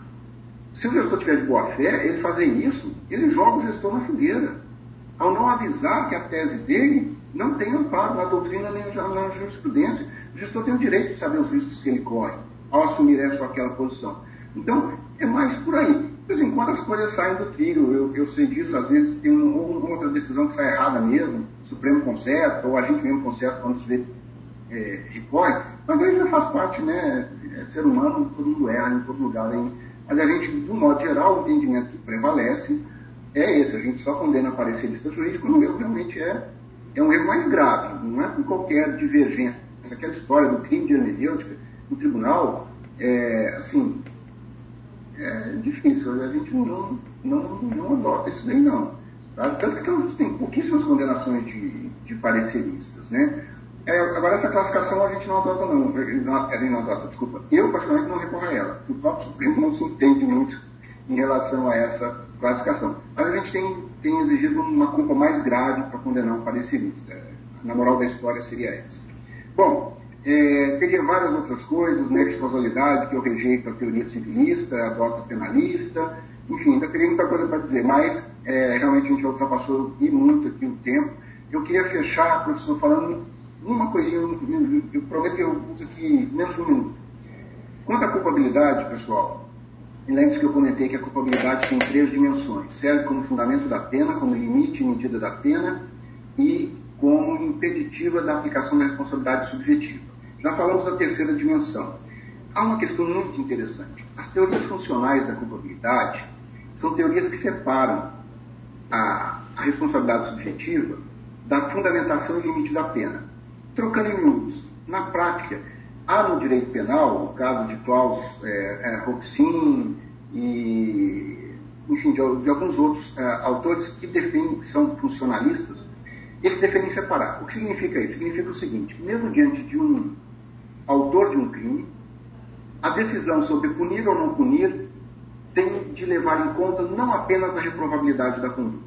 se o gestor tiver de boa fé, ele fazer isso, ele joga o gestor na fogueira. Ao não avisar que a tese dele não tem amparo na doutrina nem na jurisprudência. O gestor tem o direito de saber os riscos que ele corre ao assumir essa ou aquela posição. Então, é mais por aí. De vez em quando as coisas saem do trilho, eu, eu sei disso, às vezes tem uma, uma outra decisão que sai errada mesmo, o Supremo conserta, ou a gente mesmo conserta quando se vê é, recorre, mas aí já faz parte, né? É ser humano, todo mundo erra em todo lugar. Hein? Mas a gente, do modo geral, o entendimento que prevalece é esse, a gente só condena parecerista jurídico quando o erro realmente é é um erro mais grave, não é com qualquer divergência. Aquela história do crime de hermenêutica no tribunal, é, assim, é difícil, a gente não, não, não adota isso daí não. Tá? Tanto que tem pouquíssimas condenações de, de pareceristas, né? É, agora, essa classificação a gente não adota, não. Não, não adota, desculpa. Eu, particularmente, não recorro a ela. O próprio Supremo não se entende muito em relação a essa classificação. Mas a gente tem, tem exigido uma culpa mais grave para condenar um parecerista. Na moral da história seria essa. Bom, é, teria várias outras coisas, né, de causalidade, que eu rejeito a teoria civilista, a dota penalista, enfim, ainda teria muita coisa para dizer, mas é, realmente a gente ultrapassou e muito aqui o tempo. Eu queria fechar, professor, falando uma coisinha, eu prometo que eu uso aqui menos um minuto. Quanto à culpabilidade, pessoal, Lembre-se que eu comentei que a culpabilidade tem três dimensões. Serve como fundamento da pena, como limite e medida da pena e como impeditiva da aplicação da responsabilidade subjetiva. Já falamos da terceira dimensão. Há uma questão muito interessante. As teorias funcionais da culpabilidade são teorias que separam a, a responsabilidade subjetiva da fundamentação e limite da pena. Trocando em miúdos, na prática, Há no direito penal, o caso de Klaus é, é, Roxin e, enfim, de, de alguns outros é, autores que defendem, que são funcionalistas, eles defendem separar. O que significa isso? Significa o seguinte, mesmo diante de um autor de um crime, a decisão sobre punir ou não punir tem de levar em conta não apenas a reprovabilidade da conduta,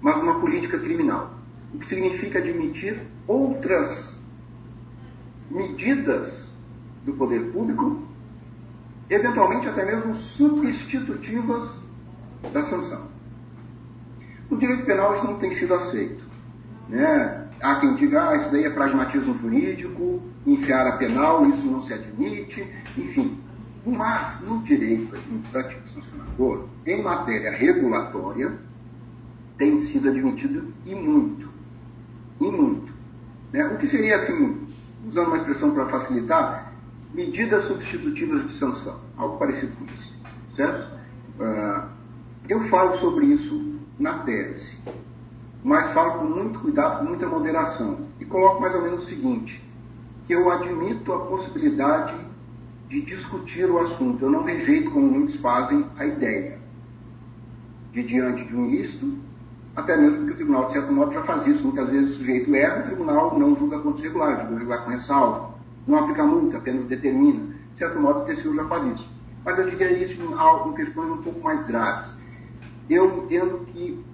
mas uma política criminal. O que significa admitir outras medidas do poder público, eventualmente até mesmo substitutivas da sanção. No direito penal isso não tem sido aceito. Né? Há quem diga, ah, isso daí é pragmatismo jurídico, enfiar a penal, isso não se admite, enfim. Mas no direito administrativo sancionador, em matéria regulatória, tem sido admitido e muito. E muito. Né? O que seria assim, usando uma expressão para facilitar, medidas substitutivas de sanção, algo parecido com isso, certo? Uh, eu falo sobre isso na tese, mas falo com muito cuidado, com muita moderação, e coloco mais ou menos o seguinte, que eu admito a possibilidade de discutir o assunto, eu não rejeito, como muitos fazem, a ideia de diante de um ilícito até mesmo porque o tribunal, de certo modo, já faz isso. Muitas vezes o sujeito erra, o tribunal não julga contra regular, julga regular com ressalva, não aplica multa, apenas determina. De certo modo, o TCU já faz isso. Mas eu diria isso em, em questões um pouco mais graves. Eu entendo que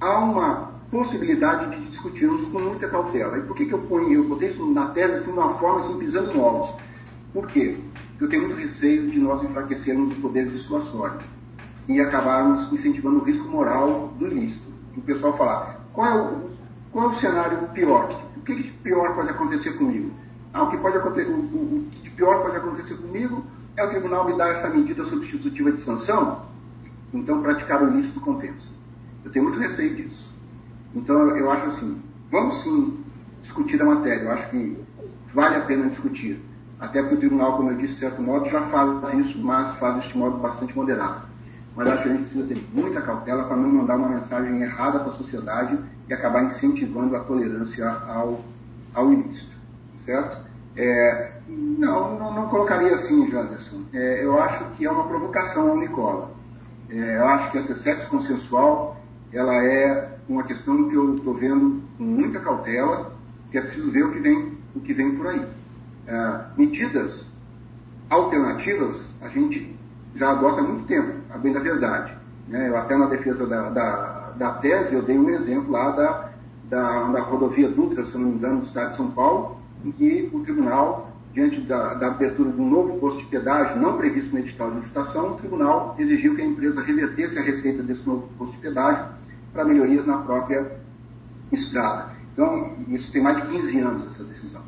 há uma possibilidade de discutirmos com muita cautela. E por que, que eu ponho, eu botei isso na tese assim, de uma forma assim, pisando em ovos? Por quê? Porque eu tenho muito receio de nós enfraquecermos o poder dissuasório e acabarmos incentivando o risco moral do ilícito o pessoal falar, qual é o, qual é o cenário pior? O que de pior pode acontecer comigo? Ah, o que pode acontecer, o, o, que de pior pode acontecer comigo é o tribunal me dar essa medida substitutiva de sanção, então praticar o ilícito compensa. Eu tenho muito receio disso. Então eu acho assim, vamos sim discutir a matéria, eu acho que vale a pena discutir. Até porque o tribunal, como eu disse, de certo modo, já faz isso, mas faz isso de modo bastante moderado mas acho que a gente precisa ter muita cautela para não mandar uma mensagem errada para a sociedade e acabar incentivando a tolerância ao, ao ilícito, certo? É, não, não, não, colocaria assim, Janderson. É, eu acho que é uma provocação ao Nicola. É, eu acho que essa sexo consensual ela é uma questão que eu estou vendo com muita cautela que é preciso ver o que vem, o que vem por aí. É, medidas alternativas a gente já adota há muito tempo, a bem da verdade. Né? Eu até na defesa da, da, da, tese, eu dei um exemplo lá da, da, da rodovia Dutra, se não me engano, do estado de São Paulo, em que o tribunal, diante da, da abertura de um novo posto de pedágio, não previsto no edital de licitação, o tribunal exigiu que a empresa revertesse a receita desse novo posto de pedágio para melhorias na própria estrada. Então, isso tem mais de 15 anos, essa decisão.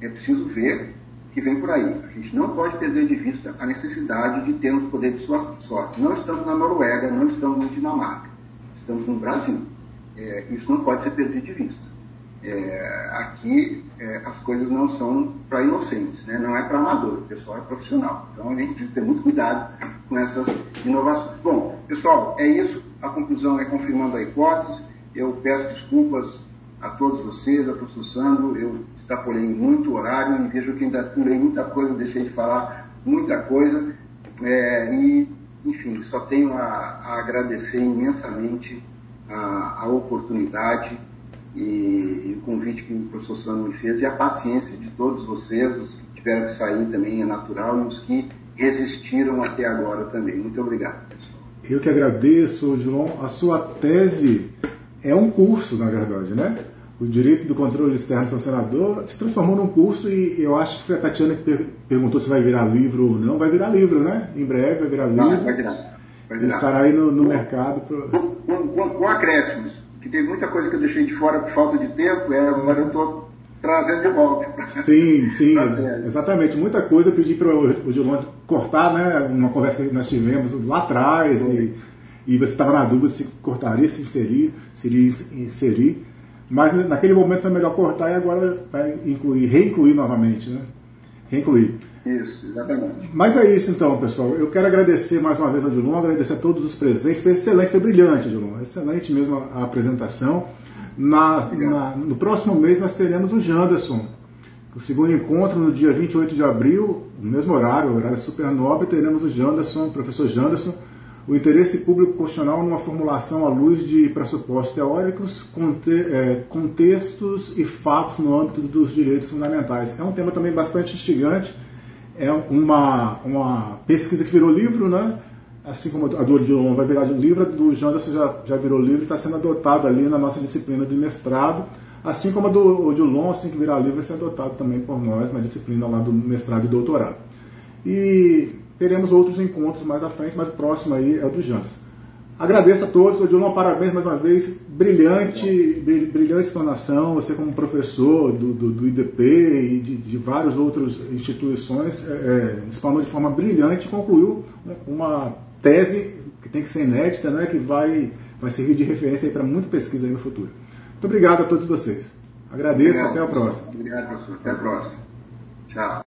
É preciso ver que vem por aí. A gente não pode perder de vista a necessidade de termos poder de sorte. Não estamos na Noruega, não estamos na Dinamarca. Estamos no Brasil. É, isso não pode ser perdido de vista. É, aqui é, as coisas não são para inocentes, né? não é para amador, o pessoal é profissional. Então a gente tem que ter muito cuidado com essas inovações. Bom, pessoal, é isso. A conclusão é confirmando a hipótese. Eu peço desculpas a todos vocês, ao professor Sandro. Eu extrapolei muito horário e vejo que ainda pulei muita coisa, deixei de falar muita coisa. É, e, enfim, só tenho a, a agradecer imensamente a, a oportunidade e, e, o convite que o professor Sandro me fez e a paciência de todos vocês, os que tiveram que sair também é natural e os que resistiram até agora também. Muito obrigado, pessoal. Eu que agradeço, João. A sua tese é um curso, na verdade, né? O direito do controle externo sancionador se transformou num curso e eu acho que foi a Tatiana que per perguntou se vai virar livro ou não. Vai virar livro, né? Em breve vai virar livro. Não, vai virar. Vai virar. Estará aí no, no mercado. Pro... Com, com, com, acréscimos, que tem muita coisa que eu deixei de fora por falta de tempo, é, agora eu estou trazendo de volta. Sim, sim, exatamente. Muita coisa eu pedi para o Gilon cortar, né? Uma conversa que nós tivemos lá atrás e, e, você estava na dúvida se cortaria, se inserir, seria inserir. Mas naquele momento foi melhor cortar e agora vai incluir, reincluir novamente, né? Reincluir. Isso, exatamente. Mas é isso então, pessoal. Eu quero agradecer mais uma vez ao Dilon, agradecer a todos os presentes. Foi excelente, foi brilhante, Dilon. Excelente mesmo a apresentação. Na, na, no próximo mês nós teremos o Janderson. O segundo encontro, no dia 28 de abril, no mesmo horário, horário super nobre, teremos o Janderson, o professor Janderson, o interesse público constitucional numa formulação à luz de pressupostos teóricos, conte, é, contextos e fatos no âmbito dos direitos fundamentais. É um tema também bastante instigante, é uma, uma pesquisa que virou livro, né? assim como a do Odilon vai virar livro, a do Janderson já, já virou livro e está sendo adotada ali na nossa disciplina de mestrado, assim como a do Odilon, assim que virar livro, vai ser adotado também por nós na disciplina lá do mestrado e doutorado. E teremos outros encontros mais à frente, mas o próximo aí é o do Janderson. Agradeço a todos, Odilon, parabéns mais uma vez, brilhante, brilhante explanação, você como professor do, do, do IDP e de, de várias outras instituições, é, é, explanou de forma brilhante e concluiu uma tese que tem que ser inédita, né, que vai, vai servir de referência para muita pesquisa no futuro. Muito obrigado a todos vocês. Agradeço, obrigado, até a próxima. Obrigado, professor. Até a próxima. Tchau.